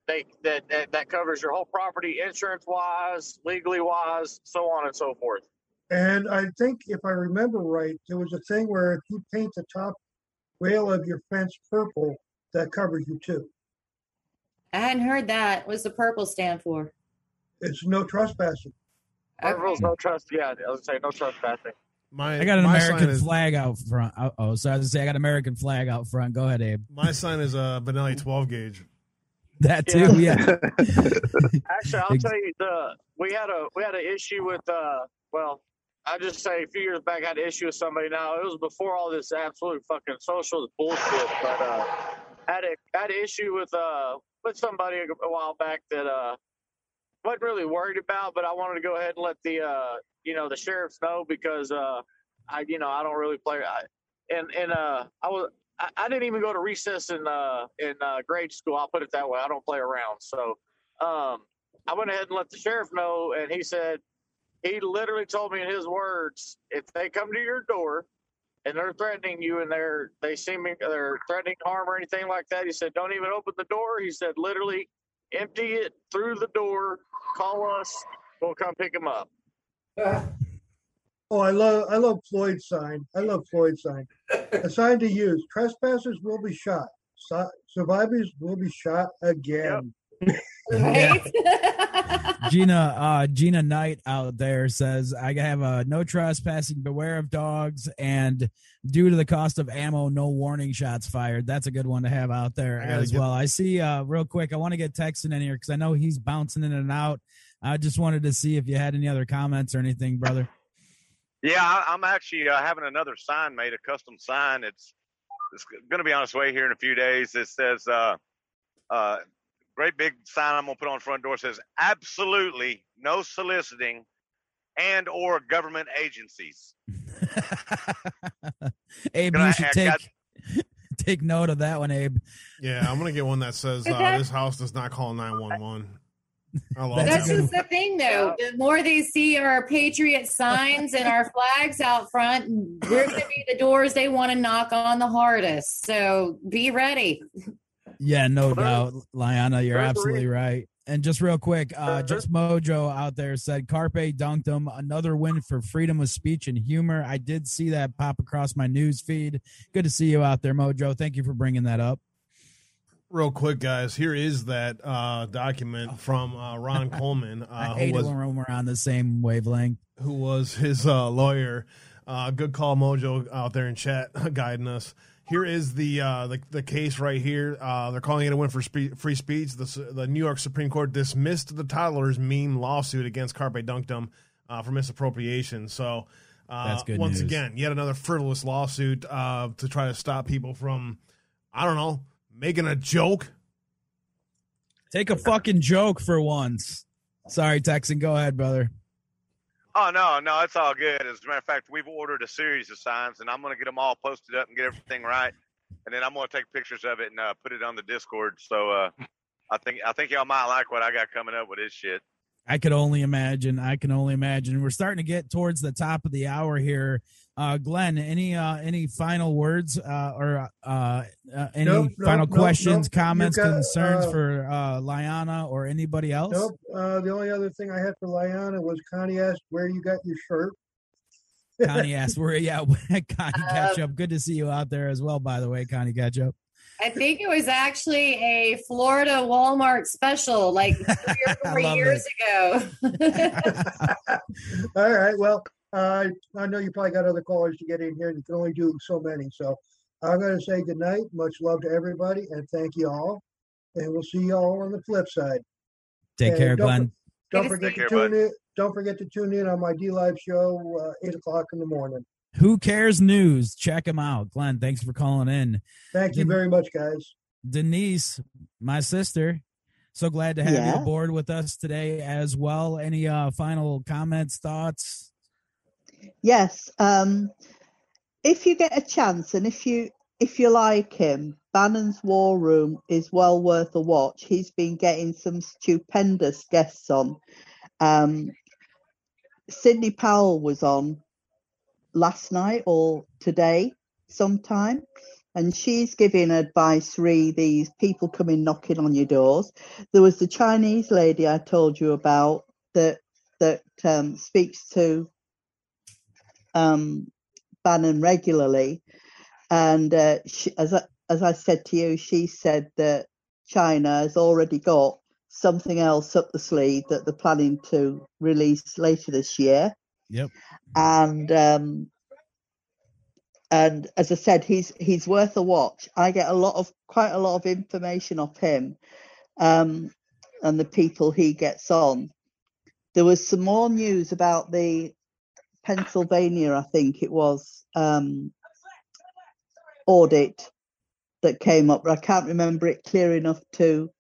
they that that, that covers your whole property, insurance wise, legally wise, so on and so forth. And I think if I remember right, there was a thing where if you paint the top rail of your fence purple, that covers you too. I hadn't heard that. What's the purple stand for? It's no trespassing. Rules no trust. Yeah, I was say no trespassing. My I got an my sign American is- flag out front. Oh, oh, so I was to say I got an American flag out front. Go ahead, Abe. My sign is a Benelli 12 gauge. That too, yeah. Actually, I'll Ex- tell you the we had a we had an issue with uh well I just say a few years back I had an issue with somebody. Now it was before all this absolute fucking social bullshit, but uh had a had an issue with uh with somebody a while back that uh wasn't really worried about, but I wanted to go ahead and let the uh you know the sheriffs know because uh I you know I don't really play I, and and uh I was I, I didn't even go to recess in uh in uh grade school. I'll put it that way. I don't play around. So um I went ahead and let the sheriff know and he said he literally told me in his words, if they come to your door and they're threatening you and they're they seem they're threatening harm or anything like that, he said, Don't even open the door. He said literally empty it through the door, call us, we'll come pick him up. Oh, I love I love Floyd's sign. I love Floyd's sign. A sign to use: trespassers will be shot. Su- survivors will be shot again. Right? Gina uh Gina Knight out there says I have a no trespassing, beware of dogs, and due to the cost of ammo, no warning shots fired. That's a good one to have out there as get- well. I see uh real quick, I want to get Texan in here because I know he's bouncing in and out. I just wanted to see if you had any other comments or anything, brother. Yeah, I, I'm actually uh, having another sign made, a custom sign. It's it's going to be on its way here in a few days. It says, uh, uh, great big sign I'm going to put on the front door says, absolutely no soliciting and or government agencies. Abe, Gonna- you should I take got- take note of that one, Abe. Yeah, I'm gonna get one that says uh, that- this house does not call 911. I love That's That's that. just the thing, though. The more they see our patriot signs and our flags out front, we're going to be the doors they want to knock on the hardest. So be ready. Yeah, no Well, there's- doubt, Liana, you're absolutely reason- right. And just real quick, uh, just Mojo out there said Carpe Donktum. Another win for freedom of speech and humor. I did see that pop across my news feed. Good to see you out there, Mojo. Thank you for bringing that up. Real quick, guys. Here is that uh, document from uh, Ron Coleman, uh, I who hate was when we're on the same wavelength. who was his uh, lawyer. Uh, good call, Mojo, out there in chat guiding us. Here is the uh, the, the case right here. Uh, they're calling it a win for spe- free speech. The, the New York Supreme Court dismissed the toddler's meme lawsuit against Carpe Donktum uh, for misappropriation. So, uh, once news. again, yet another frivolous lawsuit uh, to try to stop people from, I don't know, making a joke. Take a fucking joke for once. Sorry, Texan. Go ahead, brother. Oh no, no, it's all good. As a matter of fact, we've ordered a series of signs, and I'm going to get them all posted up and get everything right, and then I'm going to take pictures of it and uh, put it on the Discord. So uh, I think I think y'all might like what I got coming up with this shit. I could only imagine. I can only imagine. We're starting to get towards the top of the hour here. Uh, Glenn, any uh, any final words uh, or uh, uh, any Nope, nope, final nope, questions, nope. comments, got, concerns uh, for uh, Liana or anybody else? Nope. Uh, the only other thing I had for Liana was Connie asked where you got your shirt. Connie asked where. Yeah, Connie Ketchup. Good to see you out there as well. By the way, Connie Ketchup. I think it was actually a Florida Walmart special like three or four love years ago. All right. Well, uh, I know you probably got other callers to get in here, and you can only do so many. So I'm going to say good night. Much love to everybody, and thank you all. And we'll see you all on the flip side. Take And care, don't Glenn. Don't forget to care, tune bud. in. Don't forget to tune in on my DLive show, uh, eight o'clock in the morning. Who cares news? Check him out, Glenn. Thanks for calling in. Thank you very much, guys. Denise, my sister. So glad to have you aboard with us today as well. Any uh, final comments, thoughts? Yes. Um, if you get a chance, and if you if you like him, Bannon's War Room is well worth a watch. He's been getting some stupendous guests on. Um, Sidney Powell was on last night or today sometime, and she's giving advice re these people coming knocking on your doors. There was the Chinese lady I told you about that that um, speaks to um, Bannon regularly, and uh, she, as I, as I said to you, she said that China has already got something else up the sleeve that they're planning to release later this year, Yep. and um, and as I said, he's he's worth a watch. I get a lot of quite a lot of information off him, um, and the people he gets on. There was some more news about the Pennsylvania, I think it was, um, audit that came up. but I can't remember it clear enough to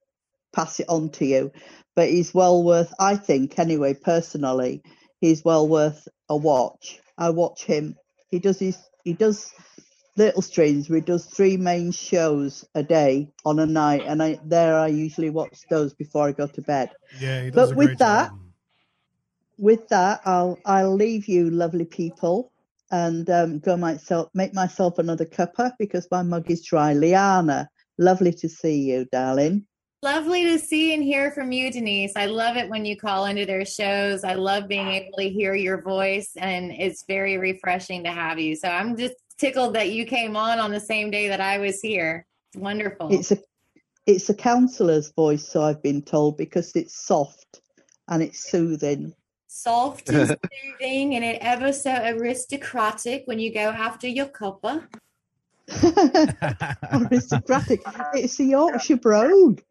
pass it on to you. But he's well worth, I think, anyway, personally, he's well worth a watch. I watch him. He does his, he does little streams where he does three main shows a day on a night, and I there I usually watch those before I go to bed. Yeah, But a with that, job. With that, I'll I'll leave you, lovely people, and um, go myself make myself another cuppa because my mug is dry. Liana, lovely to see you, darling. Lovely to see and hear from you, Denise. I love it when you call into their shows. I love being able to hear your voice, and it's very refreshing to have you. So I'm just tickled that you came on on the same day that I was here. It's wonderful. It's a it's a counsellor's voice, so I've been told, because it's soft and it's soothing. Soft and soothing, and it ever so aristocratic when you go after your copper. Aristocratic. It's the Yorkshire brogue.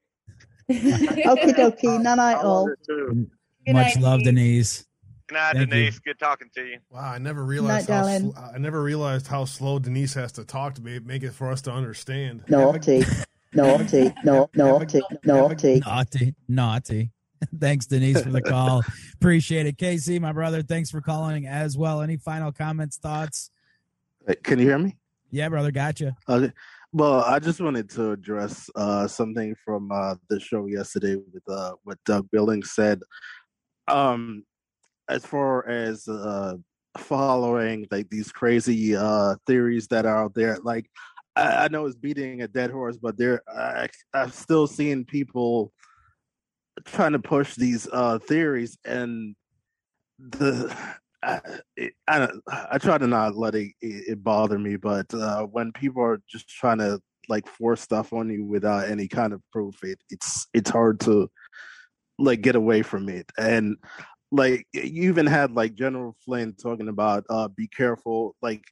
Okie dokie, night night all. it too. Good Much night, love, Denise. Denise. Good night, Thank you. Good talking to you. Wow, I never realized night, how sl- I never realized how slow Denise has to talk to be make it for us to understand. Naughty, naughty, no, naughty, naughty. Naughty, naughty. Thanks, Denise, for the call. Appreciate it. Casey, my brother, thanks for calling as well. Any final comments, thoughts? Can you hear me? Yeah, brother, gotcha. Okay. Well, I just wanted to address uh, something from uh, the show yesterday with uh, what Doug Billings said. Um, as far as uh, following like these crazy uh, theories that are out there, like I, I know it's beating a dead horse, but there I, I've still seen people trying to push these uh, theories, and the I, I I try to not let it, it, it bother me, but uh, when people are just trying to like force stuff on you without any kind of proof, it it's it's hard to like get away from it. And like you even had like General Flynn talking about uh, be careful. Like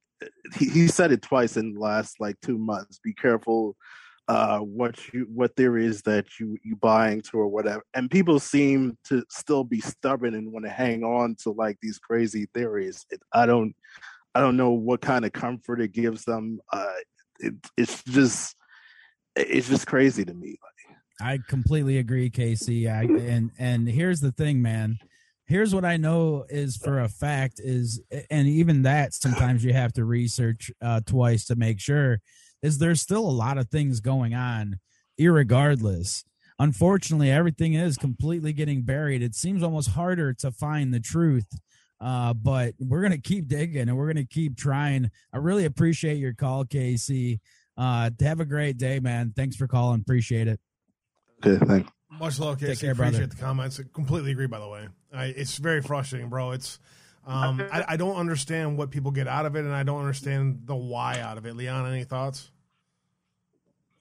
he, he said it twice in the last like two months. Be careful uh what you what theories that you you buy into or whatever and people seem to still be stubborn and want to hang on to like these crazy theories it, i don't i don't know what kind of comfort it gives them uh it, it's just it's just crazy to me I completely agree, Casey. I, and and here's the thing, man. Here's what I know is for a fact is, and even that sometimes you have to research uh, twice to make sure. Is there's still a lot of things going on, irregardless. Unfortunately, everything is completely getting buried. It seems almost harder to find the truth, uh, but we're gonna keep digging and we're gonna keep trying. I really appreciate your call, Casey. Uh, have a great day, man. Thanks for calling. Appreciate it. okay thanks Much love, Take Casey. care, brother. Appreciate the comments. I completely agree. By the way, I, it's very frustrating, bro. It's um, I, I don't understand what people get out of it, and I don't understand the why out of it. Leon, any thoughts?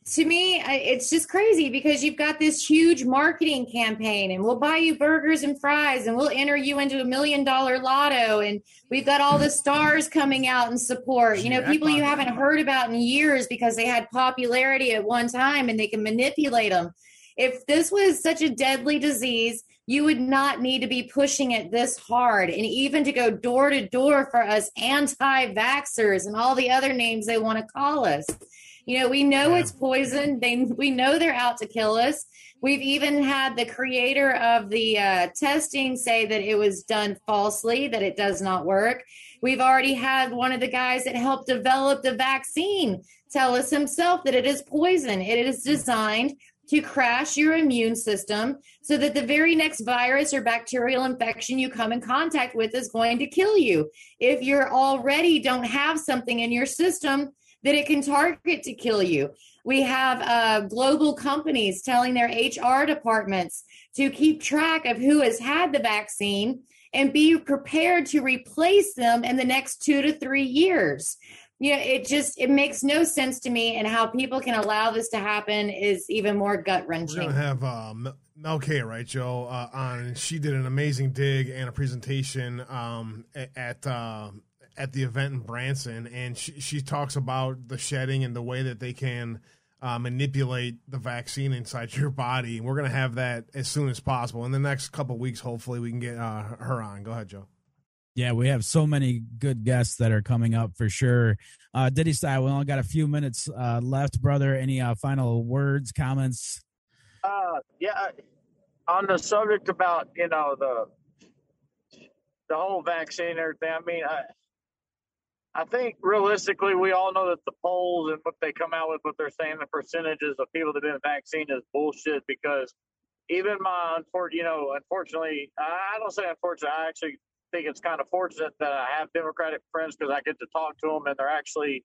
To me, it's just crazy because you've got this huge marketing campaign, and we'll buy you burgers and fries, and we'll enter you into a million dollar lotto, and we've got all the stars coming out in support. You know, people you haven't heard about in years because they had popularity at one time, and they can manipulate them. If this was such a deadly disease, you would not need to be pushing it this hard, and even to go door to door for us anti-vaxxers and all the other names they want to call us. You know, we know it's poison. They we know they're out to kill us. We've even had the creator of the uh, testing say that it was done falsely, that it does not work. We've already had one of the guys that helped develop the vaccine tell us himself that it is poison. It is designed to crash your immune system so that the very next virus or bacterial infection you come in contact with is going to kill you. If you're already don't have something in your system, that it can target to kill you. We have uh, global companies telling their HR departments to keep track of who has had the vaccine and be prepared to replace them in the next two to three years. You know, it just it makes no sense to me, and how people can allow this to happen is even more gut wrenching. We're gonna have uh, Mel- K, right, Joe, uh, on, she did an amazing dig and a presentation um, a- at uh, at the event in Branson, and she she talks about the shedding and the way that they can uh, manipulate the vaccine inside your body. And we're gonna have that as soon as possible in the next couple weeks. Hopefully, we can get uh, her on. Go ahead, Joe. Yeah, we have so many good guests that are coming up for sure. Uh, Diddy style, we only got a few minutes uh, left, brother. Any uh, final words, comments? Uh, yeah. On the subject about you know the the whole vaccine and everything, I mean, I I think realistically, we all know that the polls and what they come out with, what they're saying, the percentages of people that have been vaccinated is bullshit. Because even my you know, unfortunately, I don't say unfortunate. I actually think it's kind of fortunate that I have Democratic friends because I get to talk to them, and they're actually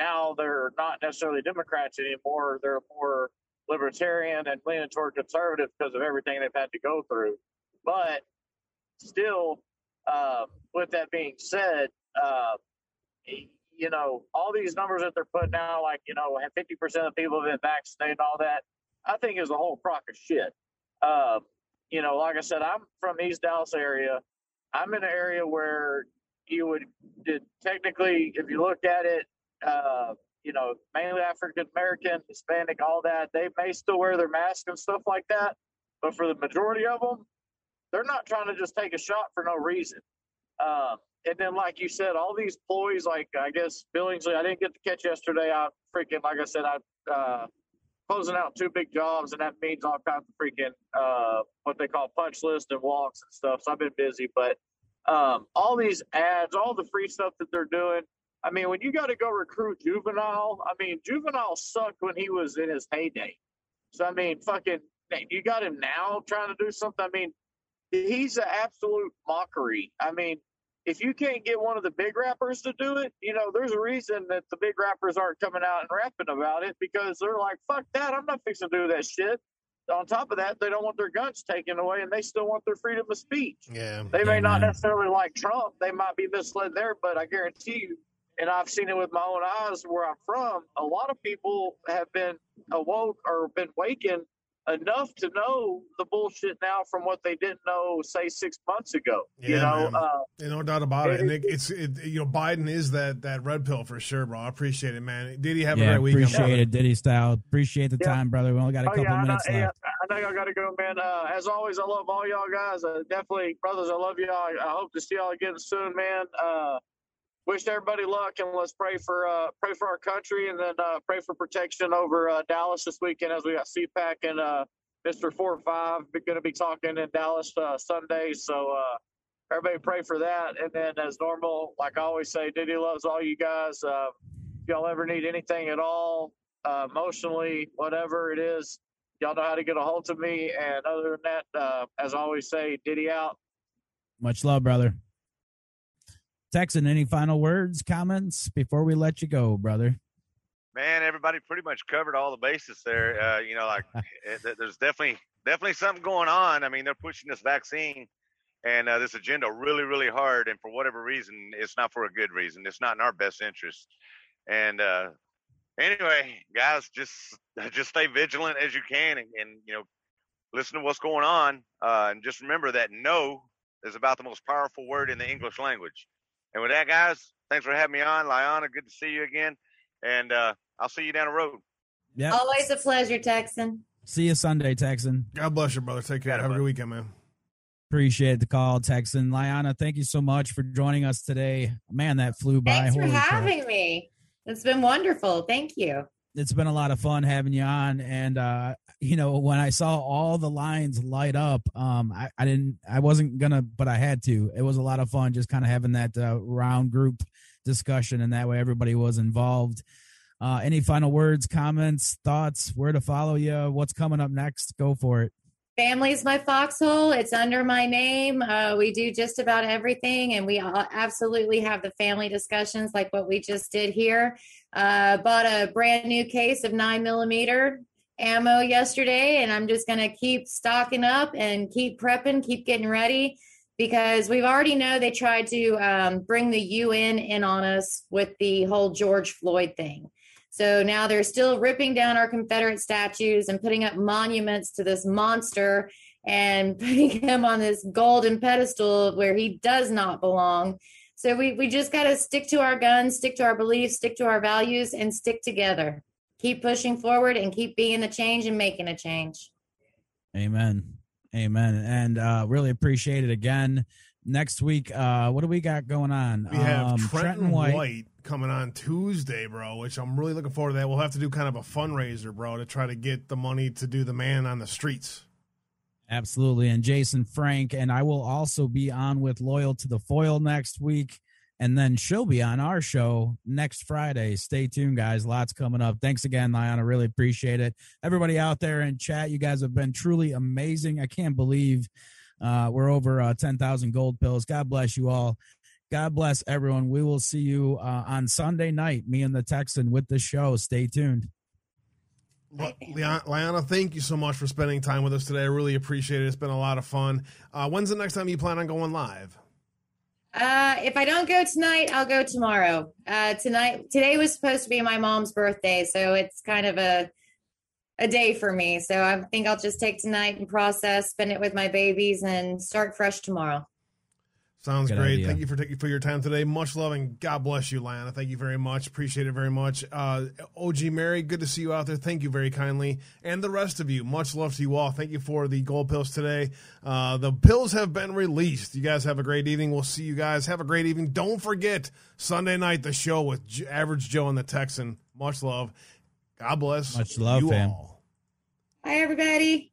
now they're not necessarily Democrats anymore. They're more libertarian and leaning toward conservative because of everything they've had to go through. But still, uh, with that being said, uh, you know, all these numbers that they're putting out, like, you know, 50% of people have been vaccinated and all that, I think is a whole crock of shit. Uh, you know, like I said, I'm from East Dallas area. I'm in an area where you would technically, if you look at it, uh, you know, mainly African American, Hispanic, all that, they may still wear their mask and stuff like that. But for the majority of them, they're not trying to just take a shot for no reason. Uh, and then, like you said, all these ploys, like I guess Billingsley, I didn't get to catch yesterday. I freaking, like I said, I uh, closing out two big jobs, and that means all kinds of freaking uh, what they call punch list and walks and stuff. So I've been busy, but um, all these ads, all the free stuff that they're doing. I mean, when you got to go recruit juvenile, I mean, juvenile sucked when he was in his heyday. So I mean, fucking, you got him now trying to do something. I mean, he's an absolute mockery. I mean, if you can't get one of the big rappers to do it, you know, there's a reason that the big rappers aren't coming out and rapping about it because they're like, fuck that, I'm not fixing to do that shit. On top of that, they don't want their guns taken away and they still want their freedom of speech. Yeah. They may Yeah, not man. necessarily like Trump, they might be misled there, but I guarantee you, and I've seen it with my own eyes where I'm from, a lot of people have been awoke or been wakened enough to know the bullshit now from what they didn't know, say, six months ago. you know, uh, Yeah, no doubt about it. it- And it, it's it, you know Biden is that that red pill for sure, bro. I appreciate it, man. Did he have a yeah, great weekend? appreciate brother? it, Diddy style. Appreciate the Yeah. time, brother. We only got a Oh, couple yeah, I know, minutes yeah, left. I know y'all got to go, man. Uh, as always, I love all y'all guys. Uh, definitely, brothers, I love y'all. I, I hope to see y'all again soon, man. Wish everybody luck, and let's pray for uh, pray for our country, and then uh, pray for protection over uh, Dallas this weekend as we got CPAC and uh, Mr. Four Five. Going to be talking in Dallas uh, Sunday, so uh, everybody pray for that. And then, as normal, like I always say, Diddy loves all you guys. If y'all ever need anything at all, emotionally, whatever it is, y'all know how to get a hold of me. And other than that, as I always say, Diddy out. Much love, brother. Texan, any final words, comments before we let you go, brother? Man, everybody pretty much covered all the bases there. Uh, you know, like it, there's definitely definitely something going on. I mean, they're pushing this vaccine and uh, this agenda really, really hard, and for whatever reason, it's not for a good reason. It's not in our best interest. And uh, anyway, guys, just just stay vigilant as you can, and, and you know, listen to what's going on, uh, and just remember that no is about the most powerful word in the English language. And with that, guys, thanks for having me on, Liana. Good to see you again, and uh, I'll see you down the road. Yeah. Always a pleasure, Texan. See you Sunday, Texan. God bless you, brother. Take care. Got it, Have a good weekend, man. Appreciate the call, Texan. Liana, thank you so much for joining us today. Man, that flew by. Thanks for Holy crap. having me. It's been wonderful. Thank you. It's been a lot of fun having you on. And uh you know when i saw all the lines light up um i, I didn't i wasn't gonna but i had to. It was a lot of fun just kind of having that uh, round group discussion and that way everybody was involved. Uh any final words comments thoughts where to follow you what's coming up next? Go for it Family's my foxhole. It's under my name. Uh, we do just about everything, and we absolutely have the family discussions like what we just did here. Uh, bought a brand new case of nine millimeter ammo yesterday, and I'm just going to keep stocking up and keep prepping, keep getting ready because we've already know they tried to um, bring the UN in on us with the whole George Floyd thing. So now they're still ripping down our Confederate statues and putting up monuments to this monster and putting him on this golden pedestal where he does not belong. So we, we just got to stick to our guns, stick to our beliefs, stick to our values, and stick together. Keep pushing forward and keep being the change and making a change. amen amen and uh really appreciate it again next week uh what do we got going on We have um, Trenton, White. Coming on Tuesday, bro, which I'm really looking forward to that. We'll have to do kind of a fundraiser, bro, to try to get the money to do the man on the streets. Absolutely. And Jason Frank. And I will also be on with Loyal to the Foil next week. And then she'll be on our show next Friday. Stay tuned, guys. Lots coming up. Thanks again, Liana. Really appreciate it. Everybody out there in chat, you guys have been truly amazing. I can't believe uh, we're over uh, 10,000 gold pills. God bless you all. God bless everyone. We will see you uh, on Sunday night, me and the Texan with the show. Stay tuned. Well, Liana, thank you so much for spending time with us today. I really appreciate it. It's been a lot of fun. Uh, when's the next time you plan on going live? Uh, if I don't go tonight, I'll go tomorrow. Uh, tonight, today was supposed to be my mom's birthday, so it's kind of a a day for me. So I think I'll just take tonight and process, spend it with my babies, and start fresh tomorrow. Sounds Good great. idea. Thank you for taking for your time today. Much love and God bless you, Lana. Thank you very much. Appreciate it very much. Uh, OG Mary, good to see you out there. Thank you very kindly, and the rest of you. Much love to you all. Thank you for the gold pills today. Uh, the pills have been released. You guys have a great evening. We'll see you guys. Have a great evening. Don't forget Sunday night the show with J- Average Joe and the Texan. Much love. God bless. Much love, you fam. all. Hi, everybody.